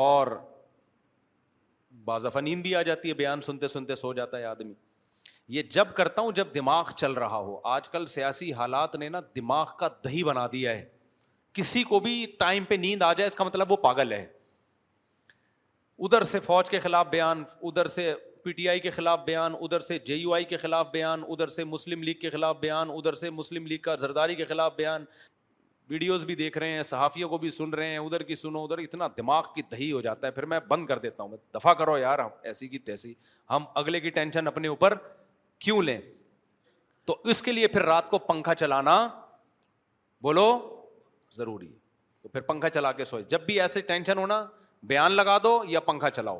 اور بعض دفعہ نیند بھی آ جاتی ہے بیان سنتے سنتے سو جاتا ہے آدمی یہ جب کرتا ہوں جب دماغ چل رہا ہو آج کل سیاسی حالات نے نا دماغ کا دہی بنا دیا ہے کسی کو بھی ٹائم پہ نیند آ جائے اس کا مطلب وہ پاگل ہے ادھر سے فوج کے خلاف بیان ادھر سے پی ٹی آئی کے خلاف بیان ادھر سے جے یو آئی کے خلاف بیان ادھر سے مسلم لیگ کے خلاف بیان ادھر سے مسلم لیگ کا زرداری کے خلاف بیان ویڈیوز بھی دیکھ رہے ہیں صحافیوں کو بھی سن رہے ہیں ادھر کی سنو ادھر اتنا دماغ کی دہی ہو جاتا ہے پھر میں بند کر دیتا ہوں دفاع کرو یار ہم ایسی کی تیسی ہم اگلے کی ٹینشن اپنے اوپر کیوں لیں تو اس کے لیے پھر رات کو پنکھا چلانا بولو ضروری ہے تو پھر پنکھا چلا کے سوئے جب بھی ایسے ٹینشن ہونا بیان لگا دو یا پنکھا چلاؤ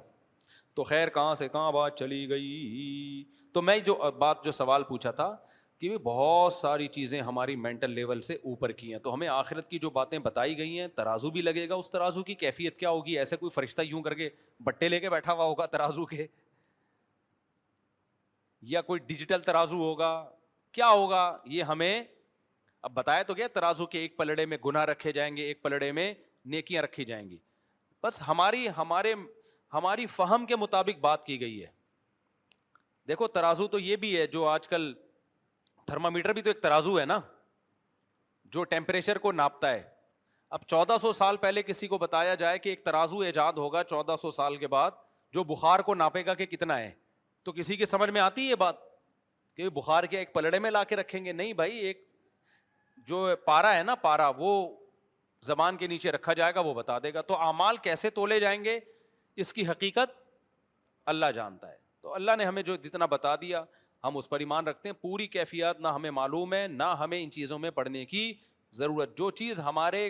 تو خیر کہاں سے کہاں بات چلی گئی تو میں جو بات جو سوال پوچھا تھا کہ بھی بہت ساری چیزیں ہماری مینٹل لیول سے اوپر کی ہیں تو ہمیں آخرت کی جو باتیں بتائی گئی ہیں ترازو بھی لگے گا اس ترازو کی کیفیت کیا ہوگی ایسے کوئی فرشتہ یوں کر کے بٹے لے کے بیٹھا ہوا ہوگا ترازو کے یا کوئی ڈیجیٹل ترازو ہوگا کیا ہوگا یہ ہمیں اب بتایا تو گیا ترازو کے ایک پلڑے میں گناہ رکھے جائیں گے ایک پلڑے میں نیکیاں رکھی جائیں گی بس ہماری ہمارے ہماری فہم کے مطابق بات کی گئی ہے دیکھو ترازو تو یہ بھی ہے جو آج کل تھرمامیٹر بھی تو ایک ترازو ہے نا جو ٹیمپریچر کو ناپتا ہے اب چودہ سو سال پہلے کسی کو بتایا جائے کہ ایک ترازو ایجاد ہوگا چودہ سو سال کے بعد جو بخار کو ناپے گا کہ کتنا ہے تو کسی کے سمجھ میں آتی ہے یہ بات کہ بخار کے ایک پلڑے میں لا کے رکھیں گے نہیں بھائی ایک جو پارا ہے نا پارا وہ زبان کے نیچے رکھا جائے گا وہ بتا دے گا تو اعمال کیسے تولے جائیں گے اس کی حقیقت اللہ جانتا ہے تو اللہ نے ہمیں جو جتنا بتا دیا ہم اس پر ایمان رکھتے ہیں پوری کیفیات نہ ہمیں معلوم ہے نہ ہمیں ان چیزوں میں پڑھنے کی ضرورت جو چیز ہمارے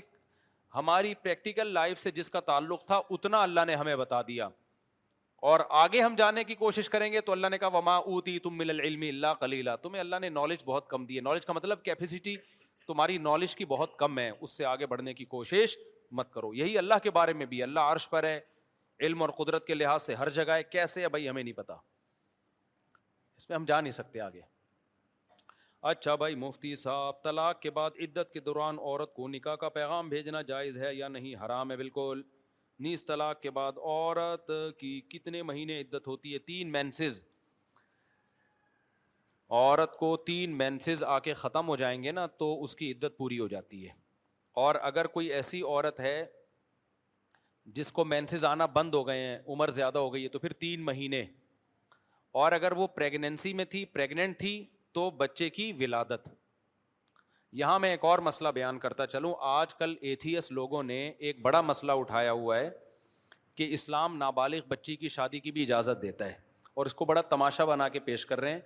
ہماری پریکٹیکل لائف سے جس کا تعلق تھا اتنا اللہ نے ہمیں بتا دیا اور آگے ہم جانے کی کوشش کریں گے تو اللہ نے کہا وما اوتی تم مل العلم اللہ کلیلہ تمہیں اللہ نے نالج بہت کم دی ہے نالج کا مطلب کیپیسٹی تمہاری نالج کی بہت کم ہے اس سے آگے بڑھنے کی کوشش مت کرو یہی اللہ کے بارے میں بھی اللہ عرش پر ہے علم اور قدرت کے لحاظ سے ہر جگہ ہے کیسے ہے بھائی ہمیں نہیں پتہ اس میں ہم جا نہیں سکتے آگے اچھا بھائی مفتی صاحب طلاق کے بعد عدت کے دوران عورت کو نکاح کا پیغام بھیجنا جائز ہے یا نہیں حرام ہے بالکل نیز طلاق کے بعد عورت کی کتنے مہینے عدت ہوتی ہے تین مینسز عورت کو تین مینسز آ کے ختم ہو جائیں گے نا تو اس کی عدت پوری ہو جاتی ہے اور اگر کوئی ایسی عورت ہے جس کو مینسز آنا بند ہو گئے ہیں عمر زیادہ ہو گئی ہے تو پھر تین مہینے اور اگر وہ پریگنینسی میں تھی پریگنینٹ تھی تو بچے کی ولادت یہاں میں ایک اور مسئلہ بیان کرتا چلوں آج کل ایتھیس لوگوں نے ایک بڑا مسئلہ اٹھایا ہوا ہے کہ اسلام نابالغ بچی کی شادی کی بھی اجازت دیتا ہے اور اس کو بڑا تماشا بنا کے پیش کر رہے ہیں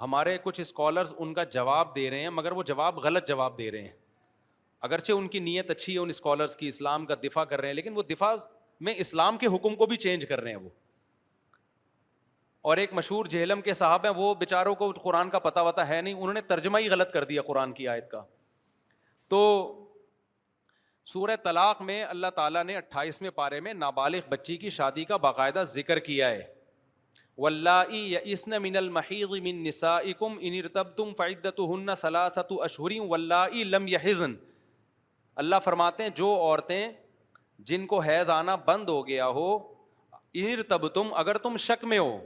ہمارے کچھ اسکالرز ان کا جواب دے رہے ہیں مگر وہ جواب غلط جواب دے رہے ہیں اگرچہ ان کی نیت اچھی ہے ان اسکالرس کی اسلام کا دفاع کر رہے ہیں لیکن وہ دفاع میں اسلام کے حکم کو بھی چینج کر رہے ہیں وہ اور ایک مشہور جہلم کے صاحب ہیں وہ بےچاروں کو قرآن کا پتہ وتا ہے نہیں انہوں نے ترجمہ ہی غلط کر دیا قرآن کی آیت کا تو سورہ طلاق میں اللہ تعالیٰ نے اٹھائیسویں پارے میں نابالغ بچی کی شادی کا باقاعدہ ذکر کیا ہے من من المحیغ نسا تم وَّہ صلاحت و اللہ ام یزن اللہ فرماتے جو عورتیں جن کو حیض آنا بند ہو گیا ہو انر تم اگر تم شک میں ہو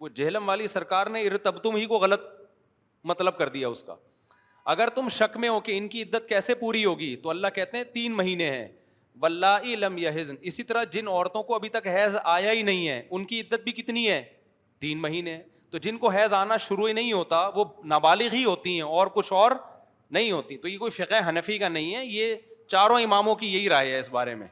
وہ جہلم والی سرکار نے ارتبتم تم ہی کو غلط مطلب کر دیا اس کا اگر تم شک میں ہو کہ ان کی عدت کیسے پوری ہوگی تو اللہ کہتے ہیں تین مہینے ہیں ولہ لم یزن اسی طرح جن عورتوں کو ابھی تک حیض آیا ہی نہیں ہے ان کی عدت بھی کتنی ہے تین مہینے تو جن کو حیض آنا شروع ہی نہیں ہوتا وہ نابالغ ہی ہوتی ہیں اور کچھ اور نہیں ہوتی تو یہ کوئی فقہ حنفی کا نہیں ہے یہ چاروں اماموں کی یہی رائے ہے اس بارے میں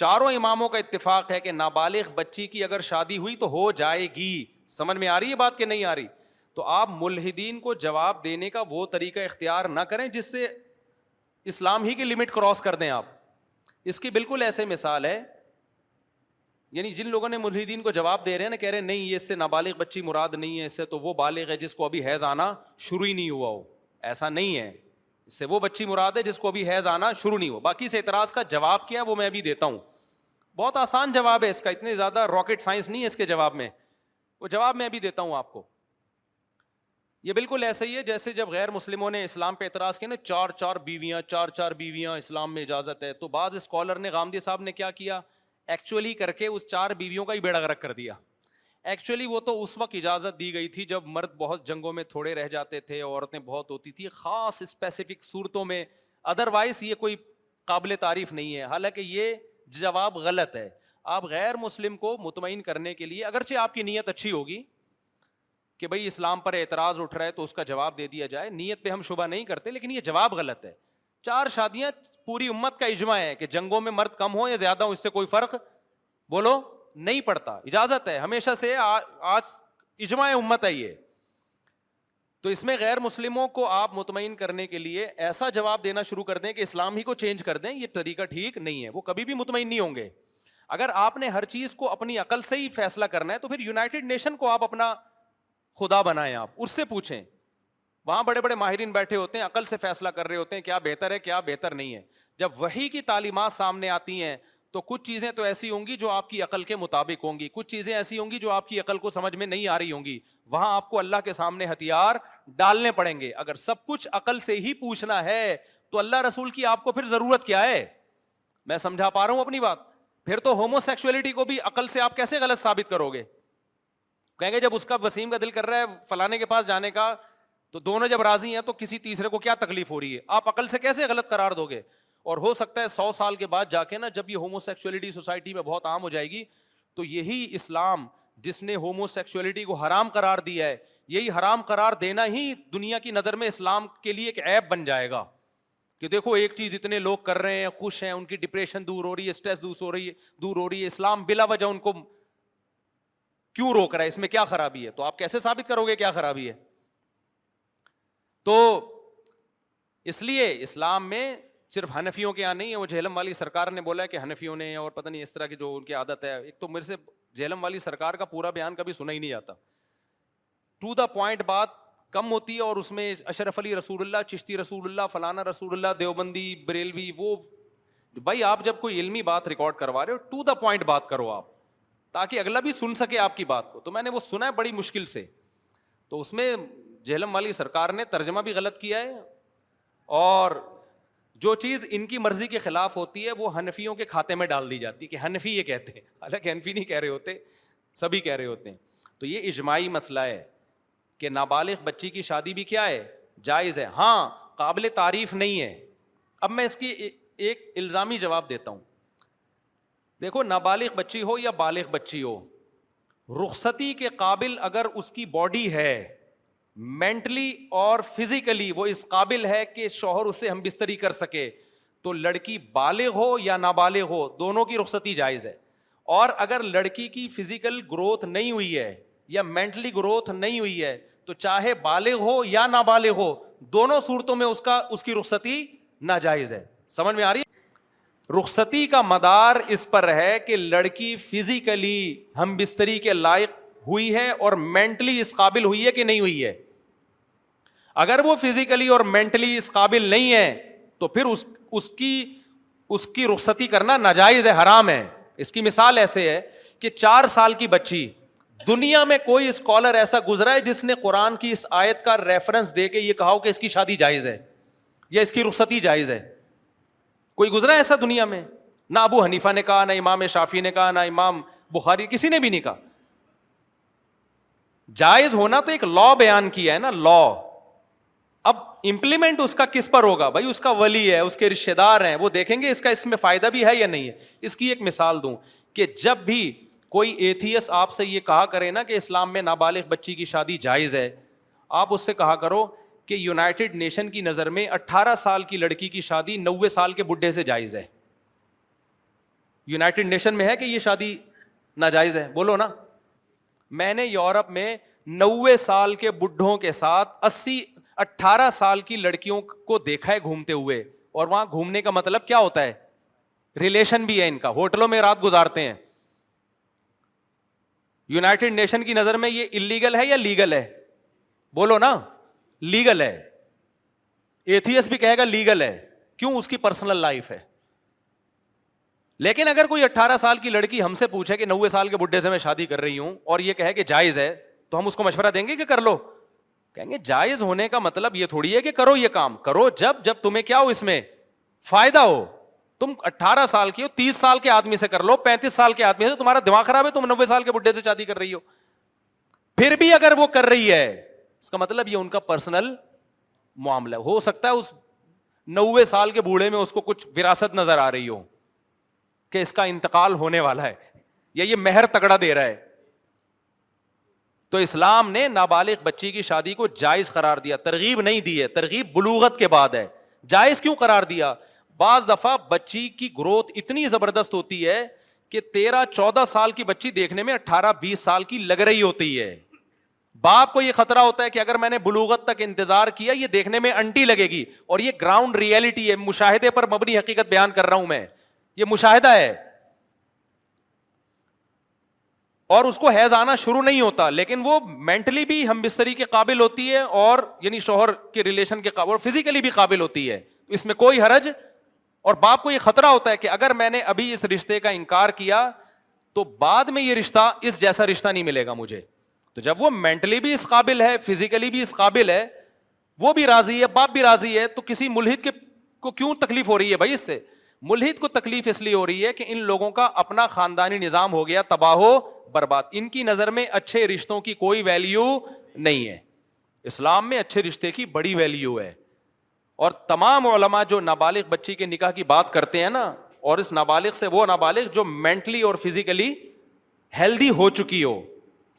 چاروں اماموں کا اتفاق ہے کہ نابالغ بچی کی اگر شادی ہوئی تو ہو جائے گی سمجھ میں آ رہی ہے بات کہ نہیں آ رہی تو آپ ملحدین کو جواب دینے کا وہ طریقہ اختیار نہ کریں جس سے اسلام ہی کی لمٹ کراس کر دیں آپ اس کی بالکل ایسے مثال ہے یعنی جن لوگوں نے ملحدین کو جواب دے رہے ہیں نا کہہ رہے ہیں نہیں یہ اس سے نابالغ بچی مراد نہیں ہے اس سے تو وہ بالغ ہے جس کو ابھی حیض آنا شروع ہی نہیں ہوا ہو ایسا نہیں ہے سے وہ بچی مراد ہے جس کو ابھی حیض آنا شروع نہیں ہو باقی اعتراض کا جواب کیا وہ میں ابھی دیتا ہوں بہت آسان جواب ہے ہے اس اس کا اتنے زیادہ راکٹ سائنس نہیں کے جواب میں وہ جواب میں ابھی دیتا ہوں آپ کو یہ بالکل ایسا ہی ہے جیسے جب غیر مسلموں نے اسلام پہ اعتراض کیا نا چار چار بیویاں چار چار بیویاں اسلام میں اجازت ہے تو بعض اسکالر نے غامدی صاحب نے کیا کیا ایکچولی کر کے اس چار بیویوں کا ہی بیڑا گرک کر دیا ایکچولی وہ تو اس وقت اجازت دی گئی تھی جب مرد بہت جنگوں میں تھوڑے رہ جاتے تھے عورتیں بہت ہوتی تھیں خاص اسپیسیفک صورتوں میں ادروائز یہ کوئی قابل تعریف نہیں ہے حالانکہ یہ جواب غلط ہے آپ غیر مسلم کو مطمئن کرنے کے لیے اگرچہ آپ کی نیت اچھی ہوگی کہ بھائی اسلام پر اعتراض اٹھ رہا ہے تو اس کا جواب دے دیا جائے نیت پہ ہم شبہ نہیں کرتے لیکن یہ جواب غلط ہے چار شادیاں پوری امت کا اجماع ہے کہ جنگوں میں مرد کم ہو یا زیادہ ہوں اس سے کوئی فرق بولو نہیں پڑتا اجازت ہے ہمیشہ سے آج اجماع امت ہے یہ تو اس میں غیر مسلموں کو آپ مطمئن کرنے کے لیے ایسا جواب دینا شروع کر دیں کہ اسلام ہی کو چینج کر دیں یہ طریقہ ٹھیک نہیں ہے وہ کبھی بھی مطمئن نہیں ہوں گے اگر آپ نے ہر چیز کو اپنی عقل سے ہی فیصلہ کرنا ہے تو پھر یونائٹیڈ نیشن کو آپ اپنا خدا بنائیں آپ اس سے پوچھیں وہاں بڑے بڑے ماہرین بیٹھے ہوتے ہیں عقل سے فیصلہ کر رہے ہوتے ہیں کیا بہتر ہے کیا بہتر نہیں ہے جب وہی کی تعلیمات سامنے آتی ہیں تو کچھ چیزیں تو ایسی ہوں گی جو آپ کی عقل کے مطابق ہوں گی کچھ چیزیں ایسی ہوں گی جو آپ کی عقل کو سمجھ میں نہیں آ رہی ہوں گی وہاں آپ کو اللہ کے سامنے ہتھیار ڈالنے پڑیں گے اگر سب کچھ عقل سے ہی پوچھنا ہے تو اللہ رسول کی آپ کو پھر ضرورت کیا ہے میں سمجھا پا رہا ہوں اپنی بات پھر تو ہومو سیکچولیٹی کو بھی عقل سے آپ کیسے غلط ثابت کرو گے کہیں گے جب اس کا وسیم کا دل کر رہا ہے فلانے کے پاس جانے کا تو دونوں جب راضی ہیں تو کسی تیسرے کو کیا تکلیف ہو رہی ہے آپ عقل سے کیسے غلط قرار دو گے اور ہو سکتا ہے سو سال کے بعد جا کے نا جب یہ ہومو سیکچولیٹی سوسائٹی میں بہت عام ہو جائے گی تو یہی اسلام جس نے ہومو سیکچولیٹی کو حرام قرار دیا ہے یہی حرام قرار دینا ہی دنیا کی نظر میں اسلام کے لیے ایک ایپ بن جائے گا کہ دیکھو ایک چیز اتنے لوگ کر رہے ہیں خوش ہیں ان کی ڈپریشن دور ہو رہی ہے اسٹریس دور ہو رہی ہے دور ہو رہی ہے اسلام بلا وجہ ان کو کیوں روک رہا ہے اس میں کیا خرابی ہے تو آپ کیسے ثابت کرو گے کیا خرابی ہے تو اس لیے اسلام میں صرف ہنفیوں کے یہاں نہیں ہے وہ جہلم والی سرکار نے بولا ہے کہ ہنفیوں نے اور پتہ نہیں اس طرح کی جو ان کی عادت ہے ایک تو میرے سے جہلم والی سرکار کا پورا بیان کبھی سنا ہی نہیں جاتا ٹو دا پوائنٹ بات کم ہوتی ہے اور اس میں اشرف علی رسول اللہ چشتی رسول اللہ فلانا رسول اللہ دیوبندی بریلوی وہ بھائی آپ جب کوئی علمی بات ریکارڈ کروا رہے ہو ٹو دا پوائنٹ بات کرو آپ تاکہ اگلا بھی سن سکے آپ کی بات کو تو میں نے وہ سنا ہے بڑی مشکل سے تو اس میں جہلم والی سرکار نے ترجمہ بھی غلط کیا ہے اور جو چیز ان کی مرضی کے خلاف ہوتی ہے وہ حنفیوں کے کھاتے میں ڈال دی جاتی ہے کہ حنفی یہ کہتے ہیں حالانکہ حنفی نہیں کہہ رہے ہوتے سبھی کہہ رہے ہوتے ہیں تو یہ اجماعی مسئلہ ہے کہ نابالغ بچی کی شادی بھی کیا ہے جائز ہے ہاں قابل تعریف نہیں ہے اب میں اس کی ایک الزامی جواب دیتا ہوں دیکھو نابالغ بچی ہو یا بالغ بچی ہو رخصتی کے قابل اگر اس کی باڈی ہے مینٹلی اور فزیکلی وہ اس قابل ہے کہ شوہر اسے ہم بستری کر سکے تو لڑکی بالغ ہو یا نابالغ ہو دونوں کی رخصتی جائز ہے اور اگر لڑکی کی فزیکل گروتھ نہیں ہوئی ہے یا مینٹلی گروتھ نہیں ہوئی ہے تو چاہے بالغ ہو یا نابالغ ہو دونوں صورتوں میں اس کا اس کی رخصتی ناجائز ہے سمجھ میں آ رہی ہے رخصتی کا مدار اس پر ہے کہ لڑکی فزیکلی ہم بستری کے لائق ہوئی ہے اور مینٹلی اس قابل ہوئی ہے کہ نہیں ہوئی ہے اگر وہ فزیکلی اور مینٹلی اس قابل نہیں ہے تو پھر اس اس کی اس کی رخصتی کرنا ناجائز ہے حرام ہے اس کی مثال ایسے ہے کہ چار سال کی بچی دنیا میں کوئی اسکالر ایسا گزرا ہے جس نے قرآن کی اس آیت کا ریفرنس دے کے یہ کہا ہو کہ اس کی شادی جائز ہے یا اس کی رخصتی جائز ہے کوئی گزرا ہے ایسا دنیا میں نہ ابو حنیفہ نے کہا نہ امام شافی نے کہا نہ امام بخاری کسی نے بھی نہیں کہا جائز ہونا تو ایک لا بیان کیا ہے نا لا اب امپلیمنٹ اس کا کس پر ہوگا بھائی اس کا ولی ہے اس کے رشتے دار ہیں وہ دیکھیں گے اس کا اس میں فائدہ بھی ہے یا نہیں ہے اس کی ایک مثال دوں کہ جب بھی کوئی ایتھیس آپ سے یہ کہا کرے نا کہ اسلام میں نابالغ بچی کی شادی جائز ہے آپ اس سے کہا کرو کہ یونائٹیڈ نیشن کی نظر میں اٹھارہ سال کی لڑکی کی شادی نوے سال کے بڈھے سے جائز ہے یونائٹڈ نیشن میں ہے کہ یہ شادی ناجائز ہے بولو نا میں نے یورپ میں نوے سال کے بڈھوں کے ساتھ اسی اٹھارہ سال کی لڑکیوں کو دیکھا ہے گھومتے ہوئے اور وہاں گھومنے کا مطلب کیا ہوتا ہے ریلیشن بھی ہے ان کا ہوٹلوں میں رات گزارتے ہیں یوناٹیڈ نیشن کی نظر میں یہ انلیگل ہے یا لیگل ہے بولو نا لیگل ہے ایتھیس بھی کہے گا لیگل ہے کیوں اس کی پرسنل لائف ہے لیکن اگر کوئی اٹھارہ سال کی لڑکی ہم سے پوچھے کہ نوے سال کے بڈھے سے میں شادی کر رہی ہوں اور یہ کہے کہ جائز ہے تو ہم اس کو مشورہ دیں گے کہ کر لو کہیں گے جائز ہونے کا مطلب یہ تھوڑی ہے کہ کرو یہ کام کرو جب جب تمہیں کیا ہو اس میں فائدہ ہو تم اٹھارہ سال کی ہو تیس سال کے آدمی سے کر لو پینتیس سال کے آدمی سے تمہارا دماغ خراب ہے تم نبے سال کے بڈھے سے شادی کر رہی ہو پھر بھی اگر وہ کر رہی ہے اس کا مطلب یہ ان کا پرسنل معاملہ ہو سکتا ہے اس نوے سال کے بوڑھے میں اس کو کچھ وراثت نظر آ رہی ہو کہ اس کا انتقال ہونے والا ہے یا یہ مہر تگڑا دے رہا ہے تو اسلام نے نابالغ بچی کی شادی کو جائز قرار دیا ترغیب نہیں دی ہے ترغیب بلوغت کے بعد ہے جائز کیوں قرار دیا بعض دفعہ بچی کی گروتھ اتنی زبردست ہوتی ہے کہ تیرہ چودہ سال کی بچی دیکھنے میں اٹھارہ بیس سال کی لگ رہی ہوتی ہے باپ کو یہ خطرہ ہوتا ہے کہ اگر میں نے بلوغت تک انتظار کیا یہ دیکھنے میں انٹی لگے گی اور یہ گراؤنڈ ریئلٹی ہے مشاہدے پر مبنی حقیقت بیان کر رہا ہوں میں یہ مشاہدہ ہے اور اس کو حیض آنا شروع نہیں ہوتا لیکن وہ مینٹلی بھی ہم بستری کے قابل ہوتی ہے اور یعنی شوہر کے ریلیشن کے قابل اور فزیکلی بھی قابل ہوتی ہے اس میں کوئی حرج اور باپ کو یہ خطرہ ہوتا ہے کہ اگر میں نے ابھی اس رشتے کا انکار کیا تو بعد میں یہ رشتہ اس جیسا رشتہ نہیں ملے گا مجھے تو جب وہ مینٹلی بھی اس قابل ہے فزیکلی بھی اس قابل ہے وہ بھی راضی ہے باپ بھی راضی ہے تو کسی ملحد کے کو کیوں تکلیف ہو رہی ہے بھائی اس سے ملحد کو تکلیف اس لیے ہو رہی ہے کہ ان لوگوں کا اپنا خاندانی نظام ہو گیا تباہ و برباد ان کی نظر میں اچھے رشتوں کی کوئی ویلیو نہیں ہے اسلام میں اچھے رشتے کی بڑی ویلیو ہے اور تمام علماء جو نابالغ بچی کے نکاح کی بات کرتے ہیں نا اور اس نابالغ سے وہ نابالغ جو مینٹلی اور فزیکلی ہیلدی ہو چکی ہو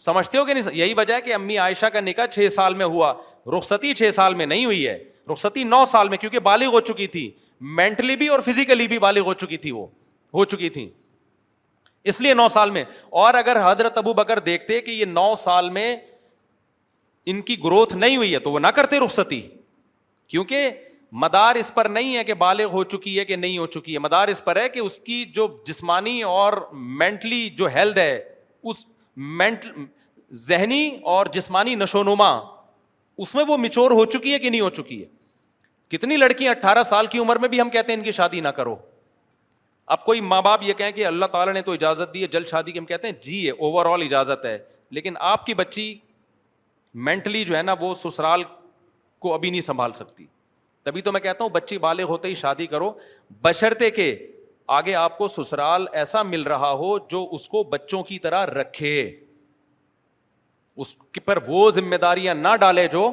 سمجھتے ہو کہ نہیں یہی وجہ ہے کہ امی عائشہ کا نکاح چھ سال میں ہوا رخصتی چھ سال میں نہیں ہوئی ہے رخصتی نو سال میں کیونکہ بالغ ہو چکی تھی مینٹلی بھی اور فزیکلی بھی بالغ ہو چکی تھی وہ ہو چکی تھی اس لیے نو سال میں اور اگر حضرت ابو بکر دیکھتے کہ یہ نو سال میں ان کی گروتھ نہیں ہوئی ہے تو وہ نہ کرتے رخصتی کیونکہ مدار اس پر نہیں ہے کہ بالغ ہو چکی ہے کہ نہیں ہو چکی ہے مدار اس پر ہے کہ اس کی جو جسمانی اور مینٹلی جو ہیلتھ ہے اس مینٹل ذہنی اور جسمانی نشو نما اس میں وہ مچور ہو چکی ہے کہ نہیں ہو چکی ہے کتنی لڑکیاں اٹھارہ سال کی عمر میں بھی ہم کہتے ہیں ان کی شادی نہ کرو اب کوئی ماں باپ یہ کہیں کہ اللہ تعالیٰ نے تو اجازت دی ہے جلد شادی کی ہم کہتے ہیں جی اوور آل اجازت ہے لیکن آپ کی بچی مینٹلی جو ہے نا وہ سسرال کو ابھی نہیں سنبھال سکتی تبھی تو میں کہتا ہوں بچی بالے ہوتے ہی شادی کرو بشرتے کے آگے آپ کو سسرال ایسا مل رہا ہو جو اس کو بچوں کی طرح رکھے اس پر وہ ذمہ داریاں نہ ڈالے جو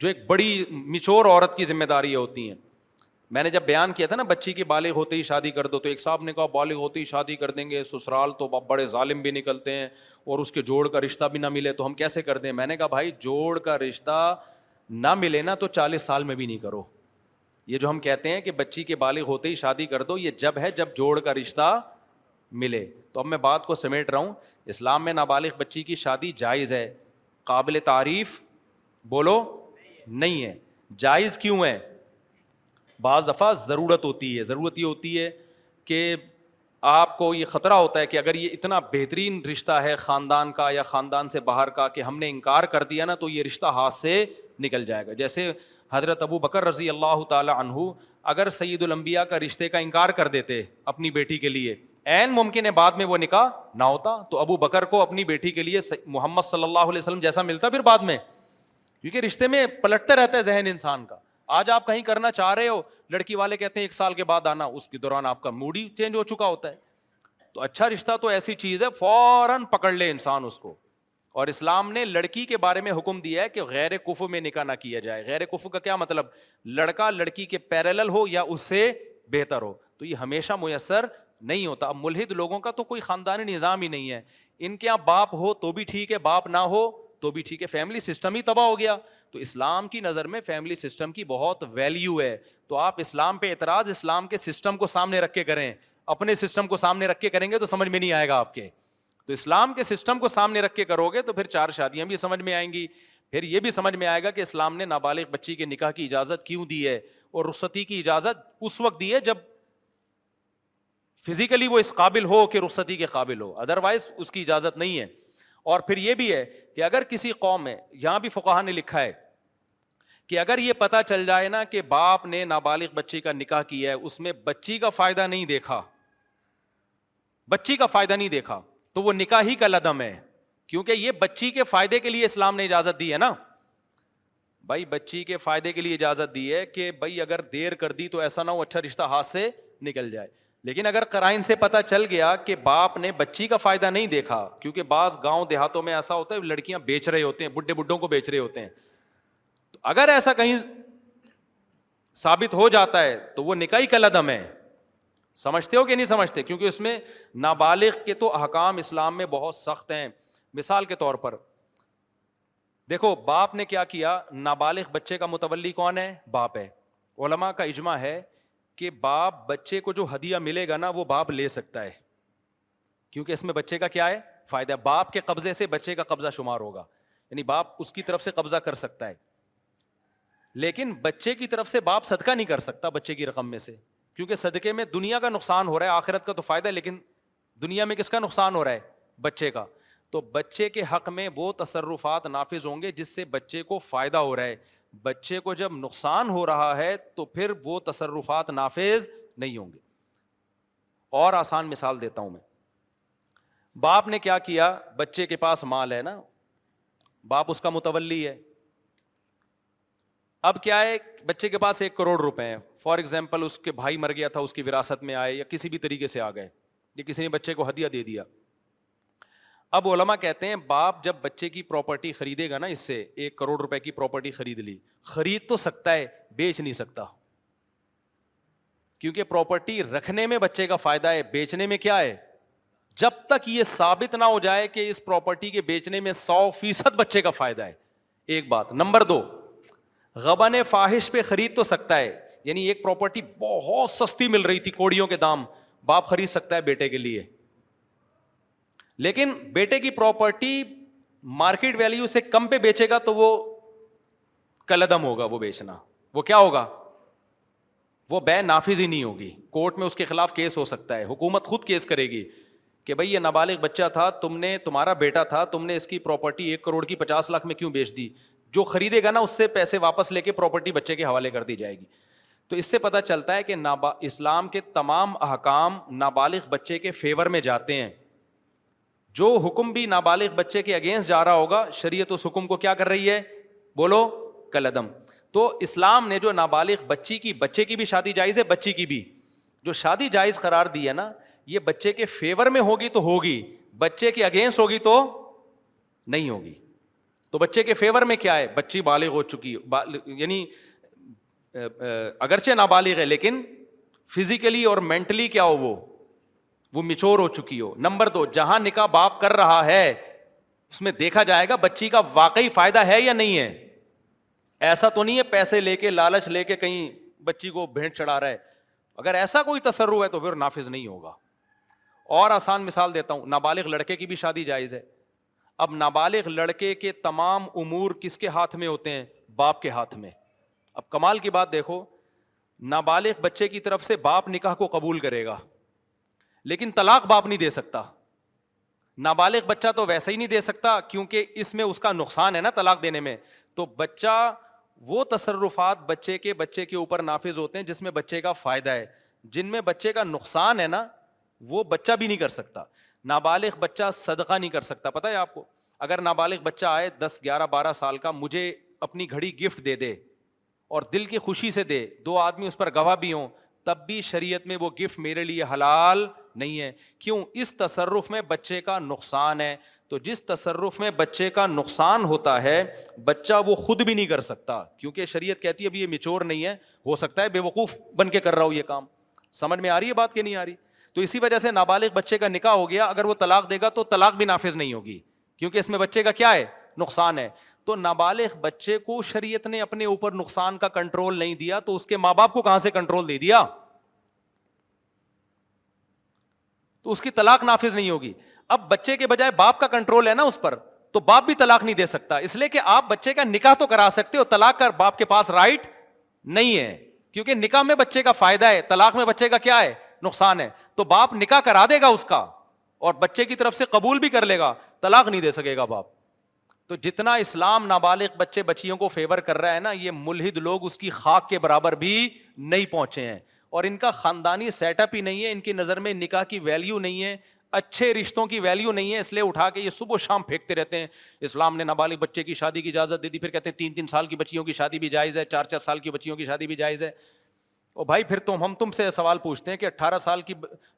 جو ایک بڑی مچور عورت کی ذمہ داری ہوتی ہیں میں نے جب بیان کیا تھا نا بچی کے بالغ ہوتے ہی شادی کر دو تو ایک صاحب نے کہا بالغ ہوتے ہی شادی کر دیں گے سسرال تو بڑے ظالم بھی نکلتے ہیں اور اس کے جوڑ کا رشتہ بھی نہ ملے تو ہم کیسے کر دیں میں نے کہا بھائی جوڑ کا رشتہ نہ ملے نا تو چالیس سال میں بھی نہیں کرو یہ جو ہم کہتے ہیں کہ بچی کے بالغ ہوتے ہی شادی کر دو یہ جب ہے جب جوڑ کا رشتہ ملے تو اب میں بات کو سمیٹ رہا ہوں اسلام میں نابالغ بچی کی شادی جائز ہے قابل تعریف بولو نہیں ہے جائز کیوں ہے بعض دفعہ ضرورت ہوتی ہے ضرورت یہ ہوتی ہے کہ آپ کو یہ خطرہ ہوتا ہے کہ اگر یہ اتنا بہترین رشتہ ہے خاندان کا یا خاندان سے باہر کا کہ ہم نے انکار کر دیا نا تو یہ رشتہ ہاتھ سے نکل جائے گا جیسے حضرت ابو بکر رضی اللہ تعالیٰ عنہ اگر سید الانبیاء کا رشتے کا انکار کر دیتے اپنی بیٹی کے لیے عین ممکن ہے بعد میں وہ نکاح نہ ہوتا تو ابو بکر کو اپنی بیٹی کے لیے محمد صلی اللہ علیہ وسلم جیسا ملتا پھر بعد میں کیونکہ رشتے میں پلٹتا رہتا ہے ذہن انسان کا آج آپ کہیں کرنا چاہ رہے ہو لڑکی والے کہتے ہیں ایک سال کے بعد آنا اس کے دوران آپ کا موڈ ہی چینج ہو چکا ہوتا ہے تو اچھا رشتہ تو ایسی چیز ہے فوراً پکڑ لے انسان اس کو اور اسلام نے لڑکی کے بارے میں حکم دیا ہے کہ غیر کف میں نکاح نہ کیا جائے غیر کف کا کیا مطلب لڑکا لڑکی کے پیرل ہو یا اس سے بہتر ہو تو یہ ہمیشہ میسر نہیں ہوتا اب ملحد لوگوں کا تو کوئی خاندانی نظام ہی نہیں ہے ان کے یہاں باپ ہو تو بھی ٹھیک ہے باپ نہ ہو تو بھی ٹھیک ہے فیملی سسٹم ہی تباہ ہو گیا تو اسلام کی نظر میں فیملی سسٹم کی بہت ویلیو ہے تو آپ اسلام پہ اعتراض اسلام کے سسٹم کو سامنے رکھ کے کریں اپنے سسٹم کو سامنے رکھ کے کریں گے تو سمجھ میں نہیں آئے گا آپ کے کے کے تو اسلام سسٹم کو سامنے رکھ کرو گے تو پھر چار شادیاں بھی سمجھ میں آئیں گی پھر یہ بھی سمجھ میں آئے گا کہ اسلام نے نابالغ بچی کے نکاح کی اجازت کیوں دی ہے اور رخصتی کی اجازت اس وقت دی ہے جب فزیکلی وہ اس قابل ہو کہ رخصتی کے قابل ہو ادروائز اس کی اجازت نہیں ہے اور پھر یہ بھی ہے کہ اگر کسی قوم میں یہاں بھی فقہ نے لکھا ہے کہ اگر یہ پتا چل جائے نا کہ باپ نے نابالغ بچی کا نکاح کیا ہے اس میں بچی کا فائدہ نہیں دیکھا بچی کا فائدہ نہیں دیکھا تو وہ نکاح ہی کا لدم ہے کیونکہ یہ بچی کے فائدے کے لیے اسلام نے اجازت دی ہے نا بھائی بچی کے فائدے کے لیے اجازت دی ہے کہ بھائی اگر دیر کر دی تو ایسا نہ ہو اچھا رشتہ ہاتھ سے نکل جائے لیکن اگر کرائن سے پتا چل گیا کہ باپ نے بچی کا فائدہ نہیں دیکھا کیونکہ بعض گاؤں دیہاتوں میں ایسا ہوتا ہے لڑکیاں بیچ رہے ہوتے ہیں بڈھے بڈھوں کو بیچ رہے ہوتے ہیں تو اگر ایسا کہیں ثابت ہو جاتا ہے تو وہ نکاح کا لدم ہے سمجھتے ہو کہ نہیں سمجھتے کیونکہ اس میں نابالغ کے تو احکام اسلام میں بہت سخت ہیں مثال کے طور پر دیکھو باپ نے کیا کیا نابالغ بچے کا متولی کون ہے باپ ہے علما کا اجماع ہے کہ باپ بچے کو جو ہدیہ ملے گا نا وہ باپ لے سکتا ہے کیونکہ اس میں بچے کا کیا ہے فائدہ باپ کے قبضے سے بچے کا قبضہ شمار ہوگا یعنی باپ اس کی طرف سے قبضہ کر سکتا ہے لیکن بچے کی طرف سے باپ صدقہ نہیں کر سکتا بچے کی رقم میں سے کیونکہ صدقے میں دنیا کا نقصان ہو رہا ہے آخرت کا تو فائدہ ہے لیکن دنیا میں کس کا نقصان ہو رہا ہے بچے کا تو بچے کے حق میں وہ تصرفات نافذ ہوں گے جس سے بچے کو فائدہ ہو رہا ہے بچے کو جب نقصان ہو رہا ہے تو پھر وہ تصرفات نافذ نہیں ہوں گے اور آسان مثال دیتا ہوں میں باپ نے کیا کیا بچے کے پاس مال ہے نا باپ اس کا متولی ہے اب کیا ہے بچے کے پاس ایک کروڑ روپے ہیں فار ایگزامپل اس کے بھائی مر گیا تھا اس کی وراثت میں آئے یا کسی بھی طریقے سے آ گئے یا کسی نے بچے کو ہدیہ دے دیا اب علما کہتے ہیں باپ جب بچے کی پراپرٹی خریدے گا نا اس سے ایک کروڑ روپے کی پراپرٹی خرید لی خرید تو سکتا ہے بیچ نہیں سکتا کیونکہ پراپرٹی رکھنے میں بچے کا فائدہ ہے بیچنے میں کیا ہے جب تک یہ ثابت نہ ہو جائے کہ اس پراپرٹی کے بیچنے میں سو فیصد بچے کا فائدہ ہے ایک بات نمبر دو غبن نے فاحش پہ خرید تو سکتا ہے یعنی ایک پراپرٹی بہت سستی مل رہی تھی کوڑیوں کے دام باپ خرید سکتا ہے بیٹے کے لیے لیکن بیٹے کی پراپرٹی مارکیٹ ویلیو سے کم پہ بیچے گا تو وہ کلدم ہوگا وہ بیچنا وہ کیا ہوگا وہ بے نافذ ہی نہیں ہوگی کورٹ میں اس کے خلاف کیس ہو سکتا ہے حکومت خود کیس کرے گی کہ بھائی یہ نابالغ بچہ تھا تم نے تمہارا بیٹا تھا تم نے اس کی پراپرٹی ایک کروڑ کی پچاس لاکھ میں کیوں بیچ دی جو خریدے گا نا اس سے پیسے واپس لے کے پراپرٹی بچے کے حوالے کر دی جائے گی تو اس سے پتہ چلتا ہے کہ اسلام کے تمام احکام نابالغ بچے کے فیور میں جاتے ہیں جو حکم بھی نابالغ بچے کے اگینسٹ جا رہا ہوگا شریعت اس حکم کو کیا کر رہی ہے بولو کلعدم تو اسلام نے جو نابالغ بچی کی بچے کی بھی شادی جائز ہے بچی کی بھی جو شادی جائز قرار دی ہے نا یہ بچے کے فیور میں ہوگی تو ہوگی بچے کے اگینسٹ ہوگی تو نہیں ہوگی تو بچے کے فیور میں کیا ہے بچی بالغ ہو چکی یعنی اگرچہ نابالغ ہے لیکن فزیکلی اور مینٹلی کیا ہو وہ وہ مچور ہو چکی ہو نمبر دو جہاں نکاح باپ کر رہا ہے اس میں دیکھا جائے گا بچی کا واقعی فائدہ ہے یا نہیں ہے ایسا تو نہیں ہے پیسے لے کے لالچ لے کے کہیں بچی کو بھینٹ چڑھا رہا ہے اگر ایسا کوئی تصر ہے تو پھر نافذ نہیں ہوگا اور آسان مثال دیتا ہوں نابالغ لڑکے کی بھی شادی جائز ہے اب نابالغ لڑکے کے تمام امور کس کے ہاتھ میں ہوتے ہیں باپ کے ہاتھ میں اب کمال کی بات دیکھو نابالغ بچے کی طرف سے باپ نکاح کو قبول کرے گا لیکن طلاق باپ نہیں دے سکتا نابالغ بچہ تو ویسا ہی نہیں دے سکتا کیونکہ اس میں اس کا نقصان ہے نا طلاق دینے میں تو بچہ وہ تصرفات بچے کے بچے کے اوپر نافذ ہوتے ہیں جس میں بچے کا فائدہ ہے جن میں بچے کا نقصان ہے نا وہ بچہ بھی نہیں کر سکتا نابالغ بچہ صدقہ نہیں کر سکتا پتہ ہے آپ کو اگر نابالغ بچہ آئے دس گیارہ بارہ سال کا مجھے اپنی گھڑی گفٹ دے دے اور دل کی خوشی سے دے دو آدمی اس پر گواہ بھی ہوں تب بھی شریعت میں وہ گفٹ میرے لیے حلال نہیں ہے کیوں اس تصرف میں بچے کا نقصان ہے تو جس تصرف میں بچے کا نقصان ہوتا ہے بچہ وہ خود بھی نہیں کر سکتا کیونکہ شریعت کہتی ہے ابھی یہ میچور نہیں ہے ہو سکتا ہے بے وقوف بن کے کر رہا ہوں یہ کام سمجھ میں آ رہی ہے بات کہ نہیں آ رہی تو اسی وجہ سے نابالغ بچے کا نکاح ہو گیا اگر وہ طلاق دے گا تو طلاق بھی نافذ نہیں ہوگی کیونکہ اس میں بچے کا کیا ہے نقصان ہے تو نابالغ بچے کو شریعت نے اپنے اوپر نقصان کا کنٹرول نہیں دیا تو اس کے ماں باپ کو کہاں سے کنٹرول دے دیا تو اس کی طلاق نافذ نہیں ہوگی اب بچے کے بجائے باپ کا کنٹرول ہے نا اس پر تو باپ بھی طلاق نہیں دے سکتا اس لیے کہ آپ بچے کا نکاح تو کرا سکتے ہو طلاق باپ کے پاس رائٹ نہیں ہے کیونکہ نکاح میں بچے کا فائدہ ہے طلاق میں بچے کا کیا ہے نقصان ہے تو باپ نکاح کرا دے گا اس کا اور بچے کی طرف سے قبول بھی کر لے گا طلاق نہیں دے سکے گا باپ تو جتنا اسلام نابالغ بچے بچیوں کو فیور کر رہا ہے نا یہ ملحد لوگ اس کی خاک کے برابر بھی نہیں پہنچے ہیں اور ان کا خاندانی سیٹ اپ ہی نہیں ہے ان کی نظر میں نکاح کی ویلیو نہیں ہے اچھے رشتوں کی ویلیو نہیں ہے اس لیے اٹھا کے یہ صبح و شام پھینکتے رہتے ہیں اسلام نے نابالغ بچے کی شادی کی اجازت دے دی پھر کہتے ہیں تین تین سال کی بچیوں کی شادی بھی جائز ہے چار چار سال کی بچیوں کی شادی بھی جائز ہے اور بھائی پھر تم ہم تم سے سوال پوچھتے ہیں کہ اٹھارہ سال کی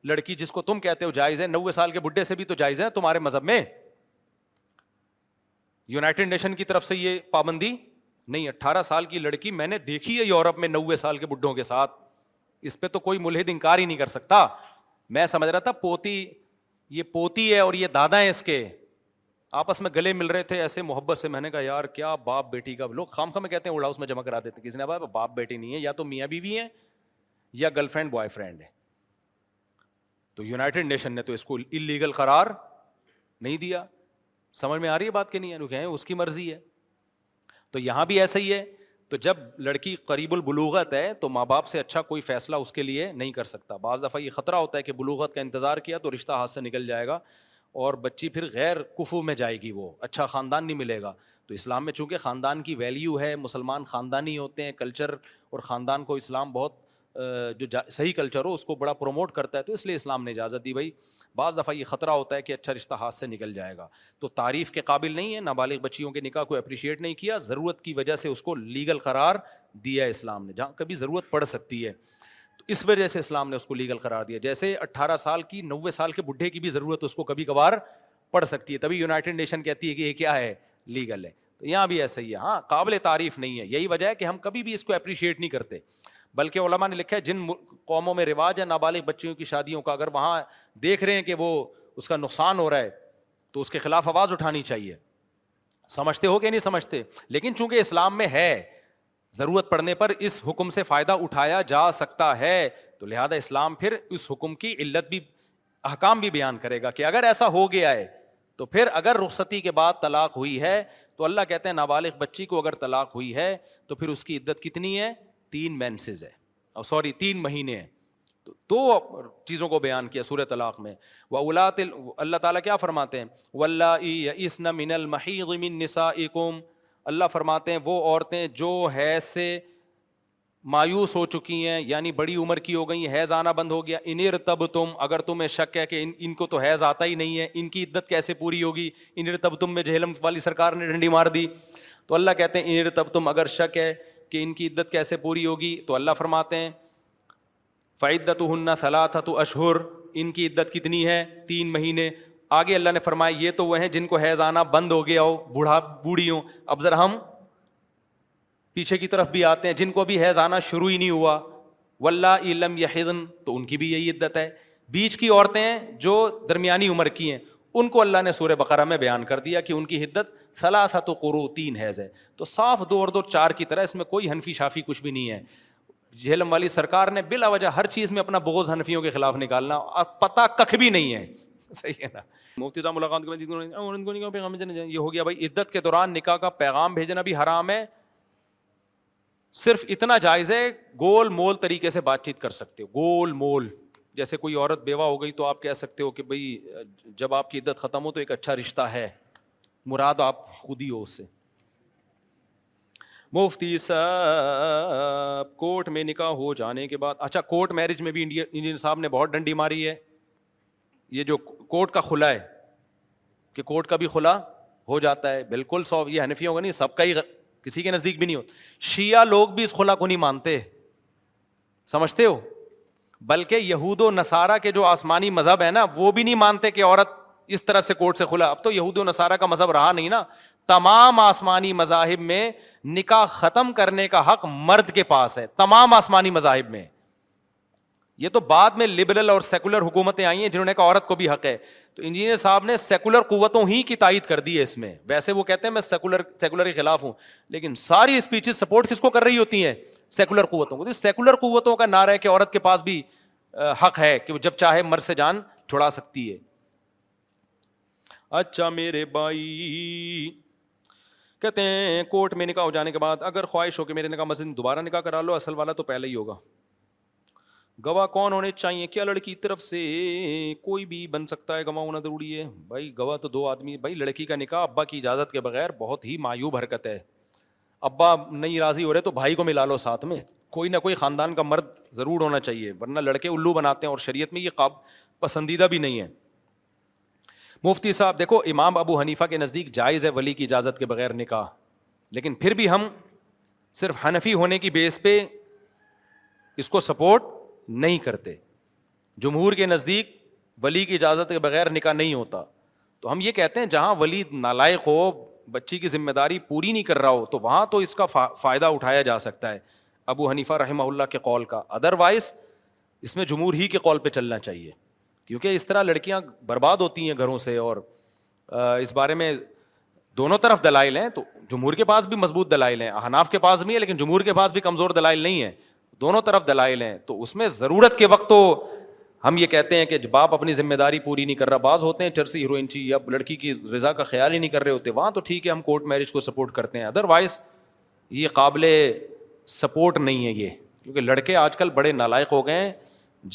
لڑکی جس کو تم کہتے ہو جائز ہے نوے سال کے بڈھے سے بھی تو جائز ہے تمہارے مذہب میں یونائٹڈ نیشن کی طرف سے یہ پابندی نہیں اٹھارہ سال کی لڑکی میں نے دیکھی ہے یورپ میں نوے سال کے بڈھوں کے ساتھ اس پہ تو کوئی ملحد انکار ہی نہیں کر سکتا میں سمجھ رہا تھا پوتی یہ پوتی ہے اور یہ دادا ہیں اس کے آپس میں گلے مل رہے تھے ایسے محبت سے میں نے کہا یار کیا باپ بیٹی کا لوگ خام خام میں کہتے ہیں اڑا ہاؤس میں جمع کرا دیتے کسی نے باپ بیٹی نہیں ہے یا تو میاں بیوی ہیں یا گرل فرینڈ بوائے فرینڈ ہے تو یونائٹیڈ نیشن نے تو اس کو انلیگل قرار نہیں دیا سمجھ میں آ رہی ہے بات کہ نہیں یعنی ہے اس کی مرضی ہے تو یہاں بھی ایسا ہی ہے تو جب لڑکی قریب البلوغت ہے تو ماں باپ سے اچھا کوئی فیصلہ اس کے لیے نہیں کر سکتا بعض دفعہ یہ خطرہ ہوتا ہے کہ بلوغت کا انتظار کیا تو رشتہ ہاتھ سے نکل جائے گا اور بچی پھر غیر کفو میں جائے گی وہ اچھا خاندان نہیں ملے گا تو اسلام میں چونکہ خاندان کی ویلیو ہے مسلمان خاندانی ہوتے ہیں کلچر اور خاندان کو اسلام بہت جو صحیح کلچر ہو اس کو بڑا پروموٹ کرتا ہے تو اس لیے اسلام نے اجازت دی بھائی بعض دفعہ یہ خطرہ ہوتا ہے کہ اچھا رشتہ ہاتھ سے نکل جائے گا تو تعریف کے قابل نہیں ہے نابالغ بچیوں کے نکاح کو اپریشیٹ نہیں کیا ضرورت کی وجہ سے اس کو لیگل قرار دیا ہے اسلام نے جہاں کبھی ضرورت پڑ سکتی ہے تو اس وجہ سے اسلام نے اس کو لیگل قرار دیا جیسے اٹھارہ سال کی نوے سال کے بڈھے کی بھی ضرورت اس کو کبھی کبھار پڑ سکتی ہے تبھی یونائٹیڈ نیشن کہتی ہے کہ یہ کیا ہے لیگل ہے تو یہاں بھی ایسا ہی ہے ہاں قابل تعریف نہیں ہے یہی وجہ ہے کہ ہم کبھی بھی اس کو اپریشیٹ نہیں کرتے بلکہ علماء نے لکھا ہے جن قوموں میں رواج ہے نابالغ بچیوں کی شادیوں کا اگر وہاں دیکھ رہے ہیں کہ وہ اس کا نقصان ہو رہا ہے تو اس کے خلاف آواز اٹھانی چاہیے سمجھتے ہو کہ نہیں سمجھتے لیکن چونکہ اسلام میں ہے ضرورت پڑنے پر اس حکم سے فائدہ اٹھایا جا سکتا ہے تو لہذا اسلام پھر اس حکم کی علت بھی احکام بھی بیان کرے گا کہ اگر ایسا ہو گیا ہے تو پھر اگر رخصتی کے بعد طلاق ہوئی ہے تو اللہ کہتے ہیں نابالغ بچی کو اگر طلاق ہوئی ہے تو پھر اس کی عدت کتنی ہے تین مینسز ہے اور سوری تین مہینے ہیں تو دو چیزوں کو بیان کیا سورہ طلاق میں وہ اولات اللہ تعالیٰ کیا فرماتے ہیں ولہ اسن من المحیض من نسائکم اللہ فرماتے ہیں وہ عورتیں جو حیض سے مایوس ہو چکی ہیں یعنی بڑی عمر کی ہو گئی ہیں حیض آنا بند ہو گیا انر تب تم اگر تمہیں شک ہے کہ ان ان کو تو حیض آتا ہی نہیں ہے ان کی عدت کیسے پوری ہوگی انر تب تم میں جہلم والی سرکار نے ڈنڈی مار دی تو اللہ کہتے ہیں انر تب تم اگر شک ہے کہ ان کی عدت کیسے پوری ہوگی تو اللہ فرماتے ہیں فعدت ہن صلاح تھا تو اشہر ان کی عدت کتنی ہے تین مہینے آگے اللہ نے فرمایا یہ تو وہ ہیں جن کو حیض آنا بند ہو گیا ہو بوڑھا بوڑھی ہوں اب ذرا ہم پیچھے کی طرف بھی آتے ہیں جن کو ابھی حیض آنا شروع ہی نہیں ہوا ولہ علم یادن تو ان کی بھی یہی عدت ہے بیچ کی عورتیں جو درمیانی عمر کی ہیں ان کو اللہ نے سورہ بقرہ میں بیان کر دیا کہ ان کی حدت سلاساتین تو صاف دو اور دو چار کی طرح اس میں کوئی حنفی شافی کچھ بھی نہیں ہے والی سرکار نے بلا وجہ ہر چیز میں اپنا بوز حنفیوں کے خلاف نکالنا پتہ ککھ بھی نہیں ہے صحیح ہے نا مفتی صاحب ملاقات یہ ہو گیا بھائی عدت کے دوران نکاح کا پیغام بھیجنا بھی حرام ہے صرف اتنا جائز ہے گول مول طریقے سے بات چیت کر سکتے گول مول جیسے کوئی عورت بیوہ ہو گئی تو آپ کہہ سکتے ہو کہ بھائی جب آپ کی عدت ختم ہو تو ایک اچھا رشتہ ہے مراد آپ خود ہی ہو اس سے مفتی صاحب کورٹ میں نکاح ہو جانے کے بعد اچھا کورٹ میرج میں بھی انڈیا انڈین صاحب نے بہت ڈنڈی ماری ہے یہ جو کورٹ کا کھلا ہے کہ کورٹ کا بھی کھلا ہو جاتا ہے بالکل سو یہ ہوگا نہیں سب کا ہی کسی کے نزدیک بھی نہیں ہوتا شیعہ لوگ بھی اس کھلا کو نہیں مانتے سمجھتے ہو بلکہ یہود و نصارہ کے جو آسمانی مذہب ہے نا وہ بھی نہیں مانتے کہ عورت اس طرح سے کورٹ سے کھلا اب تو یہود و نصارہ کا مذہب رہا نہیں نا تمام آسمانی مذاہب میں نکاح ختم کرنے کا حق مرد کے پاس ہے تمام آسمانی مذاہب میں یہ تو بعد میں لبرل اور سیکولر حکومتیں آئی ہیں جنہوں نے کہا عورت کو بھی حق ہے تو انجینئر صاحب نے سیکولر قوتوں ہی کی تائید کر دی ہے اس میں ویسے وہ کہتے ہیں میں سیکولر سیکولر کے خلاف ہوں لیکن ساری اسپیچز سپورٹ کس کو کر رہی ہوتی ہیں سیکولر قوتوں کو سیکولر قوتوں کا نعرہ ہے کہ عورت کے پاس بھی حق ہے کہ وہ جب چاہے مر سے جان چھڑا سکتی ہے اچھا میرے بھائی کہتے ہیں کورٹ میں نکاح ہو جانے کے بعد اگر خواہش ہو کہ میرے نکاح مسجد دوبارہ نکاح کرا لو اصل والا تو پہلے ہی ہوگا گواہ کون ہونے چاہیے کیا لڑکی کی طرف سے کوئی بھی بن سکتا ہے گواہ ہونا ضروری ہے بھائی گواہ تو دو آدمی بھائی لڑکی کا نکاح ابا کی اجازت کے بغیر بہت ہی معیوب حرکت ہے ابا نہیں راضی ہو رہے تو بھائی کو ملا لو ساتھ میں کوئی نہ کوئی خاندان کا مرد ضرور ہونا چاہیے ورنہ لڑکے الو بناتے ہیں اور شریعت میں یہ قاب پسندیدہ بھی نہیں ہے مفتی صاحب دیکھو امام ابو حنیفہ کے نزدیک جائز ہے ولی کی اجازت کے بغیر نکاح لیکن پھر بھی ہم صرف حنفی ہونے کی بیس پہ اس کو سپورٹ نہیں کرتے جمہور کے نزدیک ولی کی اجازت کے بغیر نکاح نہیں ہوتا تو ہم یہ کہتے ہیں جہاں ولی نالائق ہو بچی کی ذمہ داری پوری نہیں کر رہا ہو تو وہاں تو اس کا فائدہ اٹھایا جا سکتا ہے ابو حنیفہ رحمہ اللہ کے قول کا ادروائز اس میں جمہور ہی کے قول پہ چلنا چاہیے کیونکہ اس طرح لڑکیاں برباد ہوتی ہیں گھروں سے اور اس بارے میں دونوں طرف دلائل ہیں تو جمہور کے پاس بھی مضبوط دلائل ہیں احناف کے پاس بھی ہیں لیکن جمہور کے پاس بھی کمزور دلائل نہیں ہے دونوں طرف دلائل ہیں تو اس میں ضرورت کے وقت تو ہم یہ کہتے ہیں کہ باپ اپنی ذمہ داری پوری نہیں کر رہا بعض ہوتے ہیں چرسی ہیروئن یا لڑکی کی رضا کا خیال ہی نہیں کر رہے ہوتے وہاں تو ٹھیک ہے ہم کورٹ میرج کو سپورٹ کرتے ہیں ادر وائز یہ قابل سپورٹ نہیں ہے یہ کیونکہ لڑکے آج کل بڑے نالائق ہو گئے ہیں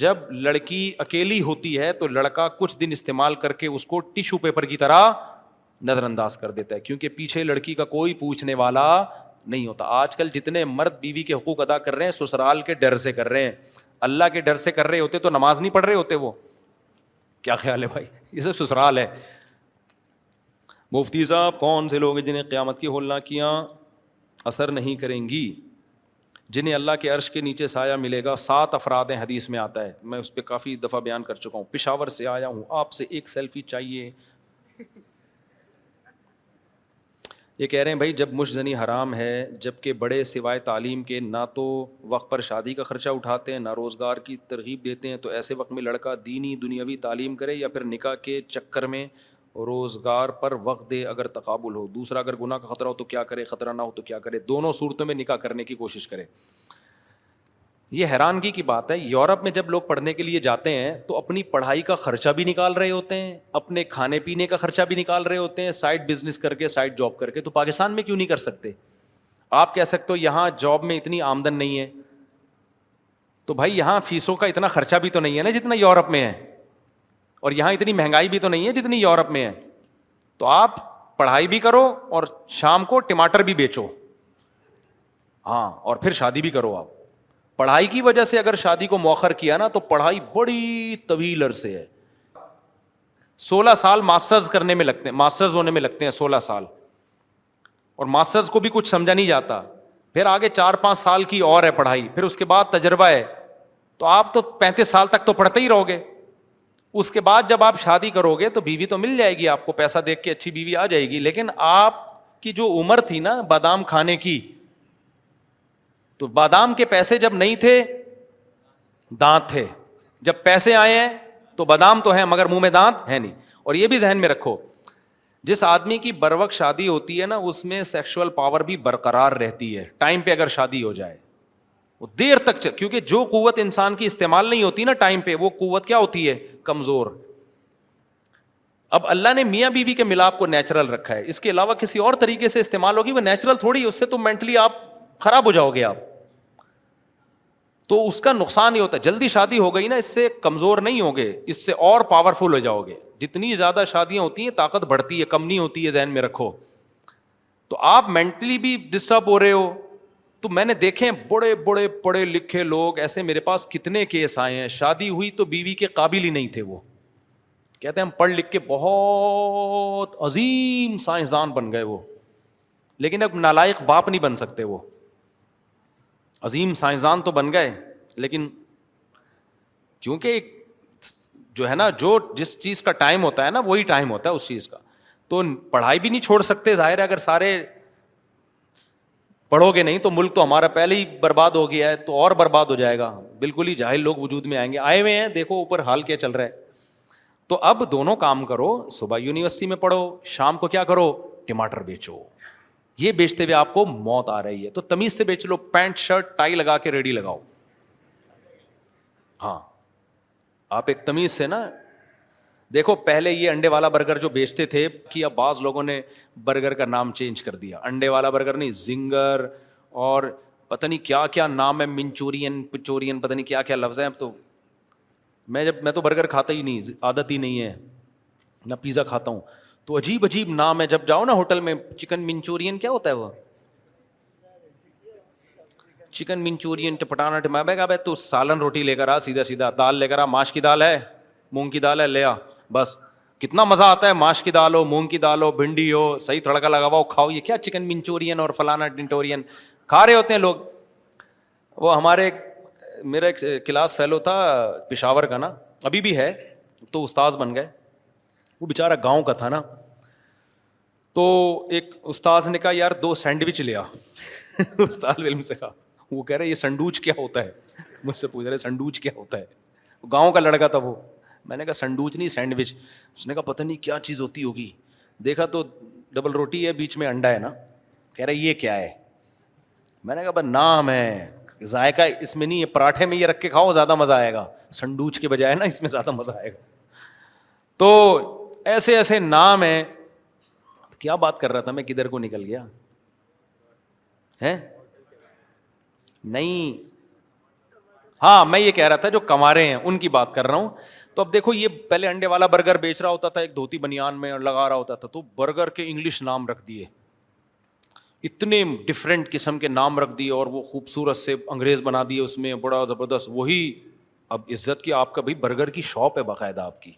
جب لڑکی اکیلی ہوتی ہے تو لڑکا کچھ دن استعمال کر کے اس کو ٹیشو پیپر کی طرح نظر انداز کر دیتا ہے کیونکہ پیچھے لڑکی کا کوئی پوچھنے والا نہیں ہوتا آج کل جتنے مرد بیوی کے حقوق ادا کر رہے ہیں سسرال کے ڈر سے کر رہے ہیں اللہ کے ڈر سے کر رہے ہوتے تو نماز نہیں پڑھ رہے ہوتے وہ کیا خیال ہے ہے بھائی یہ سب سسرال مفتی صاحب کون سے لوگ ہیں جنہیں قیامت کی ہولنا کیا اثر نہیں کریں گی جنہیں اللہ کے عرش کے نیچے سایہ ملے گا سات افراد ہیں حدیث میں آتا ہے میں اس پہ کافی دفعہ بیان کر چکا ہوں پشاور سے آیا ہوں آپ سے ایک سیلفی چاہیے یہ کہہ رہے ہیں بھائی جب مش زنی حرام ہے جب کہ بڑے سوائے تعلیم کے نہ تو وقت پر شادی کا خرچہ اٹھاتے ہیں نہ روزگار کی ترغیب دیتے ہیں تو ایسے وقت میں لڑکا دینی دنیاوی تعلیم کرے یا پھر نکاح کے چکر میں روزگار پر وقت دے اگر تقابل ہو دوسرا اگر گناہ کا خطرہ ہو تو کیا کرے خطرہ نہ ہو تو کیا کرے دونوں صورتوں میں نکاح کرنے کی کوشش کرے یہ حیرانگی کی بات ہے یورپ میں جب لوگ پڑھنے کے لیے جاتے ہیں تو اپنی پڑھائی کا خرچہ بھی نکال رہے ہوتے ہیں اپنے کھانے پینے کا خرچہ بھی نکال رہے ہوتے ہیں سائڈ بزنس کر کے سائڈ جاب کر کے تو پاکستان میں کیوں نہیں کر سکتے آپ کہہ سکتے ہو یہاں جاب میں اتنی آمدن نہیں ہے تو بھائی یہاں فیسوں کا اتنا خرچہ بھی تو نہیں ہے نا جتنا یورپ میں ہے اور یہاں اتنی مہنگائی بھی تو نہیں ہے جتنی یورپ میں ہے تو آپ پڑھائی بھی کرو اور شام کو ٹماٹر بھی بیچو ہاں اور پھر شادی بھی کرو آپ پڑھائی کی وجہ سے اگر شادی کو موخر کیا نا تو پڑھائی بڑی طویل عرصے ہے سولہ سال ماسٹرز ماسٹرز ماسٹرز کرنے میں میں لگتے لگتے ہیں ہیں ہونے سولہ سال اور کو بھی کچھ سمجھا نہیں جاتا پھر آگے چار پانچ سال کی اور ہے پڑھائی پھر اس کے بعد تجربہ ہے تو آپ تو پینتیس سال تک تو پڑھتے ہی رہو گے اس کے بعد جب آپ شادی کرو گے تو بیوی تو مل جائے گی آپ کو پیسہ دیکھ کے اچھی بیوی آ جائے گی لیکن آپ کی جو عمر تھی نا بادام کھانے کی تو بادام کے پیسے جب نہیں تھے دانت تھے جب پیسے آئے ہیں تو بادام تو ہیں مگر منہ میں دانت ہے نہیں اور یہ بھی ذہن میں رکھو جس آدمی کی بر وقت شادی ہوتی ہے نا اس میں سیکشل پاور بھی برقرار رہتی ہے ٹائم پہ اگر شادی ہو جائے وہ دیر تک چل کیونکہ جو قوت انسان کی استعمال نہیں ہوتی نا ٹائم پہ وہ قوت کیا ہوتی ہے کمزور اب اللہ نے میاں بیوی بی کے ملاپ کو نیچرل رکھا ہے اس کے علاوہ کسی اور طریقے سے استعمال ہوگی وہ نیچرل تھوڑی اس سے تو مینٹلی آپ خراب ہو جاؤ گے آپ تو اس کا نقصان ہی ہوتا ہے جلدی شادی ہو گئی نا اس سے کمزور نہیں ہوگے اس سے اور پاورفل ہو جاؤ گے جتنی زیادہ شادیاں ہوتی ہیں طاقت بڑھتی ہے کم نہیں ہوتی ہے ذہن میں رکھو تو آپ مینٹلی بھی ڈسٹرب ہو رہے ہو تو میں نے دیکھے بڑے بڑے پڑھے لکھے لوگ ایسے میرے پاس کتنے کیس آئے ہیں شادی ہوئی تو بیوی کے قابل ہی نہیں تھے وہ کہتے ہیں ہم پڑھ لکھ کے بہت عظیم سائنسدان بن گئے وہ لیکن اب نالائق باپ نہیں بن سکتے وہ عظیم سائنسدان تو بن گئے لیکن کیونکہ جو ہے نا جو جس چیز کا ٹائم ہوتا ہے نا وہی ٹائم ہوتا ہے اس چیز کا تو پڑھائی بھی نہیں چھوڑ سکتے ظاہر ہے اگر سارے پڑھو گے نہیں تو ملک تو ہمارا پہلے ہی برباد ہو گیا ہے تو اور برباد ہو جائے گا بالکل ہی جاہل لوگ وجود میں آئیں گے آئے ہوئے ہیں دیکھو اوپر حال کیا چل رہا ہے تو اب دونوں کام کرو صبح یونیورسٹی میں پڑھو شام کو کیا کرو ٹماٹر بیچو یہ بیچتے ہوئے آپ کو موت آ رہی ہے تو تمیز سے بیچ لو پینٹ شرٹ ٹائی لگا کے ریڈی لگاؤ ہاں آپ ایک تمیز سے نا دیکھو پہلے یہ انڈے والا برگر جو بیچتے تھے کہ اب بعض لوگوں نے برگر کا نام چینج کر دیا انڈے والا برگر نہیں زنگر اور پتہ نہیں کیا کیا نام ہے منچورین پچورین پتہ نہیں کیا کیا لفظ ہیں اب تو میں جب میں تو برگر کھاتا ہی نہیں عادت ہی نہیں ہے نہ پیزا کھاتا ہوں تو عجیب عجیب نام ہے جب جاؤ نا ہوٹل میں چکن منچورین کیا ہوتا ہے وہ چکن منچورین ٹپٹانا ٹما پٹانا بھائی تو سالن روٹی لے کر آ سیدھا سیدھا دال لے کر آ ماش کی دال ہے مونگ کی دال ہے لیا بس کتنا مزہ آتا ہے ماش کی دال ہو مونگ کی دال ہو بھنڈی ہو صحیح تڑکا لگا ہوا ہو کھاؤ یہ کیا چکن منچورین اور فلانا ڈنٹورین کھا رہے ہوتے ہیں لوگ وہ ہمارے میرا ایک کلاس فیلو تھا پشاور کا نا ابھی بھی ہے تو استاذ بن گئے وہ بےچارا گاؤں کا تھا نا تو ایک استاذ نے کہا یار دو سینڈوچ لیا علم سے کہا وہ کہہ رہے یہ سنڈوچ کیا ہوتا ہے مجھ سے پوچھ رہے سنڈوچ کیا ہوتا ہے گاؤں کا لڑکا تھا وہ میں نے کہا سنڈوچ نہیں سینڈوچ اس نے کہا پتہ نہیں کیا چیز ہوتی ہوگی دیکھا تو ڈبل روٹی ہے بیچ میں انڈا ہے نا کہہ رہے یہ کیا ہے میں نے کہا بھائی نام ہے ذائقہ اس میں نہیں ہے پراٹھے میں یہ رکھ کے کھاؤ زیادہ مزہ آئے گا سنڈوچ کے بجائے نا اس میں زیادہ مزہ آئے گا تو ایسے ایسے نام ہیں کیا بات کر رہا تھا میں کدھر کو نکل گیا ہے نہیں ہاں میں یہ کہہ رہا تھا جو کمارے ہیں ان کی بات کر رہا ہوں تو اب دیکھو یہ پہلے انڈے والا برگر بیچ رہا ہوتا تھا ایک دھوتی بنیان میں لگا رہا ہوتا تھا تو برگر کے انگلش نام رکھ دیے اتنے ڈفرینٹ قسم کے نام رکھ دیے اور وہ خوبصورت سے انگریز بنا دیے اس میں بڑا زبردست وہی اب عزت کی آپ کا بھائی برگر کی شاپ ہے باقاعدہ آپ کی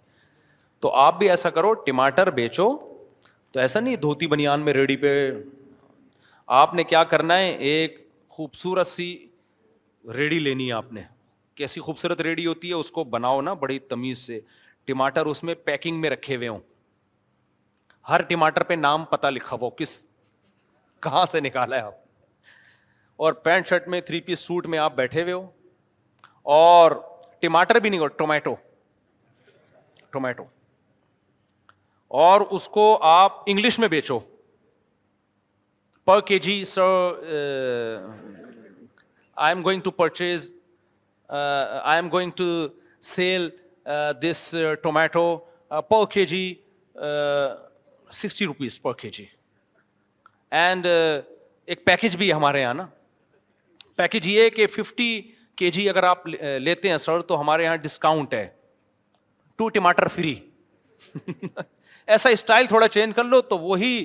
تو آپ بھی ایسا کرو ٹماٹر بیچو تو ایسا نہیں دھوتی بنیان میں ریڑھی پہ آپ نے کیا کرنا ہے ایک خوبصورت سی ریڑھی لینی ہے آپ نے کیسی خوبصورت ریڑھی ہوتی ہے اس کو بناؤ نا بڑی تمیز سے ٹماٹر اس میں پیکنگ میں رکھے ہوئے ہوں ہر ٹماٹر پہ نام پتہ لکھا ہو کس کہاں سے نکالا ہے آپ اور پینٹ شرٹ میں تھری پیس سوٹ میں آپ بیٹھے ہوئے ہو اور ٹماٹر بھی نہیں ہو ٹومیٹو ٹومیٹو اور اس کو آپ انگلش میں بیچو per K G sir I am going to purchase I am going to sell this tomato per K G sixty rupees per K G and ایک پیکیج بھی ہمارے یہاں نا پیکج یہ کہ ففٹی کے جی اگر آپ لیتے ہیں سر تو ہمارے یہاں ڈسکاؤنٹ ہے ٹو ٹماٹر فری ایسا اسٹائل تھوڑا چینج کر لو تو وہی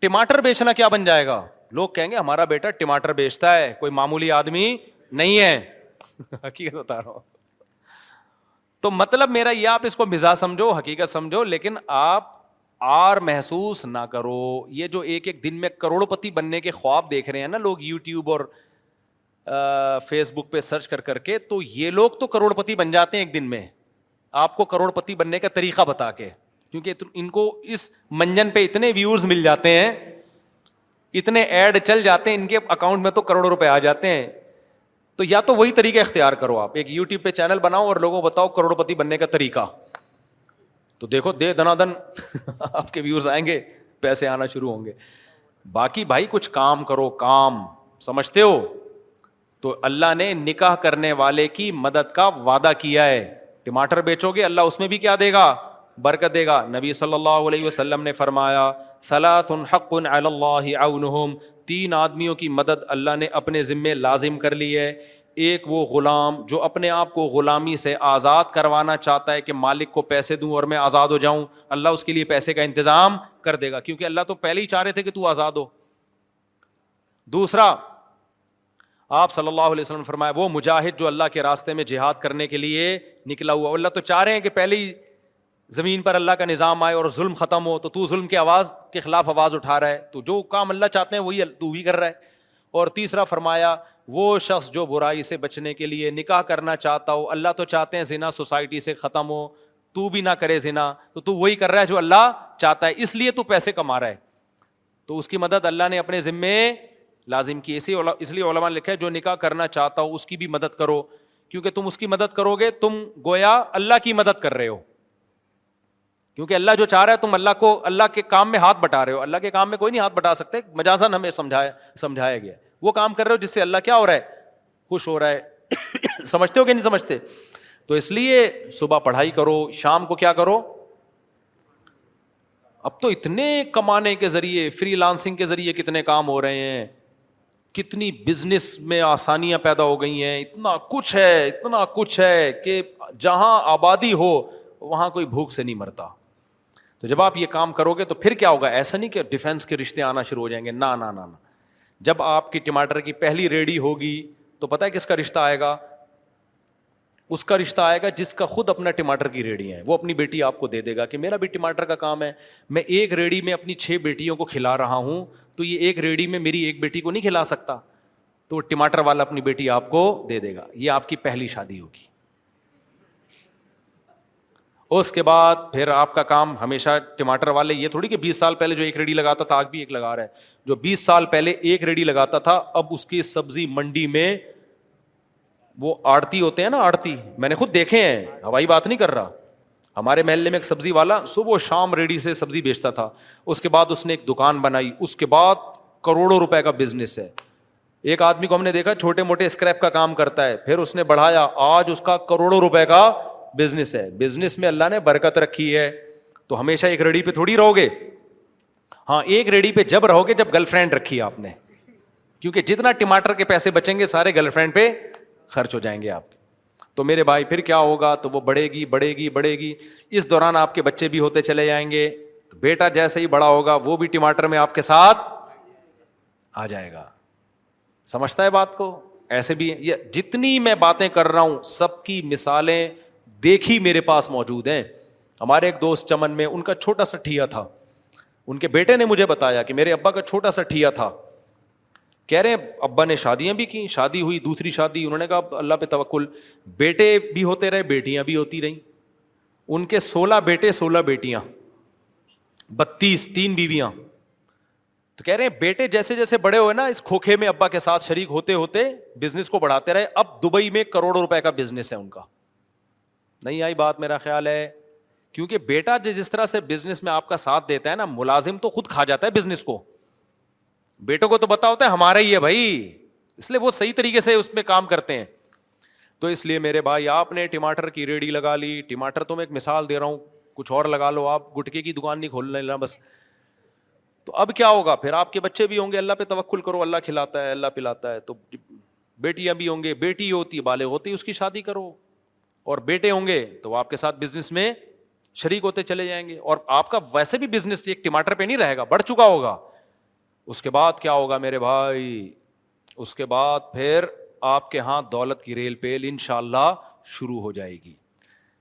ٹماٹر بیچنا کیا بن جائے گا لوگ کہیں گے ہمارا بیٹا ٹماٹر بیچتا ہے کوئی معمولی آدمی نہیں ہے حقیقت بتا رہا ہوں تو مطلب میرا یہ آپ اس کو مزاج سمجھو حقیقت سمجھو لیکن آپ آر محسوس نہ کرو یہ جو ایک ایک دن میں کروڑ پتی بننے کے خواب دیکھ رہے ہیں نا لوگ یو ٹیوب اور فیس بک پہ سرچ کر کر کے تو یہ لوگ تو کروڑ پتی بن جاتے ہیں ایک دن میں آپ کو کروڑ پتی بننے کا طریقہ بتا کے کیونکہ ان کو اس منجن پہ اتنے ویوز مل جاتے ہیں اتنے ایڈ چل جاتے ہیں ان کے اکاؤنٹ میں تو کروڑوں روپے آ جاتے ہیں تو یا تو وہی طریقہ اختیار کرو آپ ایک یو ٹیوب پہ چینل بناؤ اور لوگوں بتاؤ کروڑ پتی بننے کا طریقہ تو دیکھو دے دنا دن آپ کے ویوز آئیں گے پیسے آنا شروع ہوں گے باقی بھائی کچھ کام کرو کام سمجھتے ہو تو اللہ نے نکاح کرنے والے کی مدد کا وعدہ کیا ہے ٹماٹر بیچو گے اللہ اس میں بھی کیا دے گا برکت دے گا نبی صلی اللہ علیہ وسلم نے فرمایا حق اللہ سلاۃ تین آدمیوں کی مدد اللہ نے اپنے ذمے لازم کر لی ہے ایک وہ غلام جو اپنے آپ کو غلامی سے آزاد کروانا چاہتا ہے کہ مالک کو پیسے دوں اور میں آزاد ہو جاؤں اللہ اس کے لیے پیسے کا انتظام کر دے گا کیونکہ اللہ تو پہلے ہی چاہ رہے تھے کہ تو آزاد ہو دوسرا آپ صلی اللہ علیہ وسلم فرمایا وہ مجاہد جو اللہ کے راستے میں جہاد کرنے کے لیے نکلا ہوا اللہ تو چاہ رہے ہیں کہ پہلے ہی زمین پر اللہ کا نظام آئے اور ظلم ختم ہو تو تو ظلم کے آواز کے خلاف آواز اٹھا رہا ہے تو جو کام اللہ چاہتے ہیں وہی تو بھی کر رہا ہے اور تیسرا فرمایا وہ شخص جو برائی سے بچنے کے لیے نکاح کرنا چاہتا ہو اللہ تو چاہتے ہیں زنا سوسائٹی سے ختم ہو تو بھی نہ کرے زنا تو تو وہی کر رہا ہے جو اللہ چاہتا ہے اس لیے تو پیسے کما رہا ہے تو اس کی مدد اللہ نے اپنے ذمے لازم کی اسی اس لیے علماء نے لکھا ہے جو نکاح کرنا چاہتا ہو اس کی بھی مدد کرو کیونکہ تم اس کی مدد کرو گے تم گویا اللہ کی مدد کر رہے ہو کیونکہ اللہ جو چاہ رہا ہے تم اللہ کو اللہ کے کام میں ہاتھ بٹا رہے ہو اللہ کے کام میں کوئی نہیں ہاتھ بٹا سکتے مجازن ہمیں سمجھایا سمجھایا گیا وہ کام کر رہے ہو جس سے اللہ کیا ہو رہا ہے خوش ہو رہا ہے سمجھتے ہو کہ نہیں سمجھتے تو اس لیے صبح پڑھائی کرو شام کو کیا کرو اب تو اتنے کمانے کے ذریعے فری لانسنگ کے ذریعے کتنے کام ہو رہے ہیں کتنی بزنس میں آسانیاں پیدا ہو گئی ہیں اتنا کچھ ہے اتنا کچھ ہے کہ جہاں آبادی ہو وہاں کوئی بھوک سے نہیں مرتا تو جب آپ یہ کام کرو گے تو پھر کیا ہوگا ایسا نہیں کہ ڈیفینس کے رشتے آنا شروع ہو جائیں گے نہ نہ نہ جب آپ کی ٹماٹر کی پہلی ریڈی ہوگی تو پتا ہے کس کا رشتہ آئے گا اس کا رشتہ آئے گا جس کا خود اپنا ٹماٹر کی ریڑی ہے وہ اپنی بیٹی آپ کو دے دے گا کہ میرا بھی ٹماٹر کا کام ہے میں ایک ریڑھی میں اپنی چھ بیٹیوں کو کھلا رہا ہوں تو یہ ایک ریڑھی میں میری ایک بیٹی کو نہیں کھلا سکتا تو وہ ٹماٹر والا اپنی بیٹی آپ کو دے دے گا یہ آپ کی پہلی شادی ہوگی اس کے بعد پھر آپ کا کام ہمیشہ ٹماٹر والے یہ تھوڑی کہ بیس سال پہلے جو ایک ریڈی لگاتا تھا آج بھی ایک لگا رہا ہے جو بیس سال پہلے ایک ریڈی لگاتا تھا اب اس کی سبزی منڈی میں وہ آڑتی ہوتے ہیں نا آڑتی میں نے خود دیکھے ہیں ہوائی بات نہیں کر رہا ہمارے محلے میں ایک سبزی والا صبح و شام ریڈی سے سبزی بیچتا تھا اس کے بعد اس نے ایک دکان بنائی اس کے بعد کروڑوں روپے کا بزنس ہے ایک آدمی کو ہم نے دیکھا چھوٹے موٹے اسکریپ کا کام کرتا ہے پھر اس نے بڑھایا آج اس کا کروڑوں روپے کا بزنس ہے بزنس میں اللہ نے برکت رکھی ہے تو ہمیشہ ایک ریڑھی پہ تھوڑی رہو گے ہاں ایک ریڑھی پہ جب رہو گے جب گرل فرینڈ رکھی آپ نے کیونکہ جتنا ٹماٹر کے پیسے بچیں گے سارے گرل فرینڈ پہ خرچ ہو جائیں گے آپ تو تو میرے بھائی پھر کیا ہوگا وہ بڑھے بڑھے بڑھے گی گی گی اس دوران آپ کے بچے بھی ہوتے چلے جائیں گے تو بیٹا جیسے ہی بڑا ہوگا وہ بھی ٹماٹر میں آپ کے ساتھ آ جائے گا سمجھتا ہے بات کو ایسے بھی یہ جتنی میں باتیں کر رہا ہوں سب کی مثالیں دیکھ ہی میرے پاس موجود ہیں ہمارے ایک دوست چمن میں ان کا چھوٹا سا ٹھیا تھا ان کے بیٹے نے مجھے بتایا کہ میرے ابا کا چھوٹا سا ٹھیا تھا کہہ رہے ہیں ابا نے شادیاں بھی کیں شادی ہوئی دوسری شادی انہوں نے کہا اللہ پہ توکل بیٹے بھی ہوتے رہے بیٹیاں بھی ہوتی رہیں ان کے سولہ بیٹے سولہ بیٹیاں بتیس تین بیویاں تو کہہ رہے ہیں بیٹے جیسے جیسے بڑے ہوئے نا اس کھوکھے میں ابا کے ساتھ شریک ہوتے ہوتے بزنس کو بڑھاتے رہے اب دبئی میں کروڑوں روپے کا بزنس ہے ان کا نہیں آئی بات میرا خیال ہے کیونکہ بیٹا جس طرح سے بزنس میں آپ کا ساتھ دیتا ہے نا ملازم تو خود کھا جاتا ہے بزنس کو بیٹوں کو تو پتا ہوتا ہے ہمارا ہی ہے بھائی اس لیے وہ صحیح طریقے سے اس میں کام کرتے ہیں تو اس لیے میرے بھائی آپ نے ٹماٹر کی ریڑھی لگا لی ٹماٹر تو میں ایک مثال دے رہا ہوں کچھ اور لگا لو آپ گٹکے کی دکان نہیں کھول لینا بس تو اب کیا ہوگا پھر آپ کے بچے بھی ہوں گے اللہ پہ توقل کرو اللہ کھلاتا ہے اللہ پلاتا ہے تو بیٹیاں بھی ہوں گے بیٹی ہوتی ہے بالے ہوتی اس کی شادی کرو اور بیٹے ہوں گے تو آپ کے ساتھ بزنس میں شریک ہوتے چلے جائیں گے اور آپ کا ویسے بھی بزنس ایک ٹماٹر پہ نہیں رہے گا بڑھ چکا ہوگا اس کے بعد کیا ہوگا میرے بھائی اس کے بعد پھر آپ کے ہاں دولت کی ریل پیل ان شاء اللہ شروع ہو جائے گی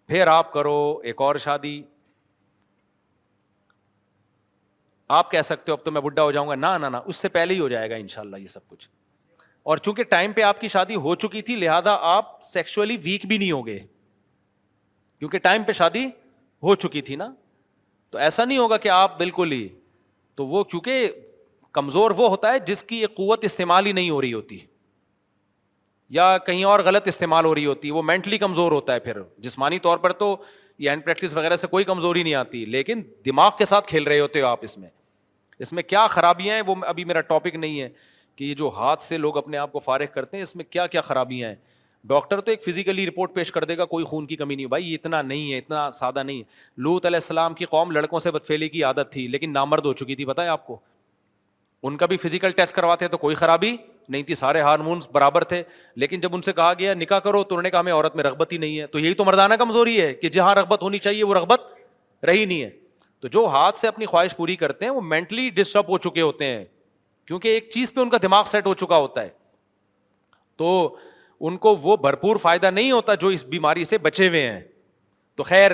پھر آپ کرو ایک اور شادی آپ کہہ سکتے ہو اب تو میں بڈھا ہو جاؤں گا نہ نہ اس سے پہلے ہی ہو جائے گا ان شاء اللہ یہ سب کچھ اور چونکہ ٹائم پہ آپ کی شادی ہو چکی تھی لہٰذا آپ سیکچولی ویک بھی نہیں ہو گئے کیونکہ ٹائم پہ شادی ہو چکی تھی نا تو ایسا نہیں ہوگا کہ آپ بالکل ہی تو وہ کیونکہ کمزور وہ ہوتا ہے جس کی یہ قوت استعمال ہی نہیں ہو رہی ہوتی یا کہیں اور غلط استعمال ہو رہی ہوتی ہے وہ مینٹلی کمزور ہوتا ہے پھر جسمانی طور پر تو یہ ہینڈ پریکٹس وغیرہ سے کوئی کمزوری نہیں آتی لیکن دماغ کے ساتھ کھیل رہے ہوتے ہو آپ اس میں اس میں کیا خرابیاں ہیں وہ ابھی میرا ٹاپک نہیں ہے کہ یہ جو ہاتھ سے لوگ اپنے آپ کو فارغ کرتے ہیں اس میں کیا کیا خرابیاں ہیں ڈاکٹر تو ایک فزیکلی رپورٹ پیش کر دے گا کوئی خون کی کمی نہیں بھائی اتنا نہیں ہے اتنا سادہ نہیں ہے لوت علیہ السلام کی قوم لڑکوں سے بدفیلی کی عادت تھی لیکن نامرد ہو چکی تھی بتائیں آپ کو ان کا بھی فزیکل ٹیسٹ کرواتے تو کوئی خرابی نہیں تھی سارے ہارمونس برابر تھے لیکن جب ان سے کہا گیا نکاح کرو تو انہوں نے کہا ہمیں عورت میں رغبت ہی نہیں ہے تو یہی تو مردانہ کمزوری ہے کہ جہاں رغبت ہونی چاہیے وہ رغبت رہی نہیں ہے تو جو ہاتھ سے اپنی خواہش پوری کرتے ہیں وہ مینٹلی ڈسٹرب ہو چکے ہوتے ہیں کیونکہ ایک چیز پہ ان کا دماغ سیٹ ہو چکا ہوتا ہے تو ان کو وہ بھرپور فائدہ نہیں ہوتا جو اس بیماری سے بچے ہوئے ہیں تو خیر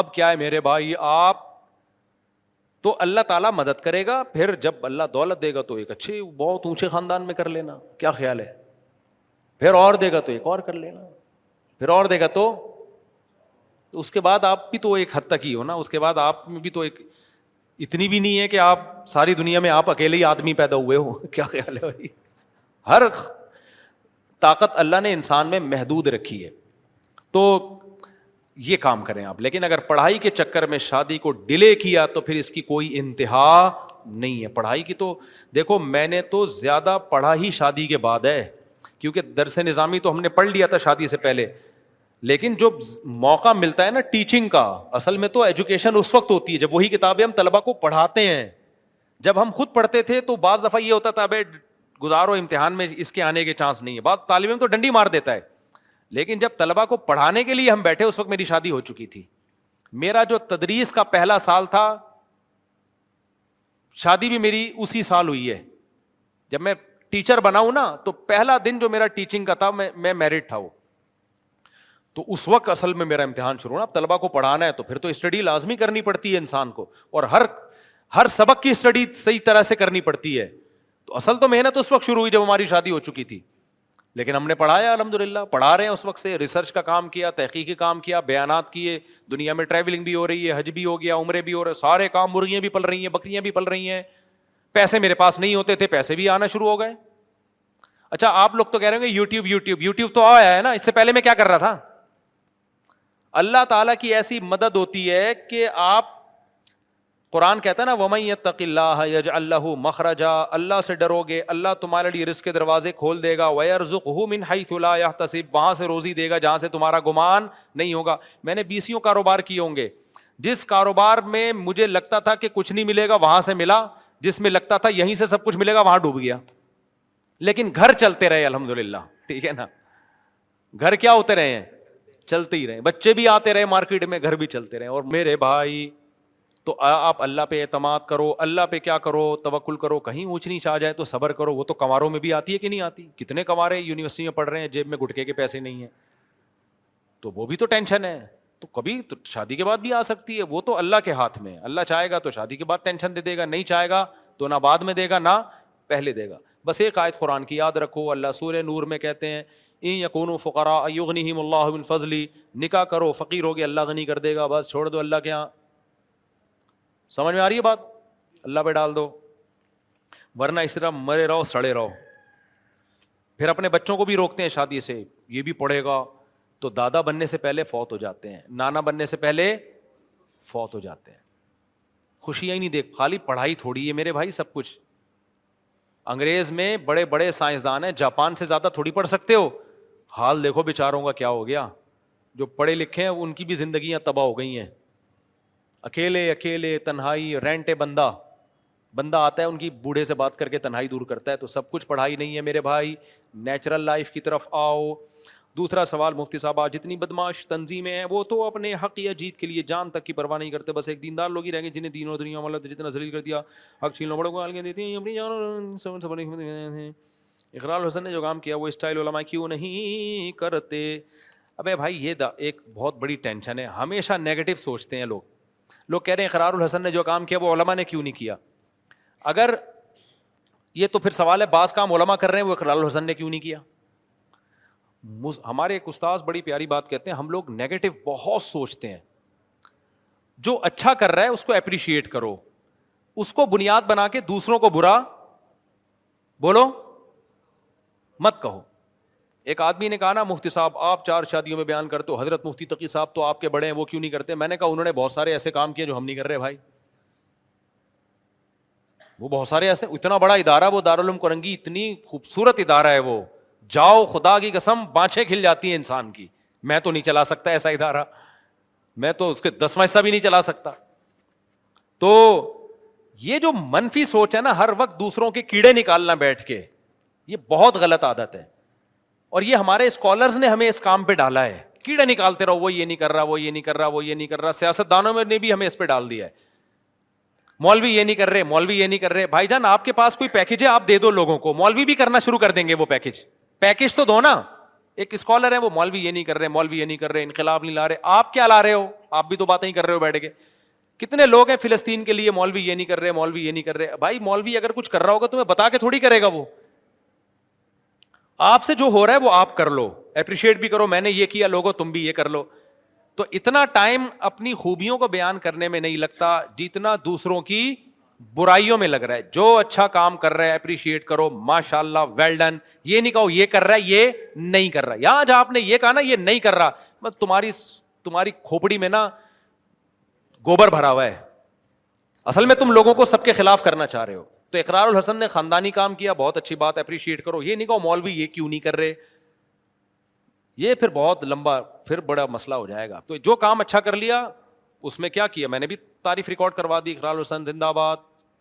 اب کیا ہے میرے بھائی آپ تو اللہ تعالیٰ مدد کرے گا پھر جب اللہ دولت دے گا تو ایک اچھے اونچے خاندان میں کر لینا کیا خیال ہے پھر اور دے گا تو ایک اور کر لینا پھر اور دے گا تو اس کے بعد آپ بھی تو ایک حد تک ہی ہو نا اس کے بعد آپ بھی تو ایک اتنی بھی نہیں ہے کہ آپ ساری دنیا میں آپ اکیلے ہی آدمی پیدا ہوئے ہو کیا خیال ہے بھائی ہر طاقت اللہ نے انسان میں محدود رکھی ہے تو یہ کام کریں آپ لیکن اگر پڑھائی کے چکر میں شادی کو ڈیلے کیا تو پھر اس کی کوئی انتہا نہیں ہے پڑھائی کی تو دیکھو میں نے تو زیادہ پڑھا ہی شادی کے بعد ہے کیونکہ درس نظامی تو ہم نے پڑھ لیا تھا شادی سے پہلے لیکن جو موقع ملتا ہے نا ٹیچنگ کا اصل میں تو ایجوکیشن اس وقت ہوتی ہے جب وہی کتابیں ہم طلبا کو پڑھاتے ہیں جب ہم خود پڑھتے تھے تو بعض دفعہ یہ ہوتا تھا بھائی گزارو امتحان میں اس کے آنے کے چانس نہیں ہے بات طالب علم تو ڈنڈی مار دیتا ہے لیکن جب طلبا کو پڑھانے کے لیے ہم بیٹھے اس وقت میری شادی ہو چکی تھی میرا جو تدریس کا پہلا سال تھا شادی بھی میری اسی سال ہوئی ہے جب میں ٹیچر بناؤں نا تو پہلا دن جو میرا ٹیچنگ کا تھا میں میرٹ تھا وہ تو اس وقت اصل میں میرا امتحان شروع ہونا اب طلبا کو پڑھانا ہے تو پھر تو اسٹڈی لازمی کرنی پڑتی ہے انسان کو اور ہر ہر سبق کی اسٹڈی صحیح طرح سے کرنی پڑتی ہے تو اصل تو محنت اس وقت شروع ہوئی جب ہماری شادی ہو چکی تھی لیکن ہم نے پڑھایا الحمد للہ پڑھا رہے ہیں اس وقت سے ریسرچ کا کام کیا تحقیقی کام کیا بیانات کیے دنیا میں ٹریولنگ بھی ہو رہی ہے حج بھی ہو گیا عمرے بھی ہو رہے ہیں سارے کام مرغیاں بھی پل رہی ہیں بکریاں بھی پل رہی ہیں پیسے میرے پاس نہیں ہوتے تھے پیسے بھی آنا شروع ہو گئے اچھا آپ لوگ تو کہہ رہے ہیں YouTube YouTube YouTube تو آیا ہے نا اس سے پہلے میں کیا کر رہا تھا اللہ تعالیٰ کی ایسی مدد ہوتی ہے کہ آپ قرآن کہتا ہے نا ومئی اللہ یج اللہ مخرجا اللہ سے ڈرو گے اللہ تمہارے لیے کے دروازے کھول دے گا ہو من وہاں سے روزی دے گا جہاں سے تمہارا گمان نہیں ہوگا میں نے بیسیوں کاروبار کیے ہوں گے جس کاروبار میں مجھے لگتا تھا کہ کچھ نہیں ملے گا وہاں سے ملا جس میں لگتا تھا یہیں سے سب کچھ ملے گا وہاں ڈوب گیا لیکن گھر چلتے رہے الحمد للہ ٹھیک ہے نا گھر کیا ہوتے رہے ہیں چلتے ہی رہے بچے بھی آتے رہے مارکیٹ میں گھر بھی چلتے رہے اور میرے بھائی تو آپ اللہ پہ اعتماد کرو اللہ پہ کیا کرو توکل کرو کہیں اونچ نیچ آ جائے تو صبر کرو وہ تو کماروں میں بھی آتی ہے کہ نہیں آتی کتنے کمارے یونیورسٹی میں پڑھ رہے ہیں جیب میں گٹکے کے پیسے نہیں ہیں تو وہ بھی تو ٹینشن ہے تو کبھی تو شادی کے بعد بھی آ سکتی ہے وہ تو اللہ کے ہاتھ میں ہے اللہ چاہے گا تو شادی کے بعد ٹینشن دے دے گا نہیں چاہے گا تو نہ بعد میں دے گا نہ پہلے دے گا بس ایک قائد قرآن کی یاد رکھو اللہ سور نور میں کہتے ہیں این یقون و فقرا اللہ فضلی نکاح کرو فقیر ہوگی اللہ غنی کر دے گا بس چھوڑ دو اللہ کے یہاں سمجھ میں آ رہی ہے بات اللہ پہ ڈال دو ورنہ اس طرح مرے رہو سڑے رہو پھر اپنے بچوں کو بھی روکتے ہیں شادی سے یہ بھی پڑھے گا تو دادا بننے سے پہلے فوت ہو جاتے ہیں نانا بننے سے پہلے فوت ہو جاتے ہیں خوشیاں ہی نہیں دیکھ خالی پڑھائی تھوڑی ہے میرے بھائی سب کچھ انگریز میں بڑے بڑے سائنسدان ہیں جاپان سے زیادہ تھوڑی پڑھ سکتے ہو حال دیکھو بے چاروں کا کیا ہو گیا جو پڑھے لکھے ہیں ان کی بھی زندگیاں تباہ ہو گئی ہیں اکیلے اکیلے تنہائی رینٹ بندہ بندہ آتا ہے ان کی بوڑھے سے بات کر کے تنہائی دور کرتا ہے تو سب کچھ پڑھائی نہیں ہے میرے بھائی نیچرل لائف کی طرف آؤ دوسرا سوال مفتی صاحب آج جتنی بدماش تنظیمیں ہیں وہ تو اپنے حق یا جیت کے لیے جان تک کی پرواہ نہیں کرتے بس ایک دیندار لوگ ہی رہیں گے جنہیں دین و دنیا والا جتنا ذلیل کر دیا حق چھیلنا بڑوں کو دیتی ہیں اپنی اقرال حسن نے جو کام کیا وہ اسٹائل علماء کیوں نہیں کرتے ابے بھائی یہ دا ایک بہت بڑی ٹینشن ہے ہمیشہ نگیٹو سوچتے ہیں لوگ لوگ کہہ رہے ہیں اقرار الحسن نے جو کام کیا وہ علماء نے کیوں نہیں کیا اگر یہ تو پھر سوال ہے بعض کام علماء کر رہے ہیں وہ اقرار الحسن نے کیوں نہیں کیا ہمارے ایک استاذ بڑی پیاری بات کہتے ہیں ہم لوگ نیگیٹو بہت سوچتے ہیں جو اچھا کر رہا ہے اس کو اپریشیٹ کرو اس کو بنیاد بنا کے دوسروں کو برا بولو مت کہو ایک آدمی نے کہا نا مفتی صاحب آپ چار شادیوں میں بیان کرتے ہو حضرت مفتی تقی صاحب تو آپ کے بڑے ہیں وہ کیوں نہیں کرتے میں نے کہا انہوں نے بہت سارے ایسے کام کیے جو ہم نہیں کر رہے بھائی وہ بہت سارے ایسے اتنا بڑا ادارہ وہ دارالعلوم کرنگی اتنی خوبصورت ادارہ ہے وہ جاؤ خدا کی قسم بانچے کھل جاتی ہیں انسان کی میں تو نہیں چلا سکتا ایسا ادارہ میں تو اس کے دسواں حصہ بھی نہیں چلا سکتا تو یہ جو منفی سوچ ہے نا ہر وقت دوسروں کے کیڑے نکالنا بیٹھ کے یہ بہت غلط عادت ہے اور یہ ہمارے اسکالرس نے ہمیں اس کام پہ ڈالا ہے کیڑا نکالتے رہو وہ یہ نہیں کر رہا وہ یہ نہیں کر رہا وہ یہ نہیں کر رہا سیاست دانوں نے بھی ہمیں اس پہ ڈال دیا ہے مولوی یہ نہیں کر رہے مولوی یہ نہیں کر رہے بھائی جان آپ کے پاس کوئی پیکج ہے آپ دے دو لوگوں کو مولوی بھی کرنا شروع کر دیں گے وہ پیکج پیکج تو دو نا ایک اسکالر ہے وہ مولوی یہ نہیں کر رہے مولوی یہ نہیں کر رہے انقلاب نہیں لا رہے آپ کیا لا رہے ہو آپ بھی تو باتیں کر رہے ہو بیٹھ کے کتنے لوگ ہیں فلسطین کے لیے مولوی یہ نہیں کر رہے مولوی یہ نہیں کر رہے بھائی مولوی اگر کچھ کر رہا ہوگا تو میں بتا کے تھوڑی کرے گا وہ آپ سے جو ہو رہا ہے وہ آپ کر لو اپریشیٹ بھی کرو میں نے یہ کیا لوگو تم بھی یہ کر لو تو اتنا ٹائم اپنی خوبیوں کو بیان کرنے میں نہیں لگتا جتنا دوسروں کی برائیوں میں لگ رہا ہے جو اچھا کام کر رہا ہے اپریشیٹ کرو ماشاء اللہ ویل ڈن یہ نہیں کہو یہ کر رہا ہے یہ نہیں کر رہا یہاں جہاں آپ نے یہ کہا نا یہ نہیں کر رہا بس مطلب تمہاری تمہاری کھوپڑی میں نا گوبر بھرا ہوا ہے اصل میں تم لوگوں کو سب کے خلاف کرنا چاہ رہے ہو تو اقرار الحسن نے خاندانی کام کیا بہت اچھی بات اپریشیٹ کرو یہ نہیں کہو مولوی یہ کیوں نہیں کر رہے یہ پھر بہت لمبا پھر بڑا مسئلہ ہو جائے گا تو جو کام اچھا کر لیا اس میں کیا کیا میں نے بھی تعریف ریکارڈ کروا دی الحسن زندہ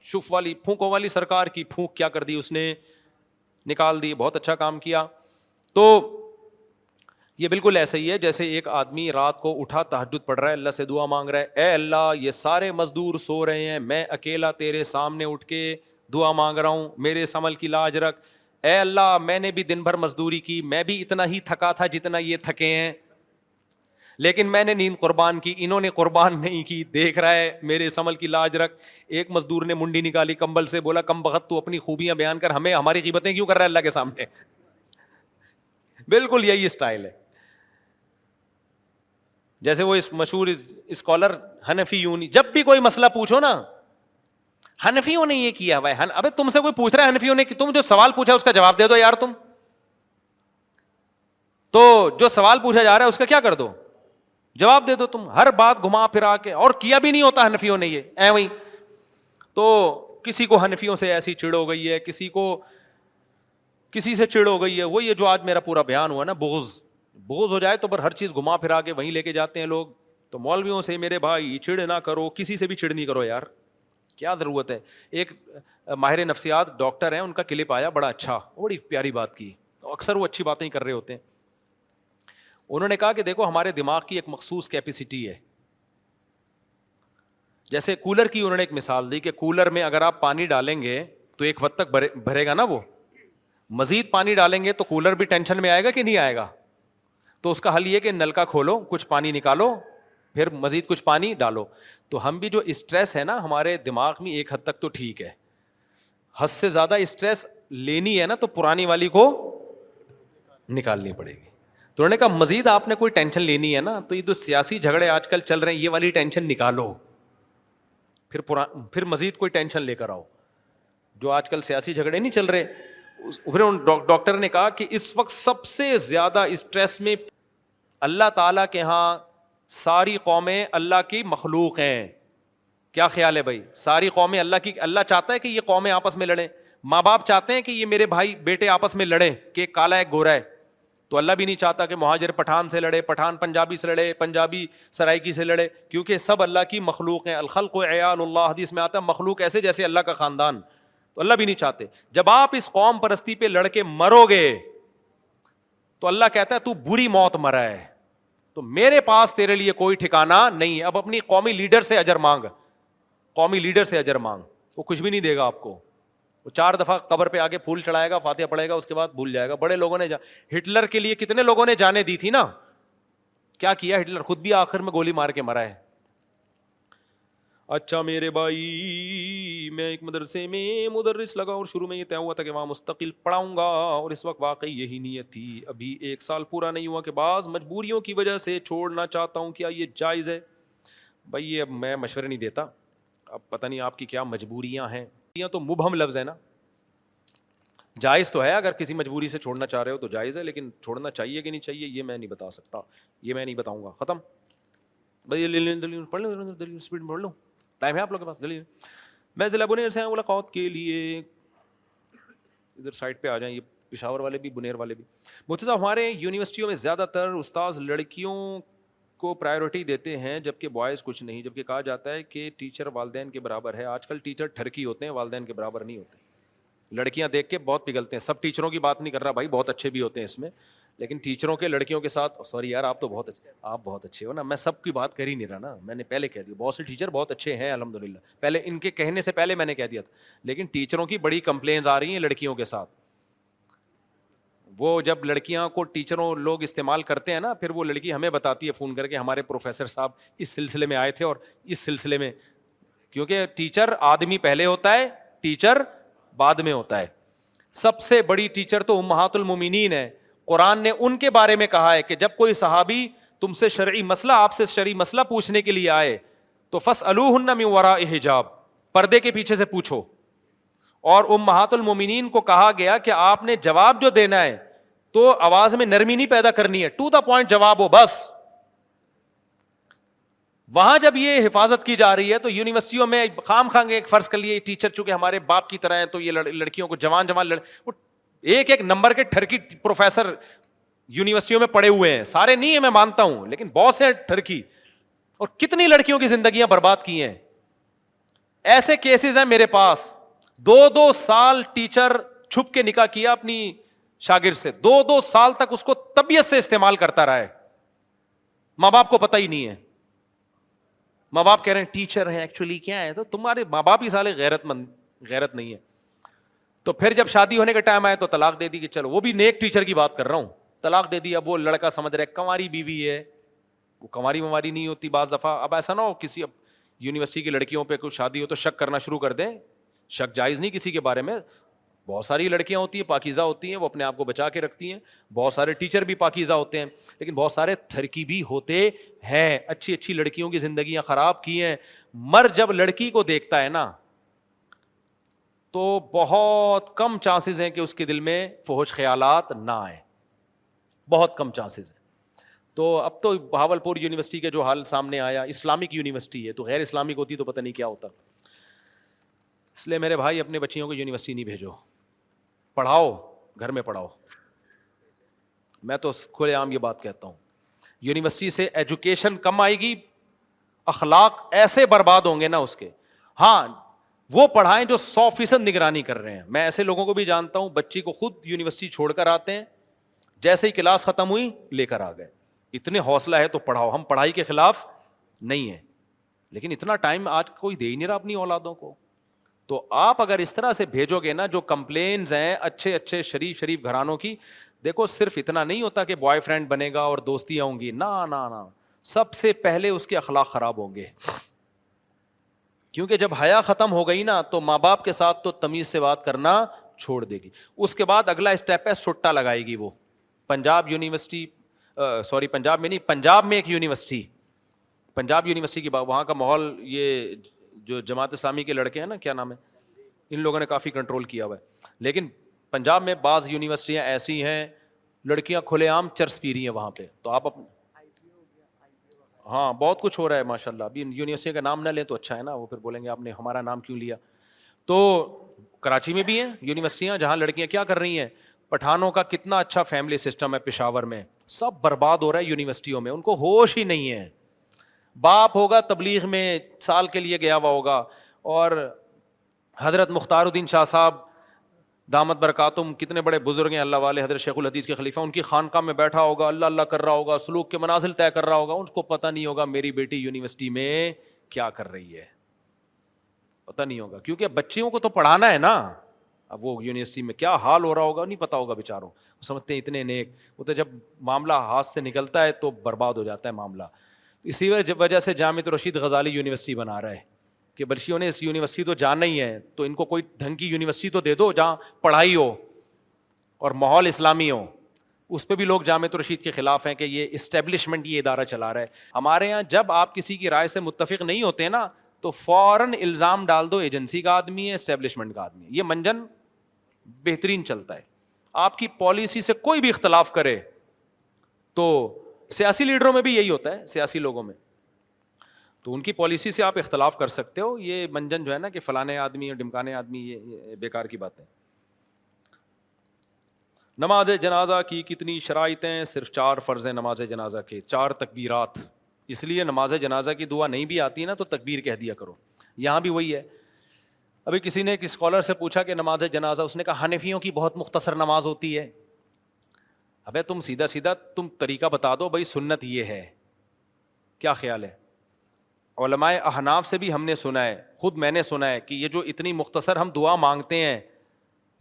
شف والی والی پھونکوں سرکار کی پھونک کیا کر دی اس نے نکال دی بہت اچھا کام کیا تو یہ بالکل ایسا ہی ہے جیسے ایک آدمی رات کو اٹھا تحجد پڑ رہا ہے اللہ سے دعا مانگ رہا ہے اے اللہ یہ سارے مزدور سو رہے ہیں میں اکیلا تیرے سامنے اٹھ کے دعا مانگ رہا ہوں میرے اس عمل کی لاج رکھ اے اللہ میں نے بھی دن بھر مزدوری کی میں بھی اتنا ہی تھکا تھا جتنا یہ تھکے ہیں لیکن میں نے نیند قربان کی انہوں نے قربان نہیں کی دیکھ رہا ہے میرے اس عمل کی لاج رکھ ایک مزدور نے منڈی نکالی کمبل سے بولا کم بخت تو اپنی خوبیاں بیان کر ہمیں ہماری قیمتیں کیوں کر رہا ہے اللہ کے سامنے بالکل یہی اسٹائل ہے جیسے وہ اس مشہور اسکالر ہنفی یونی جب بھی کوئی مسئلہ پوچھو نا ہنفیوں نے یہ کیا بھائی ابھی تم سے کوئی پوچھ رہا ہے ہنفیوں نے کہ تم جو سوال پوچھا اس کا جواب دے دو یار تم تو جو سوال پوچھا جا رہا ہے اس کا کیا کر دو جواب دے دو تم ہر بات گھما پھرا کے اور کیا بھی نہیں ہوتا ہنفیوں نے یہ تو کسی کو ہنفیوں سے ایسی چڑ ہو گئی ہے کسی کو کسی سے چڑ ہو گئی ہے وہ یہ جو آج میرا پورا بیان ہوا نا بغض بغض ہو جائے تو پر ہر چیز گھما پھرا کے وہیں لے کے جاتے ہیں لوگ تو مولویوں سے میرے بھائی چڑ نہ کرو کسی سے بھی چڑ نہیں کرو یار کیا ضرورت ہے ایک ماہر نفسیات ڈاکٹر ہیں ان کا کلپ آیا بڑا اچھا بڑی پیاری بات کی اکثر وہ اچھی باتیں کر رہے ہوتے ہیں انہوں نے کہا کہ دیکھو ہمارے دماغ کی ایک مخصوص کیپیسٹی ہے جیسے کولر کی انہوں نے ایک مثال دی کہ کولر میں اگر آپ پانی ڈالیں گے تو ایک وقت تک بھرے گا نا وہ مزید پانی ڈالیں گے تو کولر بھی ٹینشن میں آئے گا کہ نہیں آئے گا تو اس کا حل یہ کہ نل کا کھولو کچھ پانی نکالو پھر مزید کچھ پانی ڈالو تو ہم بھی جو اسٹریس ہے نا ہمارے دماغ میں ایک حد تک تو ٹھیک ہے حد سے زیادہ اسٹریس لینی ہے نا تو پرانی والی کو نکالنی پڑے گی تو انہوں نے کہا مزید آپ نے کوئی ٹینشن لینی ہے نا تو یہ جو سیاسی جھگڑے آج کل چل رہے ہیں یہ والی ٹینشن نکالو پھر پھر مزید کوئی ٹینشن لے کر آؤ جو آج کل سیاسی جھگڑے نہیں چل رہے پھر ڈاکٹر نے کہا کہ اس وقت سب سے زیادہ اسٹریس میں اللہ تعالیٰ کے ہاں ساری قومیں اللہ کی مخلوق ہیں کیا خیال ہے بھائی ساری قومیں اللہ کی اللہ چاہتا ہے کہ یہ قومیں آپس میں لڑیں ماں باپ چاہتے ہیں کہ یہ میرے بھائی بیٹے آپس میں لڑیں کہ کالا ہے گورا ہے تو اللہ بھی نہیں چاہتا کہ مہاجر پٹھان سے لڑے پٹھان پنجابی سے لڑے پنجابی سرائکی سے لڑے کیونکہ سب اللہ کی مخلوق ہیں الخل کو عیال اللہ حدیث میں آتا ہے مخلوق ایسے جیسے اللہ کا خاندان تو اللہ بھی نہیں چاہتے جب آپ اس قوم پرستی پہ لڑ کے مرو گے تو اللہ کہتا ہے تو بری موت مرا ہے تو میرے پاس تیرے لیے کوئی ٹھکانا نہیں ہے اب اپنی قومی لیڈر سے اجر مانگ قومی لیڈر سے اجر مانگ وہ کچھ بھی نہیں دے گا آپ کو وہ چار دفعہ قبر پہ آگے پھول چڑھائے گا فاتحہ پڑے گا اس کے بعد بھول جائے گا بڑے لوگوں نے جا ہٹلر کے لیے کتنے لوگوں نے جانے دی تھی نا کیا کیا ہٹلر خود بھی آخر میں گولی مار کے مرا ہے اچھا میرے بھائی میں ایک مدرسے میں مدرس لگا اور شروع میں یہ طے ہوا تھا کہ وہاں مستقل پڑھاؤں گا اور اس وقت واقعی یہی نیت تھی ابھی ایک سال پورا نہیں ہوا کہ بعض مجبوریوں کی وجہ سے چھوڑنا چاہتا ہوں کیا یہ جائز ہے بھائی یہ اب میں مشورے نہیں دیتا اب پتہ نہیں آپ کی کیا مجبوریاں ہیں یہ تو مبہم لفظ ہے نا جائز تو ہے اگر کسی مجبوری سے چھوڑنا چاہ رہے ہو تو جائز ہے لیکن چھوڑنا چاہیے کہ نہیں چاہیے یہ میں نہیں بتا سکتا یہ میں نہیں بتاؤں گا ختم بھائی پڑھ لوں اسپیڈ پڑھ لوں ٹائم ہے آپ لوگ کے پاس جلدی میں ضلع بنیر سے ملاقات کے لیے ادھر سائڈ پہ آ جائیں یہ پشاور والے بھی بنیر والے بھی مجھے ہمارے یونیورسٹیوں میں زیادہ تر استاذ لڑکیوں کو پرائیورٹی دیتے ہیں جبکہ بوائز کچھ نہیں جبکہ کہا جاتا ہے کہ ٹیچر والدین کے برابر ہے آج کل ٹیچر ٹھرکی ہوتے ہیں والدین کے برابر نہیں ہوتے لڑکیاں دیکھ کے بہت پگھلتے ہیں سب ٹیچروں کی بات نہیں کر رہا بھائی بہت اچھے بھی ہوتے ہیں اس میں لیکن ٹیچروں کے لڑکیوں کے ساتھ سوری oh, یار آپ تو بہت اچھے آپ بہت اچھے ہو نا میں سب کی بات کر ہی نہیں رہا نا میں نے پہلے کہہ دیا بہت سے ٹیچر بہت اچھے ہیں الحمد للہ پہلے ان کے کہنے سے پہلے میں نے کہہ دیا تھا لیکن ٹیچروں کی بڑی کمپلینز آ رہی ہیں لڑکیوں کے ساتھ وہ جب لڑکیاں کو ٹیچروں لوگ استعمال کرتے ہیں نا پھر وہ لڑکی ہمیں بتاتی ہے فون کر کے ہمارے پروفیسر صاحب اس سلسلے میں آئے تھے اور اس سلسلے میں کیونکہ ٹیچر آدمی پہلے ہوتا ہے ٹیچر بعد میں ہوتا ہے سب سے بڑی ٹیچر تو امہات المومنین ہے قرآن نے ان کے بارے میں کہا ہے کہ جب کوئی صحابی تم سے شرعی شرعی مسئلہ مسئلہ آپ سے پوچھنے کے لیے آئے تو فس حجاب پردے کے پیچھے سے پوچھو اور المومنین کو کہا گیا کہ آپ نے جواب جو دینا ہے تو آواز میں نرمی نہیں پیدا کرنی ہے ٹو دا پوائنٹ جواب ہو بس وہاں جب یہ حفاظت کی جا رہی ہے تو یونیورسٹیوں میں خام خانگے ایک فرض کر لیے ٹیچر چونکہ ہمارے باپ کی طرح ہیں تو یہ لڑکیوں کو جوان جوان لڑ وہ ایک ایک نمبر کے ٹھرکی پروفیسر یونیورسٹیوں میں پڑے ہوئے ہیں سارے نہیں ہیں میں مانتا ہوں لیکن بہت سے ٹھرکی اور کتنی لڑکیوں کی زندگیاں برباد کی ہیں ایسے کیسز ہیں میرے پاس دو دو سال ٹیچر چھپ کے نکاح کیا اپنی شاگرد سے دو دو سال تک اس کو طبیعت سے استعمال کرتا رہا ہے ماں باپ کو پتا ہی نہیں ہے ماں باپ کہہ رہے ہیں ٹیچر ہیں ایکچولی کیا ہے تو تمہارے ماں باپ ہی سالے غیرت مند غیرت نہیں ہے تو پھر جب شادی ہونے کا ٹائم آئے تو طلاق دے دی کہ چلو وہ بھی نیک ٹیچر کی بات کر رہا ہوں طلاق دے دی اب وہ لڑکا سمجھ رہے کماری بیوی ہے وہ کماری وماری نہیں ہوتی بعض دفعہ اب ایسا نہ ہو کسی اب یونیورسٹی کی لڑکیوں پہ کچھ شادی ہو تو شک کرنا شروع کر دیں شک جائز نہیں کسی کے بارے میں بہت ساری لڑکیاں ہوتی ہیں پاکیزہ ہوتی ہیں وہ اپنے آپ کو بچا کے رکھتی ہیں بہت سارے ٹیچر بھی پاکیزہ ہوتے ہیں لیکن بہت سارے تھرکی بھی ہوتے ہیں اچھی اچھی لڑکیوں کی زندگیاں خراب کی ہیں مر جب لڑکی کو دیکھتا ہے نا تو بہت کم چانسز ہیں کہ اس کے دل میں فوج خیالات نہ آئیں بہت کم چانسز ہیں تو اب تو بہاول پور یونیورسٹی کے جو حال سامنے آیا اسلامک یونیورسٹی ہے تو غیر اسلامک ہوتی تو پتہ نہیں کیا ہوتا اس لیے میرے بھائی اپنے بچیوں کو یونیورسٹی نہیں بھیجو پڑھاؤ گھر میں پڑھاؤ میں تو کھلے عام یہ بات کہتا ہوں یونیورسٹی سے ایجوکیشن کم آئے گی اخلاق ایسے برباد ہوں گے نا اس کے ہاں وہ پڑھائیں جو سو فیصد نگرانی کر رہے ہیں میں ایسے لوگوں کو بھی جانتا ہوں بچی کو خود یونیورسٹی چھوڑ کر آتے ہیں جیسے ہی کلاس ختم ہوئی لے کر آ گئے اتنے حوصلہ ہے تو پڑھاؤ ہم پڑھائی کے خلاف نہیں ہیں لیکن اتنا ٹائم آج کوئی دے ہی نہیں رہا اپنی اولادوں کو تو آپ اگر اس طرح سے بھیجو گے نا جو کمپلینز ہیں اچھے اچھے شریف شریف گھرانوں کی دیکھو صرف اتنا نہیں ہوتا کہ بوائے فرینڈ بنے گا اور دوستی آؤں گی نہ سب سے پہلے اس کے اخلاق خراب ہوں گے کیونکہ جب حیا ختم ہو گئی نا تو ماں باپ کے ساتھ تو تمیز سے بات کرنا چھوڑ دے گی اس کے بعد اگلا اسٹیپ ہے سٹا لگائے گی وہ پنجاب یونیورسٹی سوری پنجاب میں نہیں پنجاب میں ایک یونیورسٹی پنجاب یونیورسٹی کی بات وہاں کا ماحول یہ جو جماعت اسلامی کے لڑکے ہیں نا کیا نام ہے ان لوگوں نے کافی کنٹرول کیا ہوا ہے لیکن پنجاب میں بعض یونیورسٹیاں ایسی ہیں لڑکیاں کھلے عام چرس پی رہی ہیں وہاں پہ تو آپ اپنے ہاں بہت کچھ ہو رہا ہے ماشاء اللہ ابھی یونیورسٹی کا نام نہ لیں تو اچھا ہے نا وہ پھر بولیں گے آپ نے ہمارا نام کیوں لیا تو کراچی میں بھی ہیں یونیورسٹیاں جہاں لڑکیاں کیا کر رہی ہیں پٹھانوں کا کتنا اچھا فیملی سسٹم ہے پشاور میں سب برباد ہو رہا ہے یونیورسٹیوں میں ان کو ہوش ہی نہیں ہے باپ ہوگا تبلیغ میں سال کے لیے گیا ہوا ہوگا اور حضرت مختار الدین شاہ صاحب دامت برکاتم کتنے بڑے بزرگ ہیں اللہ والے حضرت شیخ الحدیث کے خلیفہ ان کی خانقاہ میں بیٹھا ہوگا اللہ اللہ کر رہا ہوگا سلوک کے منازل طے کر رہا ہوگا ان کو پتہ نہیں ہوگا میری بیٹی یونیورسٹی میں کیا کر رہی ہے پتہ نہیں ہوگا کیونکہ بچیوں کو تو پڑھانا ہے نا اب وہ یونیورسٹی میں کیا حال ہو رہا ہوگا نہیں پتا ہوگا بیچاروں وہ سمجھتے ہیں اتنے نیک وہ تو جب معاملہ ہاتھ سے نکلتا ہے تو برباد ہو جاتا ہے معاملہ اسی وجہ سے جامع رشید غزالی یونیورسٹی بنا رہا ہے کہ بلشیوں نے اس یونیورسٹی تو جانا ہی ہے تو ان کو کوئی ڈھنگ کی یونیورسٹی تو دے دو جہاں پڑھائی ہو اور ماحول اسلامی ہو اس پہ بھی لوگ جامع رشید کے خلاف ہیں کہ یہ اسٹیبلشمنٹ یہ ادارہ چلا رہا ہے ہمارے یہاں جب آپ کسی کی رائے سے متفق نہیں ہوتے نا تو فوراً الزام ڈال دو ایجنسی کا آدمی ہے اسٹیبلشمنٹ کا آدمی ہے یہ منجن بہترین چلتا ہے آپ کی پالیسی سے کوئی بھی اختلاف کرے تو سیاسی لیڈروں میں بھی یہی ہوتا ہے سیاسی لوگوں میں تو ان کی پالیسی سے آپ اختلاف کر سکتے ہو یہ منجن جو ہے نا کہ فلانے آدمی اور ڈمکانے آدمی یہ بے کار کی بات ہے نماز جنازہ کی کتنی شرائطیں صرف چار فرض ہیں نماز جنازہ کے چار تکبیرات اس لیے نماز جنازہ کی دعا نہیں بھی آتی نا تو تکبیر کہہ دیا کرو یہاں بھی وہی ہے ابھی کسی نے ایک اسکالر سے پوچھا کہ نماز جنازہ اس نے کہا حنفیوں کی بہت مختصر نماز ہوتی ہے ابھی تم سیدھا سیدھا تم طریقہ بتا دو بھائی سنت یہ ہے کیا خیال ہے علماء احناف سے بھی ہم نے سنا ہے خود میں نے سنا ہے کہ یہ جو اتنی مختصر ہم دعا مانگتے ہیں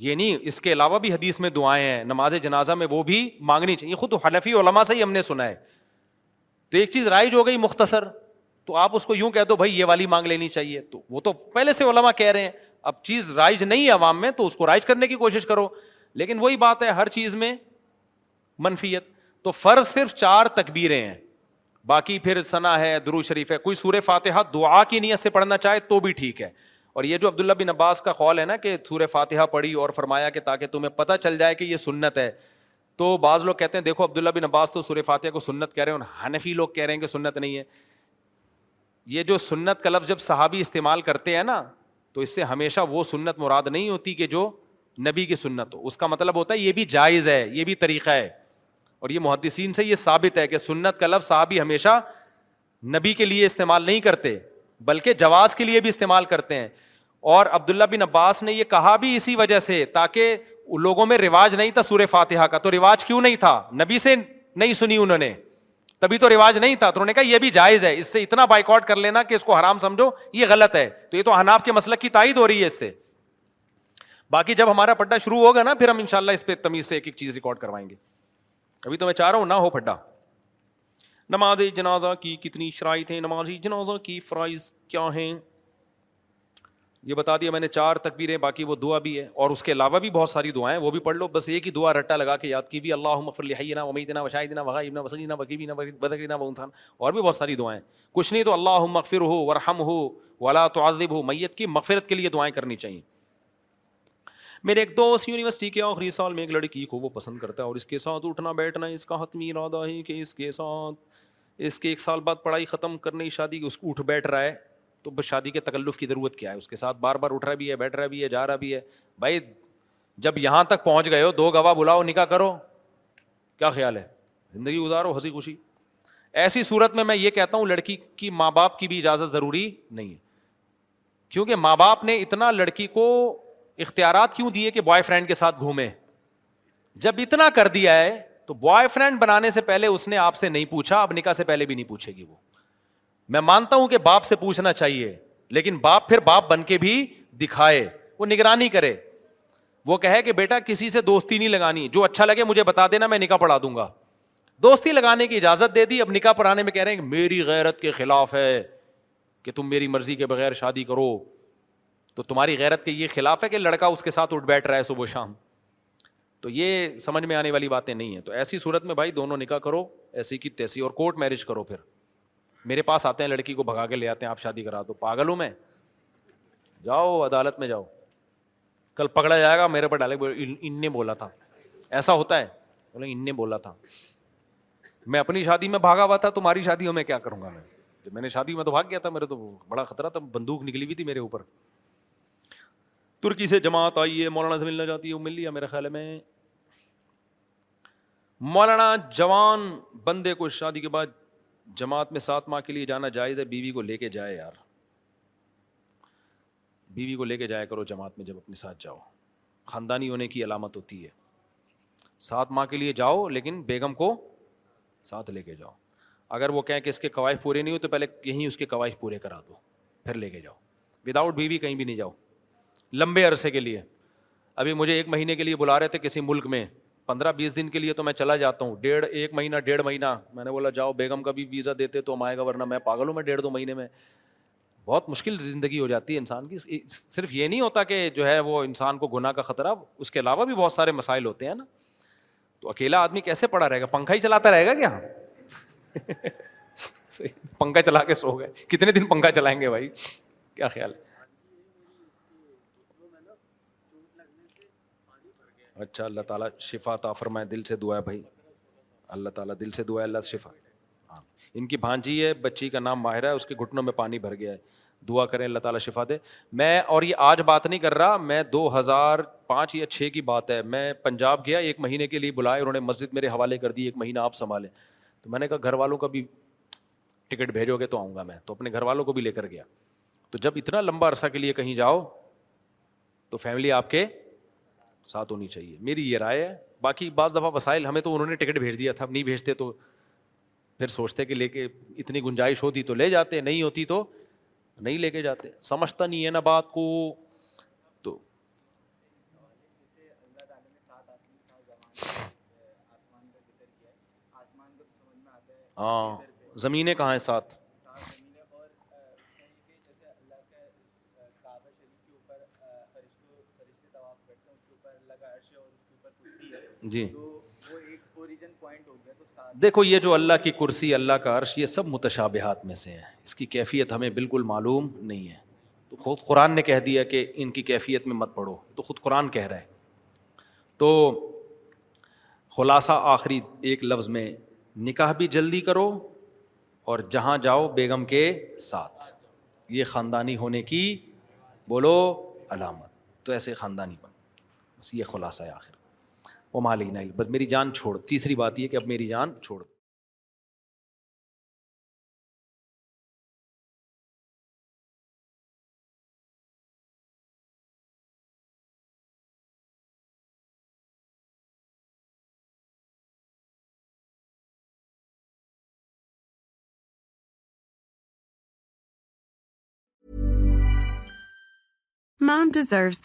یہ نہیں اس کے علاوہ بھی حدیث میں دعائیں ہیں نماز جنازہ میں وہ بھی مانگنی چاہیے خود حلفی علماء سے ہی ہم نے سنا ہے تو ایک چیز رائج ہو گئی مختصر تو آپ اس کو یوں کہہ دو بھائی یہ والی مانگ لینی چاہیے تو وہ تو پہلے سے علماء کہہ رہے ہیں اب چیز رائج نہیں ہے عوام میں تو اس کو رائج کرنے کی کوشش کرو لیکن وہی بات ہے ہر چیز میں منفیت تو فرض صرف چار تکبیریں ہیں باقی پھر ثنا ہے درو شریف ہے کوئی سور فاتحہ دعا کی نیت سے پڑھنا چاہے تو بھی ٹھیک ہے اور یہ جو عبداللہ بن عباس کا قول ہے نا کہ سور فاتحہ پڑھی اور فرمایا کہ تاکہ تمہیں پتہ چل جائے کہ یہ سنت ہے تو بعض لوگ کہتے ہیں دیکھو عبداللہ بن عباس تو سور فاتحہ کو سنت کہہ رہے ہیں اور حنفی لوگ کہہ رہے ہیں کہ سنت نہیں ہے یہ جو سنت کا لفظ جب صحابی استعمال کرتے ہیں نا تو اس سے ہمیشہ وہ سنت مراد نہیں ہوتی کہ جو نبی کی سنت ہو اس کا مطلب ہوتا ہے یہ بھی جائز ہے یہ بھی طریقہ ہے اور یہ محدثین سے یہ ثابت ہے کہ سنت کا لفظ صحابی ہمیشہ نبی کے لیے استعمال نہیں کرتے بلکہ جواز کے لیے بھی استعمال کرتے ہیں اور عبداللہ بن عباس نے یہ کہا بھی اسی وجہ سے تاکہ لوگوں میں رواج نہیں تھا سور فاتحہ کا تو رواج کیوں نہیں تھا نبی سے نہیں سنی انہوں نے تبھی تو رواج نہیں تھا تو انہوں نے کہا یہ بھی جائز ہے اس سے اتنا بائک آؤٹ کر لینا کہ اس کو حرام سمجھو یہ غلط ہے تو یہ تو حناف کے مسلک کی تائید ہو رہی ہے اس سے باقی جب ہمارا پڑھنا شروع ہوگا نا پھر ہم انشاءاللہ اس پہ تمیز سے ایک ایک چیز ریکارڈ کروائیں گے ابھی تو میں چاہ رہا ہوں نہ ہو پھڈا نماز جنازہ کی کتنی شرائط ہیں نماز جنازہ کی فرائض کیا ہیں یہ بتا دیا میں نے چار تکبیریں باقی وہ دعا بھی ہے اور اس کے علاوہ بھی بہت ساری دعائیں وہ بھی پڑھ لو بس ایک ہی دعا رٹا لگا کے یاد کی بھی اللہ مغر الہ ومدینہ وشاہدینہ وغیرہ وسنہ وکیبین بذرینہ ونسان اور بھی بہت ساری دعائیں کچھ نہیں تو اللہ مغفر ہو ورحم ہو ولا تو ہو میت کی مغفرت کے لیے دعائیں کرنی چاہیے میرے ایک دوست یونیورسٹی کے آخری سال میں ایک لڑکی کو وہ پسند کرتا ہے اور اس کے ساتھ اٹھنا بیٹھنا اس کا حتمی ارادہ ہے کہ اس کے ساتھ اس کے ایک سال بعد پڑھائی ختم کرنے شادی اس کو اٹھ بیٹھ رہا ہے تو بس شادی کے تکلف کی ضرورت کیا ہے اس کے ساتھ بار بار اٹھ رہا بھی ہے بیٹھ رہا بھی ہے جا رہا بھی ہے بھائی جب یہاں تک پہنچ گئے ہو دو گواہ بلاؤ نکاح کرو کیا خیال ہے زندگی گزارو ہنسی خوشی ایسی صورت میں میں یہ کہتا ہوں لڑکی کی ماں باپ کی بھی اجازت ضروری نہیں ہے کیونکہ ماں باپ نے اتنا لڑکی کو اختیارات کیوں دیے کہ بوائے فرینڈ کے ساتھ گھومے جب اتنا کر دیا ہے تو بوائے فرینڈ بنانے سے پہلے اس نے آپ سے نہیں پوچھا اب نکاح سے پہلے بھی نہیں پوچھے گی وہ میں مانتا ہوں کہ باپ سے پوچھنا چاہیے لیکن باپ پھر باپ بن کے بھی دکھائے وہ نگرانی کرے وہ کہے کہ بیٹا کسی سے دوستی نہیں لگانی جو اچھا لگے مجھے بتا دینا میں نکاح پڑھا دوں گا دوستی لگانے کی اجازت دے دی اب نکاح پڑھانے میں کہہ رہے ہیں کہ میری غیرت کے خلاف ہے کہ تم میری مرضی کے بغیر شادی کرو تو تمہاری غیرت کے یہ خلاف ہے کہ لڑکا اس کے ساتھ اٹھ بیٹھ رہا ہے صبح شام تو یہ سمجھ میں آنے والی باتیں نہیں ہیں تو ایسی صورت میں بھائی دونوں نکاح کرو ایسی کی تیسی اور کورٹ میرج کرو پھر میرے پاس آتے ہیں لڑکی کو بھگا کے لے آتے ہیں آپ شادی کرا دو پاگل ہوں میں جاؤ عدالت میں جاؤ کل پکڑا جائے گا میرے پر ڈالے ان نے بولا تھا ایسا ہوتا ہے بولے ان نے بولا تھا میں اپنی شادی میں بھاگا ہوا تھا تمہاری شادیوں میں کیا کروں گا میں جب میں نے شادی میں تو بھاگ گیا تھا میرے تو بڑا خطرہ تھا بندوق نکلی ہوئی تھی میرے اوپر ترکی سے جماعت آئی ہے مولانا سے ملنا چاہتی ہے وہ مل لیا میرے خیال میں مولانا جوان بندے کو شادی کے بعد جماعت میں سات ماہ کے لیے جانا جائز ہے بیوی کو لے کے جائے یار بیوی کو لے کے جایا کرو جماعت میں جب اپنے ساتھ جاؤ خاندانی ہونے کی علامت ہوتی ہے سات ماہ کے لیے جاؤ لیکن بیگم کو ساتھ لے کے جاؤ اگر وہ کہیں کہ اس کے قوائف پورے نہیں ہو تو پہلے یہیں اس کے قوائف پورے کرا دو پھر لے کے جاؤ وداؤٹ بیوی بیوی کہیں بھی نہیں جاؤ لمبے عرصے کے لیے ابھی مجھے ایک مہینے کے لیے بلا رہے تھے کسی ملک میں پندرہ بیس دن کے لیے تو میں چلا جاتا ہوں ڈیڑھ ایک مہینہ ڈیڑھ مہینہ میں نے بولا جاؤ بیگم کا بھی ویزا دیتے تو ہم آئے گا ورنہ میں پاگل ہوں میں ڈیڑھ دو مہینے میں بہت مشکل زندگی ہو جاتی ہے انسان کی صرف یہ نہیں ہوتا کہ جو ہے وہ انسان کو گناہ کا خطرہ اس کے علاوہ بھی بہت سارے مسائل ہوتے ہیں نا تو اکیلا آدمی کیسے پڑا رہے گا پنکھا ہی چلاتا رہے گا کیا پنکھا چلا کے سو گئے کتنے دن پنکھا چلائیں گے بھائی کیا خیال ہے اچھا اللہ تعالیٰ شفا تا فرمائے دل سے دعا ہے بھائی اللہ تعالیٰ دل سے دعا ہے اللہ شفا ہاں ان کی بھانجی ہے بچی کا نام ماہرہ ہے اس کے گھٹنوں میں پانی بھر گیا ہے دعا کریں اللہ تعالیٰ شفا دے میں اور یہ آج بات نہیں کر رہا میں دو ہزار پانچ یا چھ کی بات ہے میں پنجاب گیا ایک مہینے کے لیے بلائے انہوں نے مسجد میرے حوالے کر دی ایک مہینہ آپ سنبھالیں تو میں نے کہا گھر والوں کا بھی ٹکٹ بھیجو گے تو آؤں گا میں تو اپنے گھر والوں کو بھی لے کر گیا تو جب اتنا لمبا عرصہ کے لیے کہیں جاؤ تو فیملی آپ کے ساتھ ہونی چاہیے میری یہ رائے ہے باقی بعض دفعہ وسائل ہمیں تو انہوں نے ٹکٹ بھیج دیا تھا نہیں بھیجتے تو پھر سوچتے کہ لے کے اتنی گنجائش ہوتی تو لے جاتے نہیں ہوتی تو نہیں لے کے جاتے سمجھتا نہیں ہے نا بات کو تو ہاں زمینیں کہاں ہیں ساتھ جی دیکھو یہ جو اللہ کی کرسی اللہ کا عرش یہ سب متشابہات میں سے ہیں اس کی کیفیت ہمیں بالکل معلوم نہیں ہے تو خود قرآن نے کہہ دیا کہ ان کی کیفیت میں مت پڑھو تو خود قرآن کہہ رہا ہے تو خلاصہ آخری ایک لفظ میں نکاح بھی جلدی کرو اور جہاں جاؤ بیگم کے ساتھ یہ خاندانی ہونے کی بولو علامت تو ایسے خاندانی بن بس یہ خلاصہ ہے آخر وہ مالی نہیں بس میری جان چھوڑ تیسری بات یہ کہ اب میری جان چھوڑ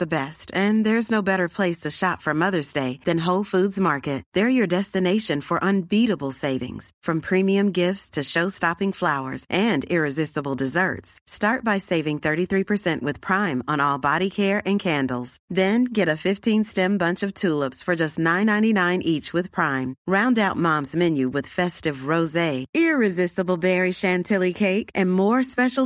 best and there is no better place shop from Mother's Day then home market there your destination for unbelievable savings from prime are and candles then get tulips for just nine each and more special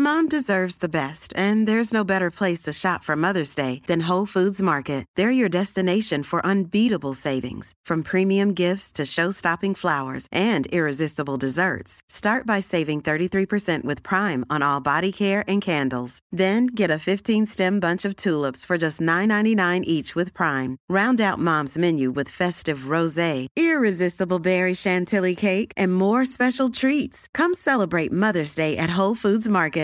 Mom deserves the best, and there's no better place to shop for Mother's Day than Whole Foods Market. They're your destination for unbeatable savings, from premium gifts to show-stopping flowers and irresistible desserts. Start by saving 33% with Prime on all body care and candles. Then get a 15-stem bunch of tulips for just $9.99 each with Prime. Round out Mom's menu with festive rosé, irresistible berry chantilly cake, and more special treats. Come celebrate Mother's Day at Whole Foods Market.